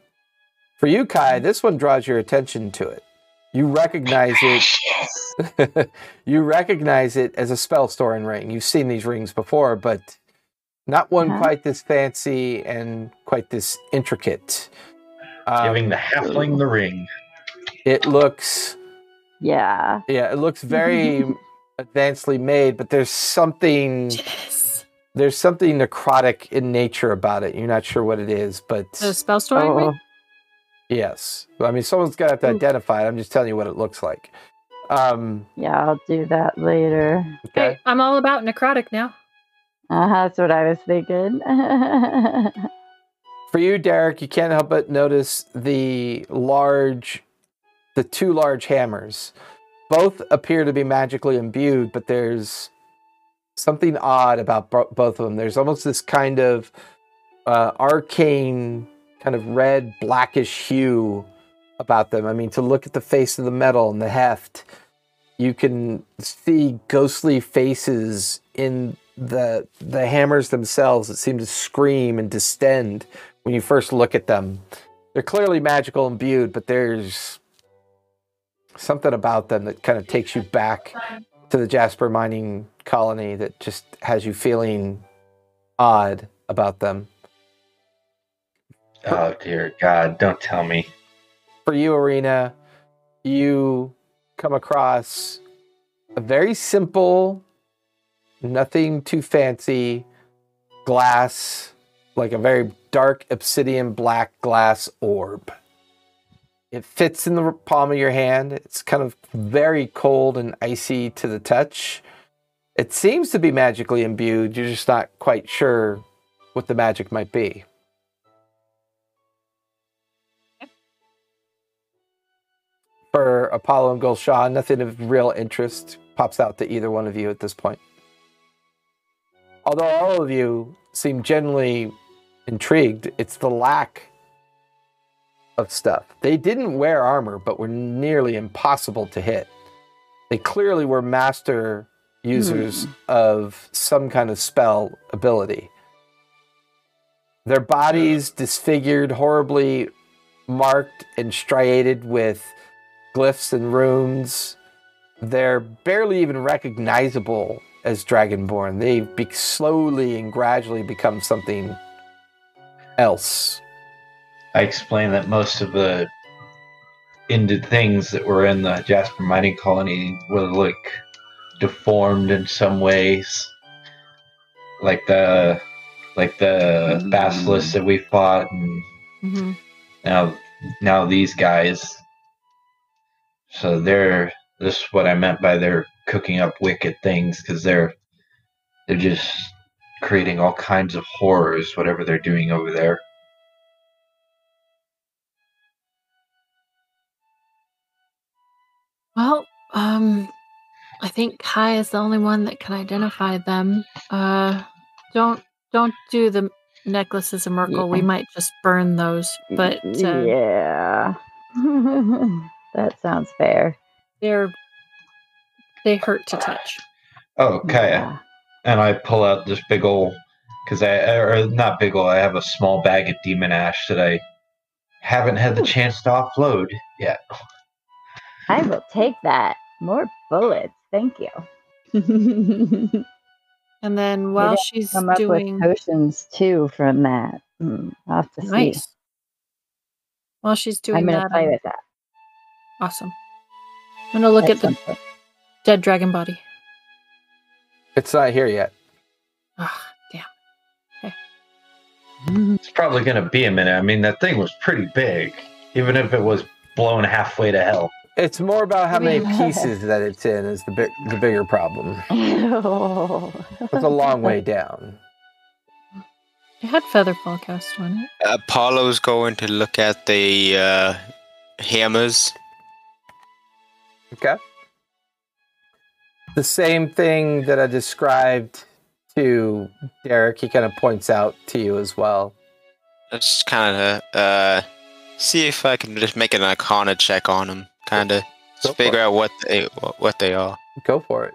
For you, Kai, this one draws your attention to it. You recognize it. you recognize it as a spell storing ring. You've seen these rings before, but not one Uh-huh. quite this fancy and quite this intricate. Um, Giving the halfling the ring. it looks yeah. yeah, it looks very advancedly made, but there's something Yes. there's something necrotic in nature about it. You're not sure what it is, but The spell story Oh, ring? yes. I mean, someone's gonna have to Ooh. identify it. I'm just telling you what it looks like. Um, yeah, I'll do that later. okay. Hey, I'm all about necrotic now. Uh, that's what I was thinking. For you, Derek, you can't help but notice the large, the two large hammers. Both appear to be magically imbued, but there's something odd about bo- both of them. There's almost this kind of uh, arcane, kind of red, blackish hue about them. I mean, to look at the face of the metal and the heft, you can see ghostly faces in the the hammers themselves that seem to scream and distend when you first look at them. They're clearly magical imbued, but there's something about them that kind of takes you back to the Jasper mining colony that just has you feeling odd about them. Oh dear God! Don't tell me. For you, Arena, you come across a very simple, nothing too fancy glass, like a very dark obsidian black glass orb. It fits in the palm of your hand. It's kind of very cold and icy to the touch. It seems to be magically imbued. You're just not quite sure what the magic might be. For Apollo and Gulshan, nothing of real interest pops out to either one of you at this point. Although all of you seem genuinely intrigued, it's the lack of stuff. They didn't wear armor, but were nearly impossible to hit. They clearly were master hmm. users of some kind of spell ability. Their bodies disfigured, horribly marked and striated with glyphs and runes. They're barely even recognizable as Dragonborn. They be- slowly and gradually become something else. I explained that most of the ended things that were in the Jasper mining colony were like deformed in some ways, like the like the Mm. basilisk that we fought, and hmm now now these guys. So they're this is what I meant by they're cooking up wicked things because they're they're just creating all kinds of horrors, whatever they're doing over there. Well, um, I think Kai is the only one that can identify them. Uh, don't don't do the necklaces of Myrkul. We might just burn those, but uh, yeah. that sounds fair. they're they hurt to touch. Oh, Kaya. Yeah. And I pull out this big ol' because I or not big ol' I have a small bag of demon ash that I haven't had the chance to offload yet. I will take that. More bullets. Thank you. And then while she's Come up doing with potions too from that. Hmm, I'll have to see. while she's doing I'm gonna that, play um, with that. awesome. I'm gonna look at the some point. dead dragon body. It's not here yet. Ah, damn. It's probably gonna be a minute. I mean, that thing was pretty big, even if it was blown halfway to hell. It's more about how many pieces that it's in is the big, the bigger problem. Ew. It's a long way down. It had featherfall cast on it. Apollo's going to look at the uh, hammers. Okay. The same thing that I described to Derek, he kind of points out to you as well. Let's kind of uh, see if I can just make an Arcana check on them. Kind of figure out what they what, what they are. Go for it.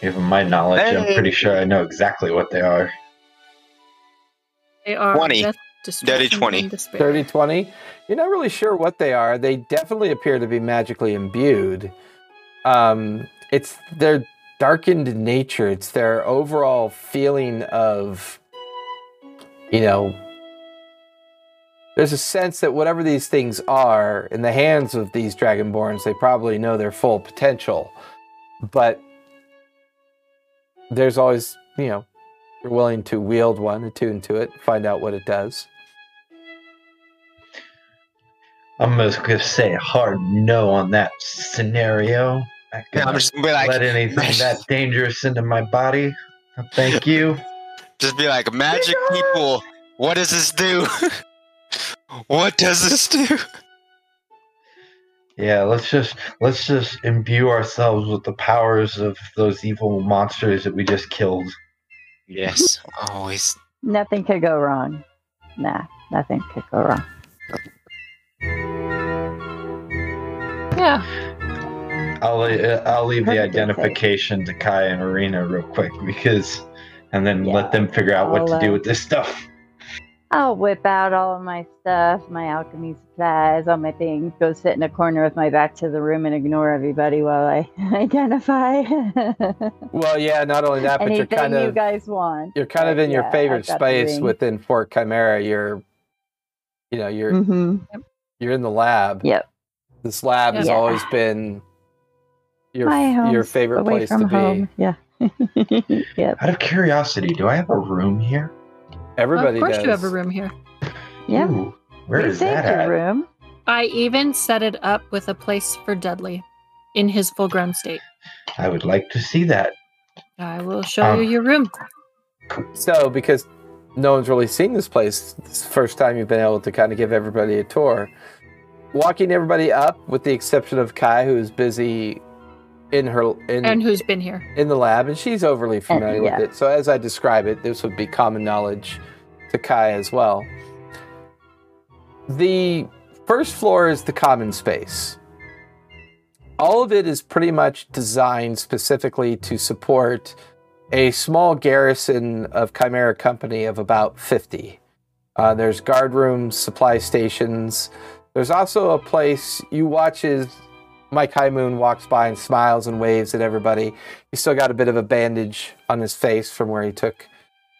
Given my knowledge, I'm pretty sure I know exactly what they are. They are 20. death, destruction, 20. 30 20. You're not really sure what they are. They definitely appear to be magically imbued. Um, it's their darkened nature, it's their overall feeling of, you know, there's a sense that whatever these things are in the hands of these dragonborns, they probably know their full potential. But there's always, you know, you're willing to wield one, attune to it, find out what it does. I'm just gonna say hard no on that scenario. I Yeah, I'm just gonna be like, let anything that dangerous into my body. Thank you. just be like, magic people. What does this do? what does this do? Yeah, let's just let's just imbue ourselves with the powers of those evil monsters that we just killed. Yes, always. Nothing could go wrong. Nah, nothing could go wrong. Yeah. I'll uh, I'll leave the identification to Kai and Arena real quick because, and then Yeah, let them figure out what I'll, to do uh, with this stuff. I'll whip out all of my stuff, my alchemy supplies, all my things, go sit in a corner with my back to the room and ignore everybody while I identify Well, yeah, not only that, but you're anything kind you of guys want. you're kind of But in your favorite I've got the space within Fort Chimera. You're, you know, you're Mm-hmm. you're in the lab. Yep. This lab has always been your my home. your favorite away place from to be. Yeah. yep. Out of curiosity, do I have a room here? Everybody of course does. you have a room here. Yeah. Ooh, where we is saved that at? room. I even set it up with a place for Dudley in his full grown state. I would like to see that. I will show Um, you your room. So, because no one's really seen this place, it's the first time you've been able to kind of give everybody a tour. Walking everybody up, with the exception of Kai, who's busy in her in And who's been here? in the lab, and she's overly familiar yeah. with it. So, as I describe it, this would be common knowledge to Kai as well. The first floor is the common space. All of it is pretty much designed specifically to support a small garrison of Chimera Company of about 50. Uh, there's guard rooms, supply stations. There's also a place you watch as Mike High Moon walks by and smiles and waves at everybody. He's still got a bit of a bandage on his face from where he took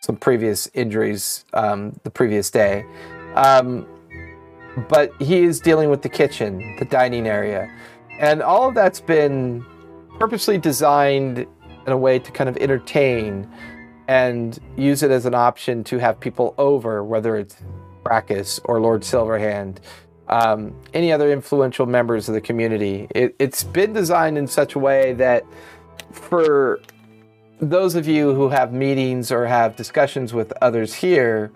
some previous injuries um, the previous day. Um, but he is dealing with the kitchen, the dining area. And all of that's been purposely designed in a way to kind of entertain and use it as an option to have people over, whether it's Brackus or Lord Silverhand, um, any other influential members of the community. It, it's been designed in such a way that for those of you who have meetings or have discussions with others here,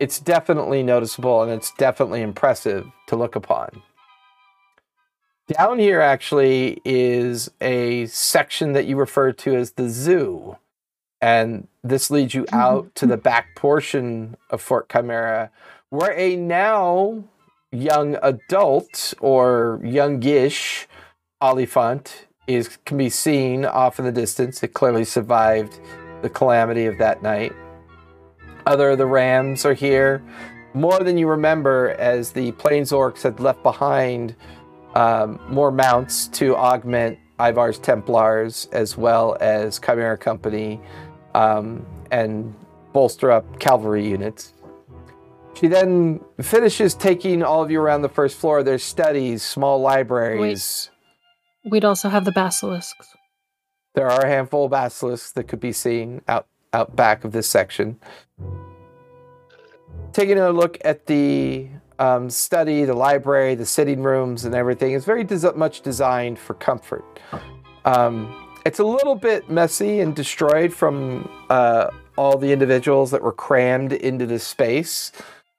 it's definitely noticeable and it's definitely impressive to look upon. Down here actually is a section that you refer to as the zoo. And this leads you out to the back portion of Fort Chimera, where a now young adult or youngish Oliphant is can be seen off in the distance. It clearly survived the calamity of that night. Other of the rams are here, more than you remember, as the Plains Orcs had left behind um, more mounts to augment Ivar's Templars as well as Chimera Company um, and bolster up cavalry units. She then finishes taking all of you around the first floor. There's studies, small libraries. We'd also have the basilisks. There are a handful of basilisks that could be seen out out back of this section. Taking a look at the um, study, the library, the sitting rooms, and everything, it's very des- much designed for comfort. Um, it's a little bit messy and destroyed from uh, all the individuals that were crammed into this space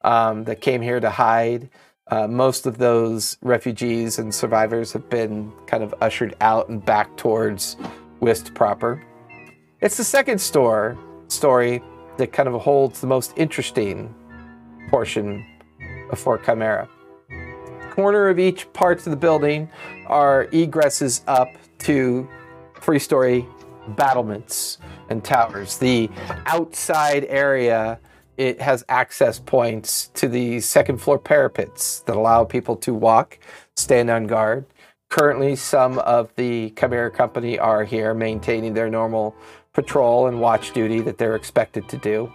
um, that came here to hide. Uh, most of those refugees and survivors have been kind of ushered out and back towards Whist proper. It's the second store story that kind of holds the most interesting portion of Fort Chimera. Corner of each parts of the building are egresses up to three-story battlements and towers. The outside area it has access points to the second floor parapets that allow people to walk, stand on guard. Currently, some of the Chimera Company are here maintaining their normal patrol and watch duty that they're expected to do.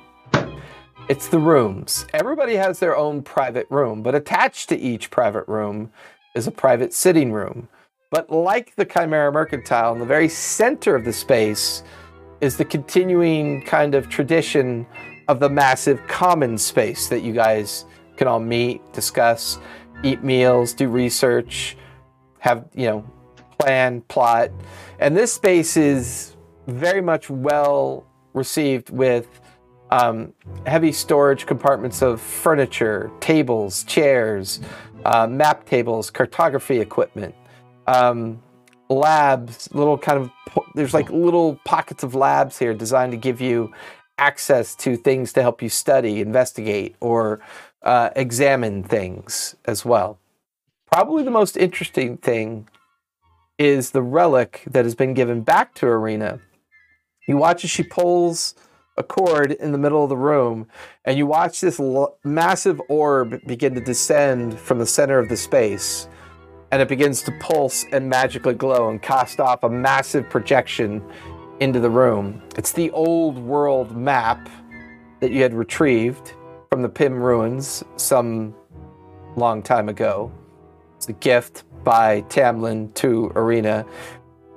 It's the rooms. Everybody has their own private room, but attached to each private room is a private sitting room. But like the Chimera Mercantile, in the very center of the space is the continuing kind of tradition of the massive common space that you guys can all meet, discuss, eat meals, do research, have, you know, plan, plot. And this space is very much well received with um, heavy storage compartments of furniture, tables, chairs, uh, map tables, cartography equipment, um, labs, little kind of, there's like little pockets of labs here designed to give you access to things to help you study, investigate, or uh, examine things as well. Probably the most interesting thing is the relic that has been given back to Arena. You watch as she pulls a cord in the middle of the room, and you watch this l- massive orb begin to descend from the center of the space. And it begins to pulse and magically glow and cast off a massive projection into the room. It's the old world map that you had retrieved from the Pym ruins some long time ago. It's a gift by Tamlin to Arena.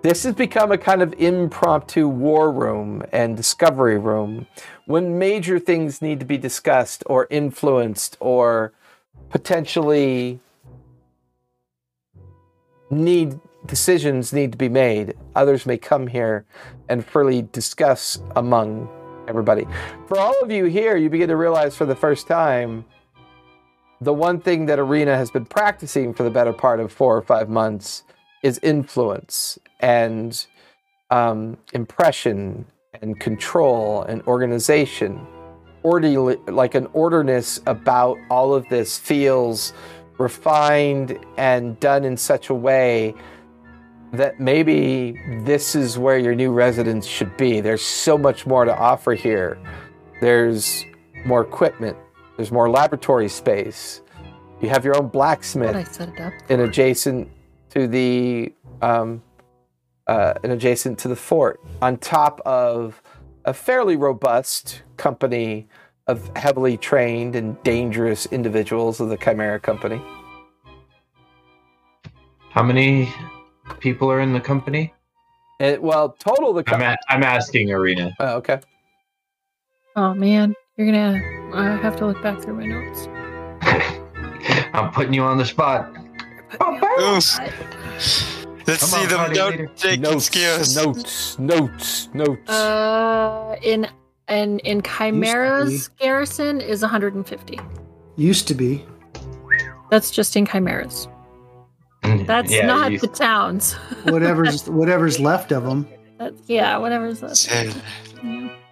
This has become a kind of impromptu war room and discovery room when major things need to be discussed or influenced or potentially need decisions need to be made. Others may come here and freely discuss among everybody. For all of you here, you begin to realize for the first time the one thing that Arena has been practicing for the better part of four or five months is influence and um, impression and control and organization. Orderly, like an orderness about all of this feels refined and done in such a way that maybe this is where your new residence should be. There's so much more to offer here. There's more equipment, there's more laboratory space. You have your own But I blacksmith set it up. and adjacent to the um, uh, and adjacent to the fort, on top of a fairly robust company of heavily trained and dangerous individuals of the Chimera Company. How many people are in the company? And, well, total the I'm, co- a- I'm asking Arena. oh, okay. Oh man, you're gonna. I have to look back through my notes. I'm putting you on the spot. Oof. Let's Come see on, them party note leader. taking Notes, skills. notes, notes, notes. Uh, in in in Chimera's garrison is 150. Used to be. That's just in Chimeras. That's Yeah, not you- the towns. Whatever's whatever's left of them. That's, yeah, whatever's left. Save.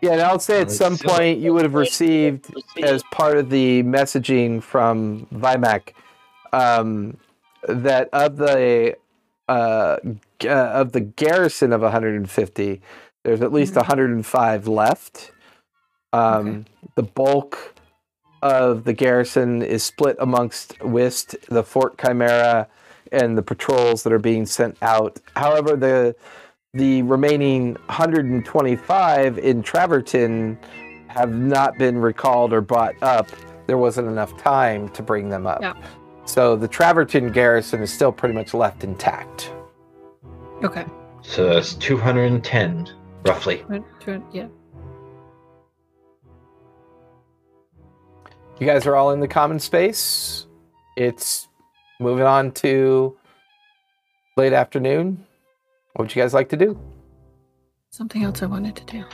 Yeah, and I'll say at some point you would have received, as part of the messaging from Vimac, um, that of the uh, uh, of the garrison of 150, there's at least Mhm. 105 left. Um, Okay. The bulk of the garrison is split amongst Whist, the Fort Chimera, and the patrols that are being sent out. However, the the remaining 125 in Traverton have not been recalled or bought up. There wasn't enough time to bring them up. Yeah. So the Traverton garrison is still pretty much left intact. Okay. So that's 210, roughly. Right, right, Yeah. You guys are all in the common space. It's moving on to late afternoon. What would you guys like to do? Something else I wanted to do.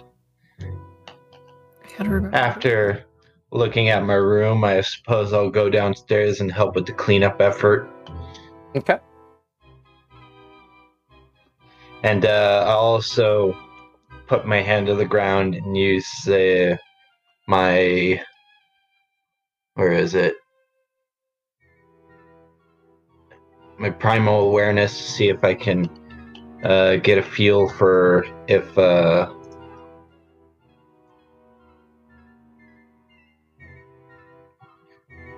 I gotta remember. After looking at my room, I suppose I'll go downstairs and help with the cleanup effort. Okay. And uh, I'll also put my hand to the ground and use uh, my. Where is it? My primal awareness to see if I can uh, get a feel for if. Uh,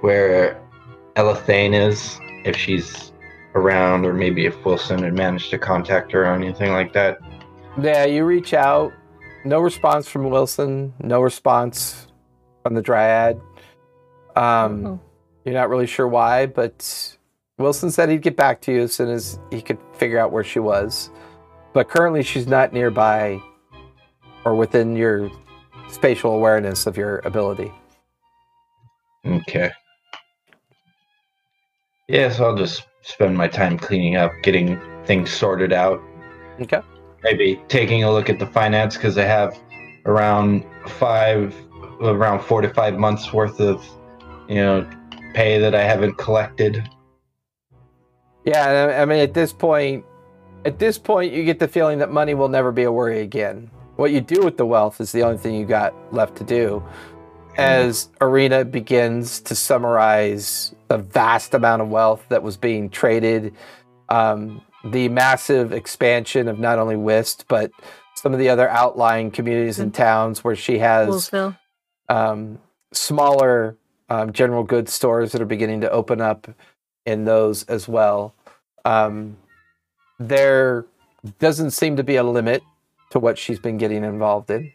where Elathane is, if she's around, or maybe if Wilson had managed to contact her or anything like that. Yeah, you reach out. No response from Wilson. No response from the Dryad. Um, Oh. You're not really sure why, but Wilson said he'd get back to you as soon as he could figure out where she was. But currently, she's not nearby or within your spatial awareness of your ability. Okay. Yeah, so I'll just spend my time cleaning up, getting things sorted out. Okay. Maybe taking a look at the finance because I have around five, around four to five months worth of, you know, pay that I haven't collected. Yeah, I mean, at this point, at this point, you get the feeling that money will never be a worry again. What you do with the wealth is the only thing you got left to do. As Arena begins to summarize the vast amount of wealth that was being traded, um, the massive expansion of not only Whist but some of the other outlying communities and towns where she has um, smaller um, general goods stores that are beginning to open up in those as well. Um, there doesn't seem to be a limit to what she's been getting involved in.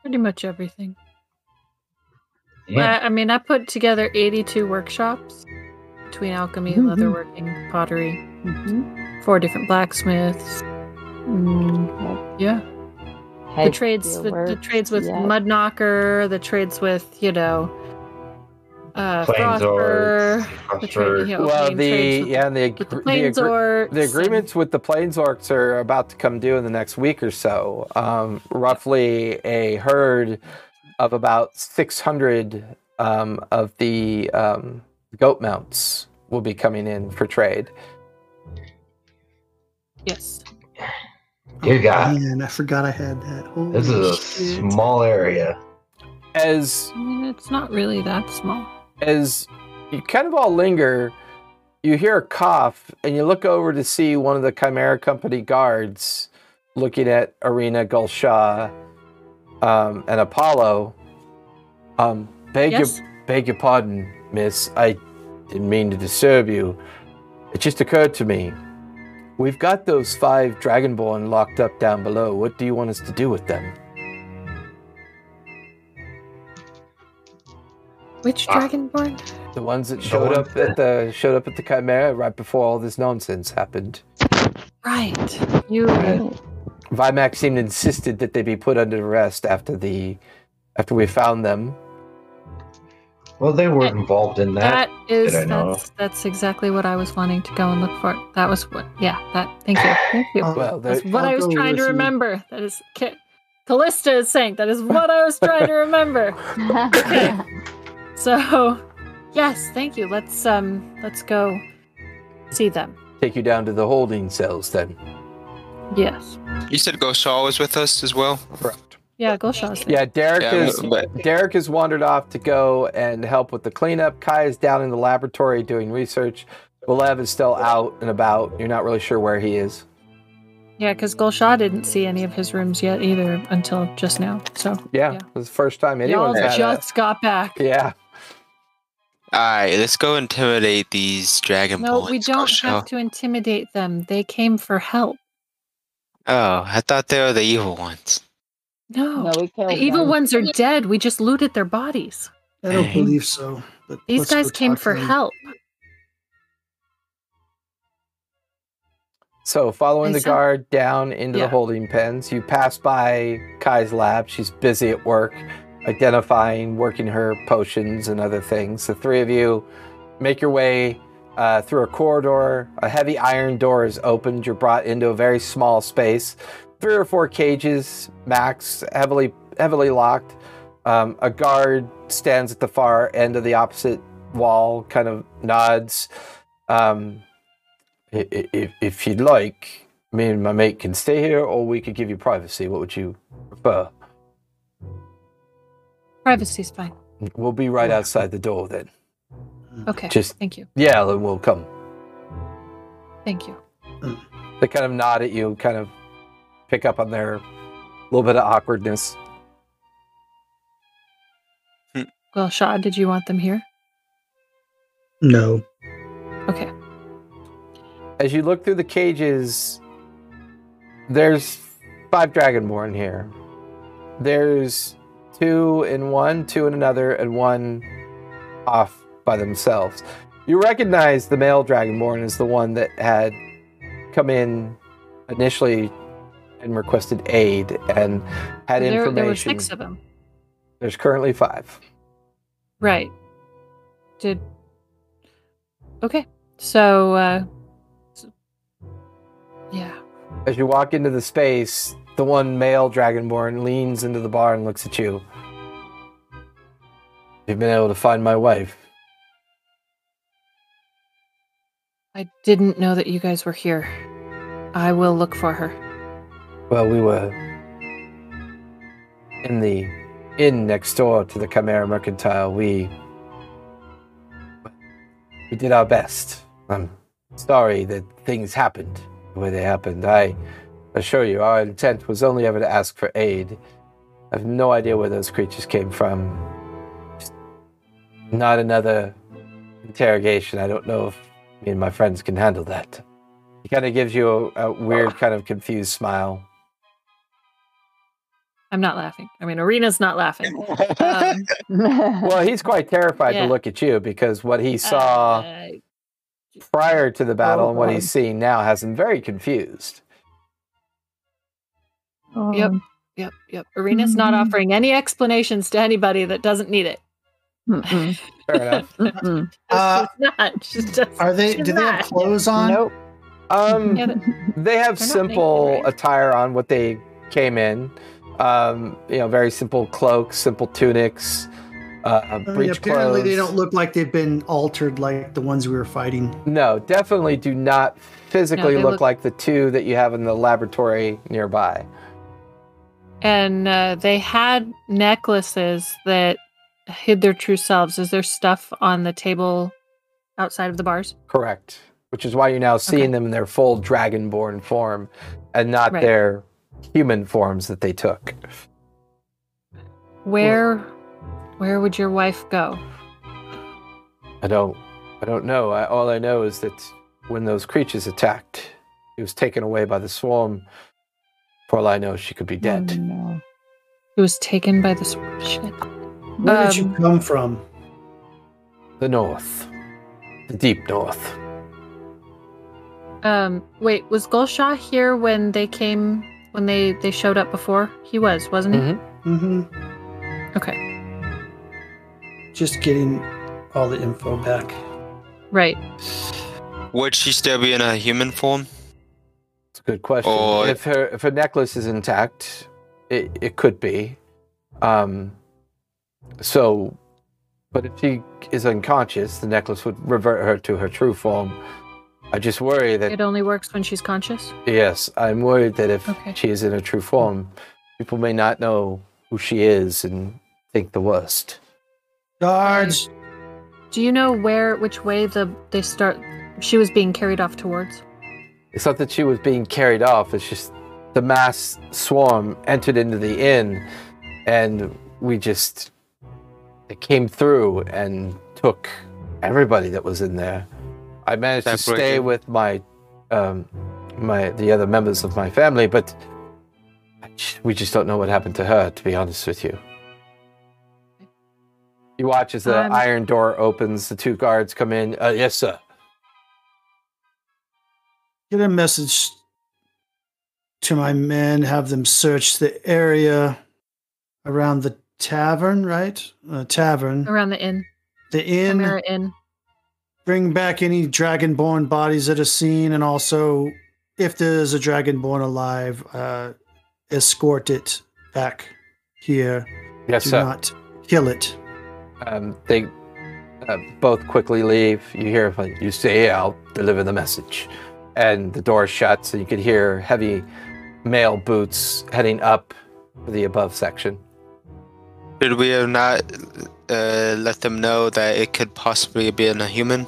Pretty much everything. Yeah. I, I mean, I put together 82 workshops between alchemy, Mhm. leatherworking, pottery, Mhm. four different blacksmiths. Mm, yeah, the trades, the, the trades with yeah. mud knocker, the trades with you know uh, Plains Frostburg, or the trade, you know, well, the with yeah, and the with the the, agre- the and- agreements with the plains orcs are about to come due in the next week or so. Um, roughly a herd of about six hundred um, of the um, goat mounts will be coming in for trade. Yes. You got- Man, I forgot I had that. Holy This is a shit. small area. As I mean, it's not really that small. As you kind of all linger, you hear a cough, and you look over to see one of the Chimera Company guards looking at Arena Gulshaw um, and Apollo. Um, beg Yes? your beg your pardon, Miss. I didn't mean to disturb you. It just occurred to me. We've got those five Dragonborn locked up down below. What do you want us to do with them? Which Ah. Dragonborn? The ones that showed ones up at the showed up at the Chimera right before all this nonsense happened. Right. You. Right. Vimax seemed insisted that they be put under arrest after the after we found them. Well, they were involved in that. That is Did I know? that's that's exactly what I was wanting to go and look for. That was what. Yeah. That. Thank you. Thank you. Uh, Well, That's what I'll I was go trying to remember. That is. Ca- Callista is saying that is what I was trying to remember. So, yes, thank you. Let's um, let's go see them. take you down to the holding cells then. Yes. You said Goshaw was with us as well. Correct. Yeah, Gulshaw's there. Yeah, Derek Yeah, is but- Derek has wandered off to go and help with the cleanup. Kai is down in the laboratory doing research. Valev is still out and about. You're not really sure where he is. Yeah, because Gulshaw didn't see any of his rooms yet either until just now. So Yeah, Yeah. it's the first time y'all anyone's had just got back. Yeah, All right, let's go intimidate these dragon No, we don't oh, Goshaw. have to intimidate them. They came for help. Oh, I thought they were the evil ones. No, no, we killed the evil them. ones are dead. We just looted their bodies. I don't Dang. believe so. But These guys came for help. So, following I the saw- guard down into Yeah. the holding pens, you pass by Kai's lab. She's busy at work, identifying, working her potions and other things. The three of you make your way uh, through a corridor. A heavy iron door is opened. You're brought into a very small space. Three or four cages, max, heavily heavily locked. Um, a guard stands at the far end of the opposite wall, kind of nods. Um, If, if you'd like, me and my mate can stay here, or we could give you privacy. What would you prefer? Privacy's fine. We'll be right outside the door then. Okay. Just Thank you. yeah, then we'll come. Thank you. They kind of nod at you, kind of pick up on their little bit of awkwardness. Well, Shaw, did you want them here? No. Okay. As you look through the cages, there's five Dragonborn here. There's two in one, two in another, and one off by themselves. You recognize the male Dragonborn as the one that had come in initially and requested aid and had there, information. there were six of them. There's currently five. Right. Did. Okay. So, uh. s- Yeah. As you walk into the space, the one male Dragonborn leans into the bar and looks at you. You've been able to find my wife. I didn't know that you guys were here. I will look for her. Well, we were in the inn next door to the Chimera Mercantile. We we did our best. I'm sorry that things happened the way they happened. I assure you, our intent was only ever to ask for aid. I have no idea where those creatures came from. Just not another interrogation. I don't know if me and my friends can handle that. He kind of gives you a, a weird, kind of confused smile. I'm not laughing. I mean, Arena's not laughing. Um, Well, he's quite terrified Yeah. to look at you because what he saw uh, prior to the battle Oh, and what God. he's seeing now has him very confused. Oh, Yep. Yep, yep. Arena's not Mhm. offering any explanations to anybody that doesn't need it. Mm-mm. Fair enough. Mm-mm. Uh, not. Just. Are they? she's Do they have clothes on? Nope. Um, Yeah, they have simple naked, right? attire on what they came in. Um, you know, very simple cloaks, simple tunics, uh, I mean, breech apparently, they don't look like they've been altered like the ones we were fighting. No, definitely do not physically they look, look- like the two that you have in the laboratory nearby. And uh, they had necklaces that hid their true selves. Is there stuff on the table outside of the bars? Correct. Which is why you're now seeing Okay. them in their full dragonborn form and not Right. their human forms that they took. Where, where would your wife go? I don't I don't know. I, all I know is that when those creatures attacked, he was taken away by the swarm. For all I know, she could be dead. Oh, no. It was taken by the sword. Shit. Where did you Um, come from? The north. The deep north. Um, wait, was Gulshaw here when they came? When they they showed up before? He was, wasn't he? Mhm. Mm-hmm. Okay, Just getting all the info back. right. Would she still be in a human form? It's a good question. Or- if her if her necklace is intact, it, it could be. Um so but if she is unconscious, the necklace would revert her to her true form. I just worry that It only works when she's conscious. Yes, I'm worried that if Okay. she is in her true form, people may not know who she is and think the worst. Guards, Do you know where, which way the they start? She was being carried off towards. It's not that she was being carried off, it's just the mass swarm entered into the inn and we just it came through and took everybody that was in there. I managed to stay Separated. with my um my the other members of my family, but we just don't know what happened to her, to be honest with you. You watch as the Um, iron door opens, the two guards come in. Uh, yes, sir. Get a message to my men. Have them search the area around the tavern, right? Uh, tavern. Around the inn, The inn. Chimera Inn. Bring back any dragonborn bodies that are seen, and also, if there's a dragonborn alive, uh, escort it back here. Yes, Do sir. not kill it. Um, they uh, both quickly leave. You hear, like, you say, I'll deliver the message. And the door shuts, and you could hear heavy male boots heading up to the above section. Did we have not uh, let them know that it could possibly be in a human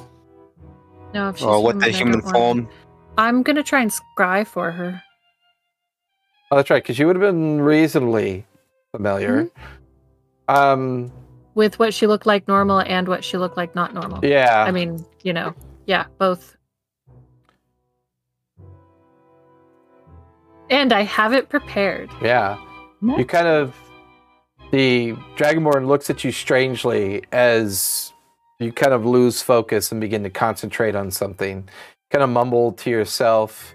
No, if she's or what the human, I human don't want- form? I'm gonna try and scry for her. Oh, that's right, because you would have been reasonably familiar. Um, with what she looked like normal and what she looked like not normal. yeah. I mean, you know, yeah, both. And I have it prepared. yeah. No. You kind of. The Dragonborn looks at you strangely as you kind of lose focus and begin to concentrate on something. Kind of mumble to yourself.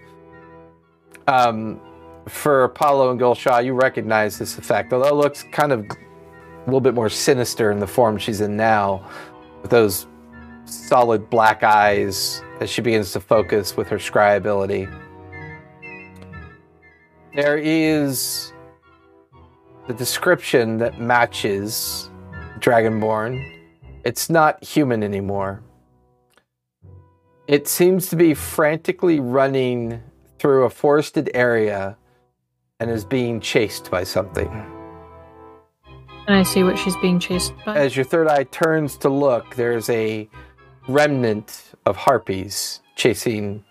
Um, for Apollo and Gulshaw, you recognize this effect, although it looks kind of a little bit more sinister in the form she's in now, with those solid black eyes as she begins to focus with her scry ability. There is the description that matches Dragonborn. It's not human anymore. It seems to be frantically running through a forested area and is being chased by something. And I see what she's being chased by. As your third eye turns to look, there's a remnant of harpies chasing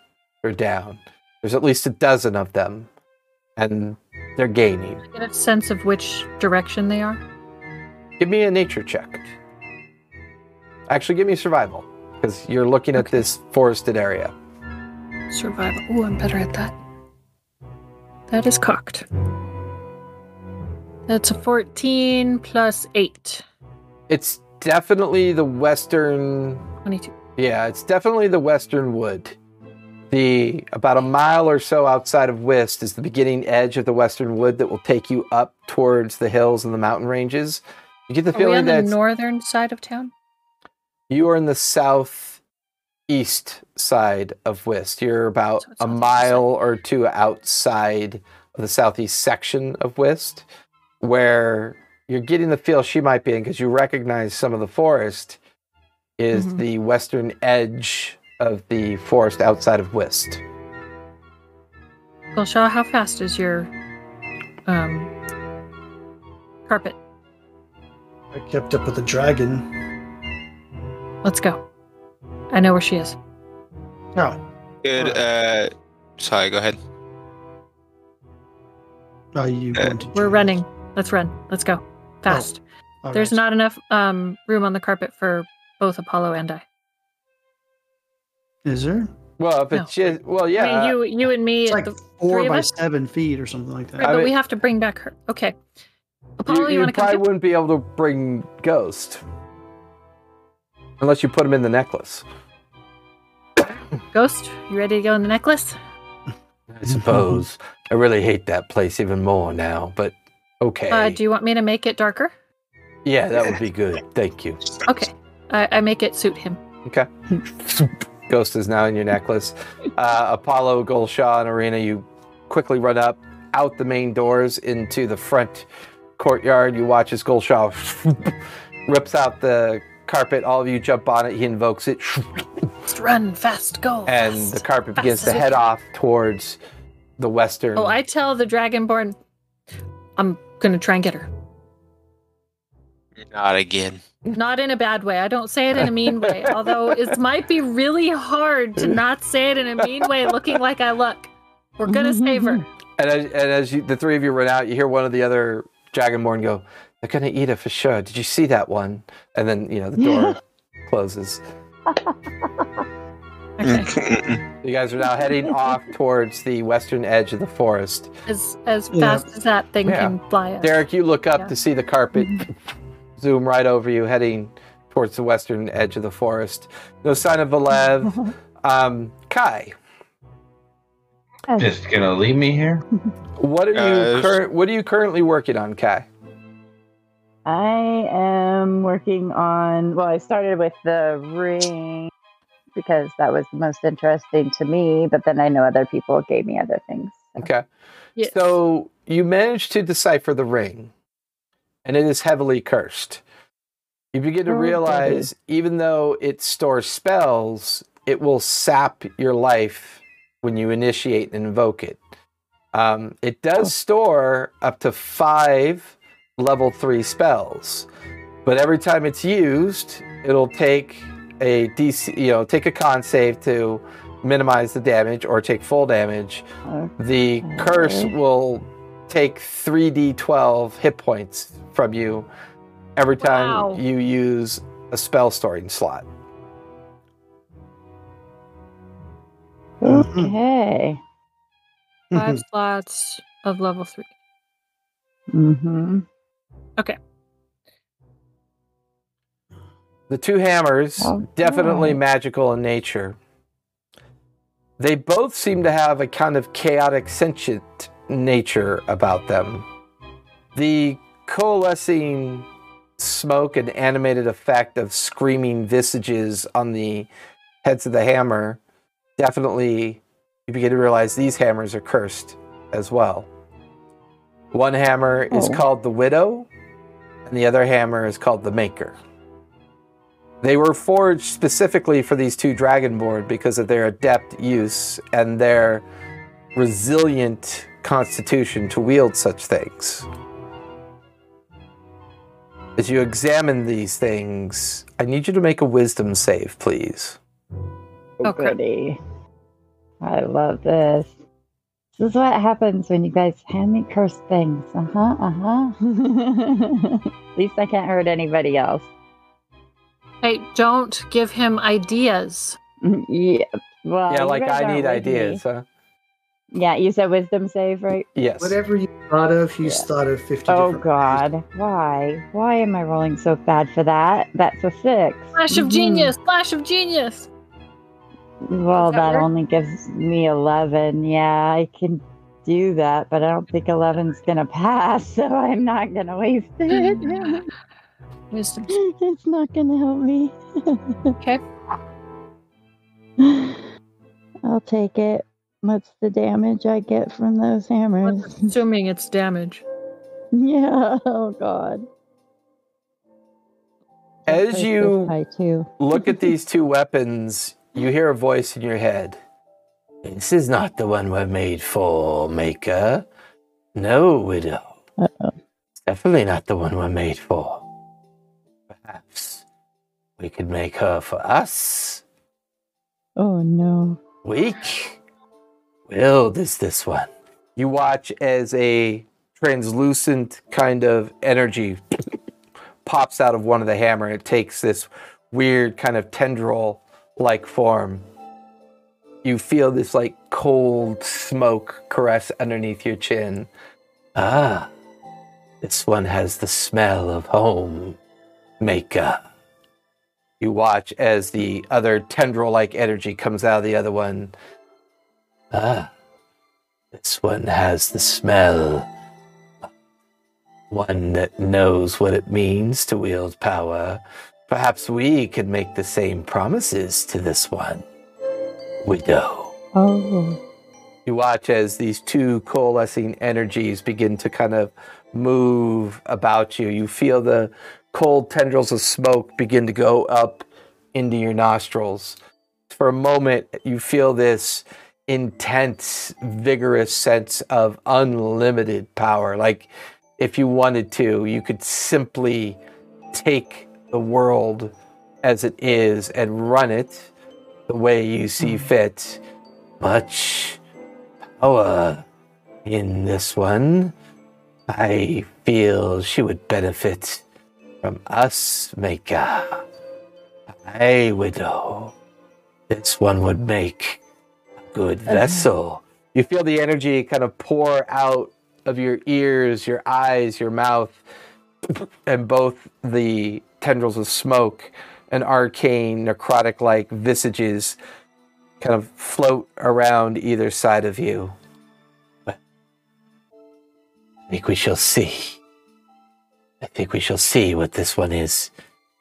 her down. There's at least a dozen of them, and they're gaining. Get a sense of which direction they are. Give me a nature check. Actually, give me survival, because you're looking at Okay. this forested area. Survival. Oh, I'm better at that. That is cocked. That's a 14 plus 8. It's definitely the western 22. Yeah, it's definitely the western wood. The about a mile or so outside of Whist is the beginning edge of the western wood that will take you up towards the hills and the mountain ranges. You get the feeling Are we on the northern side of town? you are in the southeast side of Whist. You're about So a on the other mile or two outside of the southeast section of Whist, where you're getting the feel she might be in because you recognize some of the forest is Mhm. the western edge of the forest outside of Whist. Gulshaw, how fast is your um carpet? I kept up with the dragon. Let's go. I know where she is. Oh, Good. Uh, sorry. Go ahead. are you Uh, going to? We're running. us? Let's run. Let's go. Fast. All There's right. not enough um room on the carpet for both Apollo and I. Is there? Well, if No. it's just, well, yeah. I mean, you you and me It's like the four by seven feet or something like that. Right, I but mean- we have to bring back her. Okay. Apollo, you, you, you want to come probably wouldn't be able to bring Ghost unless you put him in the necklace. Ghost, you ready to go in the necklace? I suppose. I really hate that place even more now, but okay. Uh, do you want me to make it darker? yeah, that would be good. Thank you. Okay. I, I make it suit him. Okay. Ghost is now in your necklace. Uh, Apollo, Golshaw, and Arena, you quickly run up out the main doors into the front courtyard. You watch as Golshaw rips out the carpet. All of you jump on it. He invokes it. Just run fast, go. and fast. the carpet begins to head off towards the western. Oh, I tell the Dragonborn, I'm gonna try and get her. Not again. Not in a bad way. I don't say it in a mean way. Although it might be really hard to not say it in a mean way, looking like I look. We're gonna save her. and as, and as you, the three of you run out, you hear one of the other Dragonborn go, "They're gonna eat her for sure." Did you see that one? And then you know the door closes. Okay. You guys are now heading off towards the western edge of the forest. As as Yeah. fast as that thing Yeah. can fly. us. Derek, you look up Yeah. to see the carpet zoom right over you, heading towards the western edge of the forest. No sign of Valev. Um, Kai, Just gonna leave me here? what are you current? What are you currently working on, Kai? I am working on. Well, I started with the ring because that was the most interesting to me, but then I know other people gave me other things. so. Okay. Yes. So you managed to decipher the ring, and it is heavily cursed. You begin to realize, even though it stores spells, it will sap your life when you initiate and invoke it. Um, it does store up to five level three spells, but every time it's used, it'll take a DC, you know, take a con save to minimize the damage or take full damage. The curse will take 3d12 hit points from you every time Wow. you use a spell storing slot. Okay. Five slots of level three. Mm-hmm. Okay. The two hammers, Oh, definitely magical in nature. They both seem to have a kind of chaotic, sentient nature about them. The coalescing smoke and animated effect of screaming visages on the heads of the hammer definitely you begin to realize these hammers are cursed as well. One hammer is Oh. called the Widow, and the other hammer is called the Maker. They were forged specifically for these two Dragonborn because of their adept use and their resilient constitution to wield such things. As you examine these things, I need you to make a wisdom save, please. Oh, crap. goody. I love this. This is what happens when you guys hand me cursed things. Uh huh. Uh huh. At least I can't hurt anybody else. Hey, don't give him ideas. Yeah. Well, yeah, like I need ideas, me. huh? Yeah, you said wisdom save, right? Yes. Whatever you thought of, he's Yeah. thought of 50 Oh different ways. God, why? Why am I rolling so bad for that? That's a six. Flash of Mhm. genius! Flash of genius! Well, that that only gives me eleven. Yeah, I can do that, but I don't think 11's gonna pass, so I'm not gonna waste it. Wisdom. it's not gonna help me. Okay. I'll take it. What's the damage I get from those hammers? Assuming it's damage. yeah. Oh God. As you too. look at these two weapons, you hear a voice in your head. This is not the one we're made for, Maker. No, Widow. Uh-oh. It's definitely not the one we're made for. Perhaps we could make her for us. Oh no. Weak willed is this one. You watch as a translucent kind of energy pops out of one of the hammer. It takes this weird kind of tendril like form. You feel this like cold smoke caress underneath your chin. Ah, this one has the smell of home, Maker. You watch as the other tendril like energy comes out of the other one. Ah, this one has the smell. One that knows what it means to wield power. Perhaps we could make the same promises to this one. Widow. Oh. You watch as these two coalescing energies begin to kind of move about you. You feel the cold tendrils of smoke begin to go up into your nostrils. For a moment, you feel this intense, vigorous sense of unlimited power. Like if you wanted to, you could simply take the world as it is and run it the way you see hmm. fit. Much power in this one. I feel she would benefit from us, Maker. Aye, widow. This one would make good vessel. You feel the energy kind of pour out of your ears, your eyes, your mouth, and both the tendrils of smoke and arcane, necrotic like visages kind of float around either side of you. But I think we shall see. I think we shall see what this one is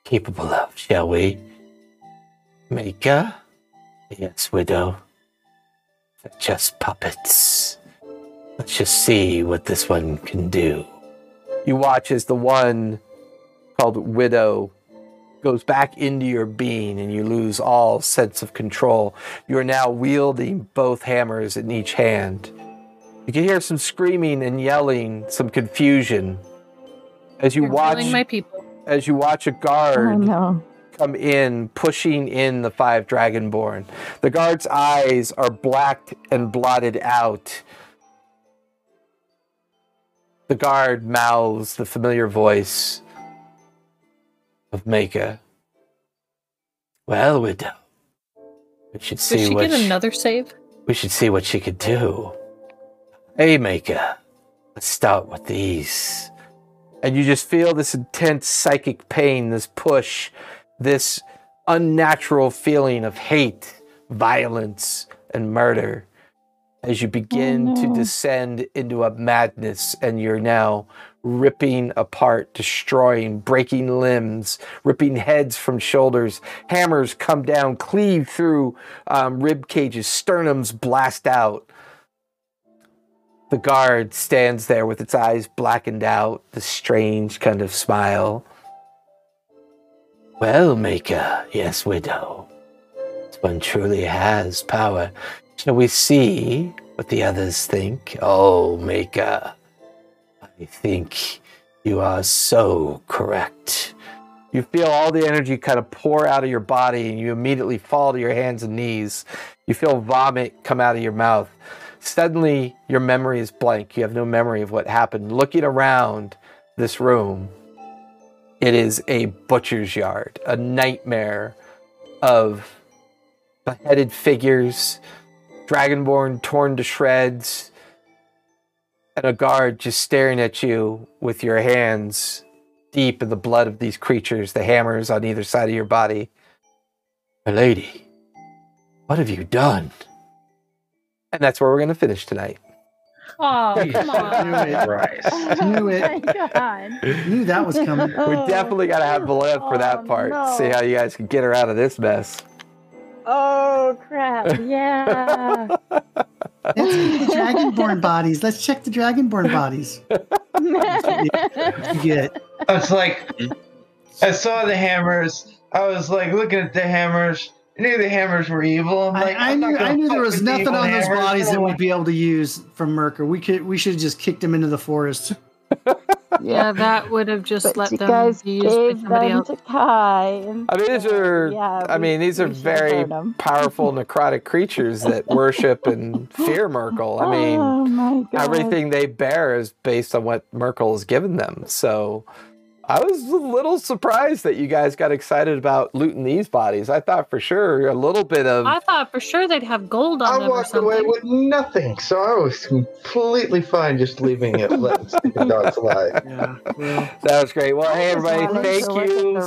capable of, shall we? Maker? Yes, widow. They're just puppets. Let's just see what this one can do. You watch as the one called Widow goes back into your being and you lose all sense of control. You are now wielding both hammers in each hand. You can hear some screaming and yelling, some confusion. As you You're watch my people. as you watch a Oh guard no. Come in, pushing in the five dragonborn. The guard's eyes are blacked and blotted out. The guard mouths the familiar voice of Maker. Well, widow, we should Did see she what get sh- another save? we should see what she could do. Hey, Maker, let's start with these. And you just feel this intense psychic pain, this push, this unnatural feeling of hate, violence, and murder as you begin to no. descend into a madness and you're now ripping apart, destroying, breaking limbs, ripping heads from shoulders. Hammers come down, cleave through um, rib cages, sternums blast out. The guard stands there with its eyes blackened out, the strange kind of smile. Well, Maker, yes, widow. This one truly has power. Shall we see what the others think? Oh, Maker, I think you are so correct. You feel all the energy kind of pour out of your body, and you immediately fall to your hands and knees. You feel vomit come out of your mouth. Suddenly, your memory is blank. You have no memory of what happened. Looking around this room, it is a butcher's yard, a nightmare of beheaded figures, dragonborn torn to shreds, and a guard just staring at you with your hands deep in the blood of these creatures, the hammers on either side of your body. My lady, what have you done? And that's where we're going to finish tonight. Oh, come Knew it. Christ. Knew it. Oh god. Knew that was coming. We definitely got to have oh, Valev for that Oh, part. no. See how you guys can get her out of this mess. Oh crap. Yeah. Let's see the dragonborn bodies. Let's check the dragonborn bodies. You get It's like I saw the hammers. I was like looking at the hammers. I knew the hammers were evil. I'm like, I I'm not knew I knew there was with the nothing on those hammers. bodies that we'd be able to use from Myrkul. We could we should have just kicked him into the forest. Yeah, that would have just but let you them guys be used by gave somebody them else. to Kai. I mean, these are- yeah, I we- mean, these are very powerful necrotic creatures that worship and fear Myrkul. I mean, oh everything they bear is based on what Myrkul has given them. So I was a little surprised that you guys got excited about looting these bodies. I thought for sure a little bit of I thought for sure they'd have gold on I them or walked away with nothing, so I was completely fine just leaving it, letting stupid dogs lie. Yeah. Well, that was great. Well, hey everybody, thank to look you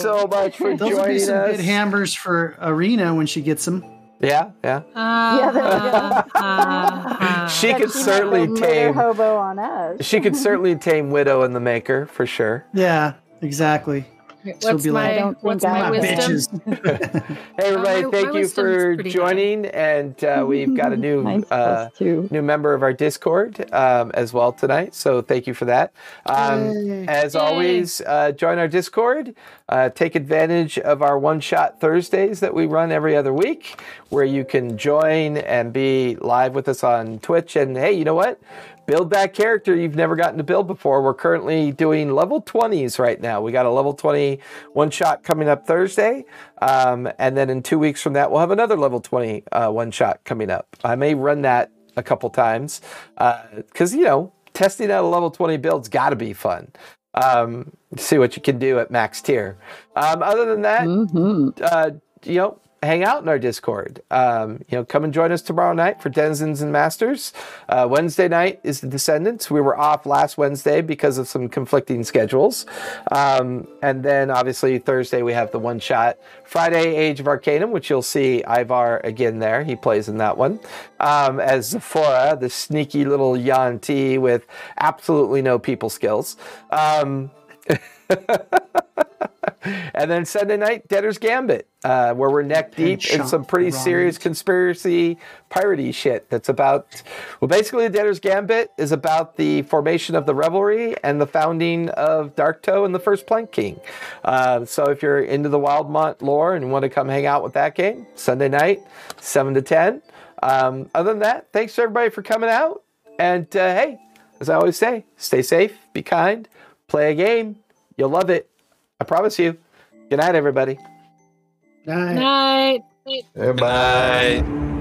so much for those would be some us. good hammers for Arena when she gets them. Yeah, yeah. Yeah, there we go. Uh, uh, She could she certainly tame- hobo on us. She could certainly tame Widow in the Maker for sure. Yeah, exactly. She'll what's be my I what's my My wisdom? Hey everybody, my- thank my you for pretty high. joining, and uh, we've got a new uh, plus new member of our Discord um, as well tonight. So thank you for that. Um, Yay. as Yay. always, uh, join our Discord. Uh, take advantage of our one shot Thursdays that we run every other week, where you can join and be live with us on Twitch. And hey, you know what? Build that character you've never gotten to build before. We're currently doing level 20s right now. We got a level 20 one shot coming up Thursday. Um, and then in two weeks from that, we'll have another level 20 uh, one shot coming up. I may run that a couple times because, you know, testing out a level 20 build's got to be fun. Um, see what you can do at max tier. Um, other than that, Mhm. uh, you know, hang out in our Discord. Um, you know, come and join us tomorrow night for Denizens and Masters. Uh, Wednesday night is the Descendants. We were off last Wednesday because of some conflicting schedules. Um, and then obviously Thursday we have the one shot. Friday, Age of Arcanum, which you'll see Ivar again there. He plays in that one. Um, as Zephora, the sneaky little Yuan-ti with absolutely no people skills. And then Sunday night, Debtor's Gambit, uh, where we're neck deep in some pretty ramen. serious conspiracy piratey shit. That's about, well, basically, Debtor's Gambit is about the formation of the Revelry and the founding of Darktoe and the First Plank King. Uh, so if you're into the Wildemount lore and want to come hang out with that game, Sunday night, 7 to 10. Um, other than that, thanks to everybody for coming out. And uh, hey, as I always say, stay safe, be kind, play a game. You'll love it. I promise you. Good night, everybody. Night. night. Goodbye. Bye.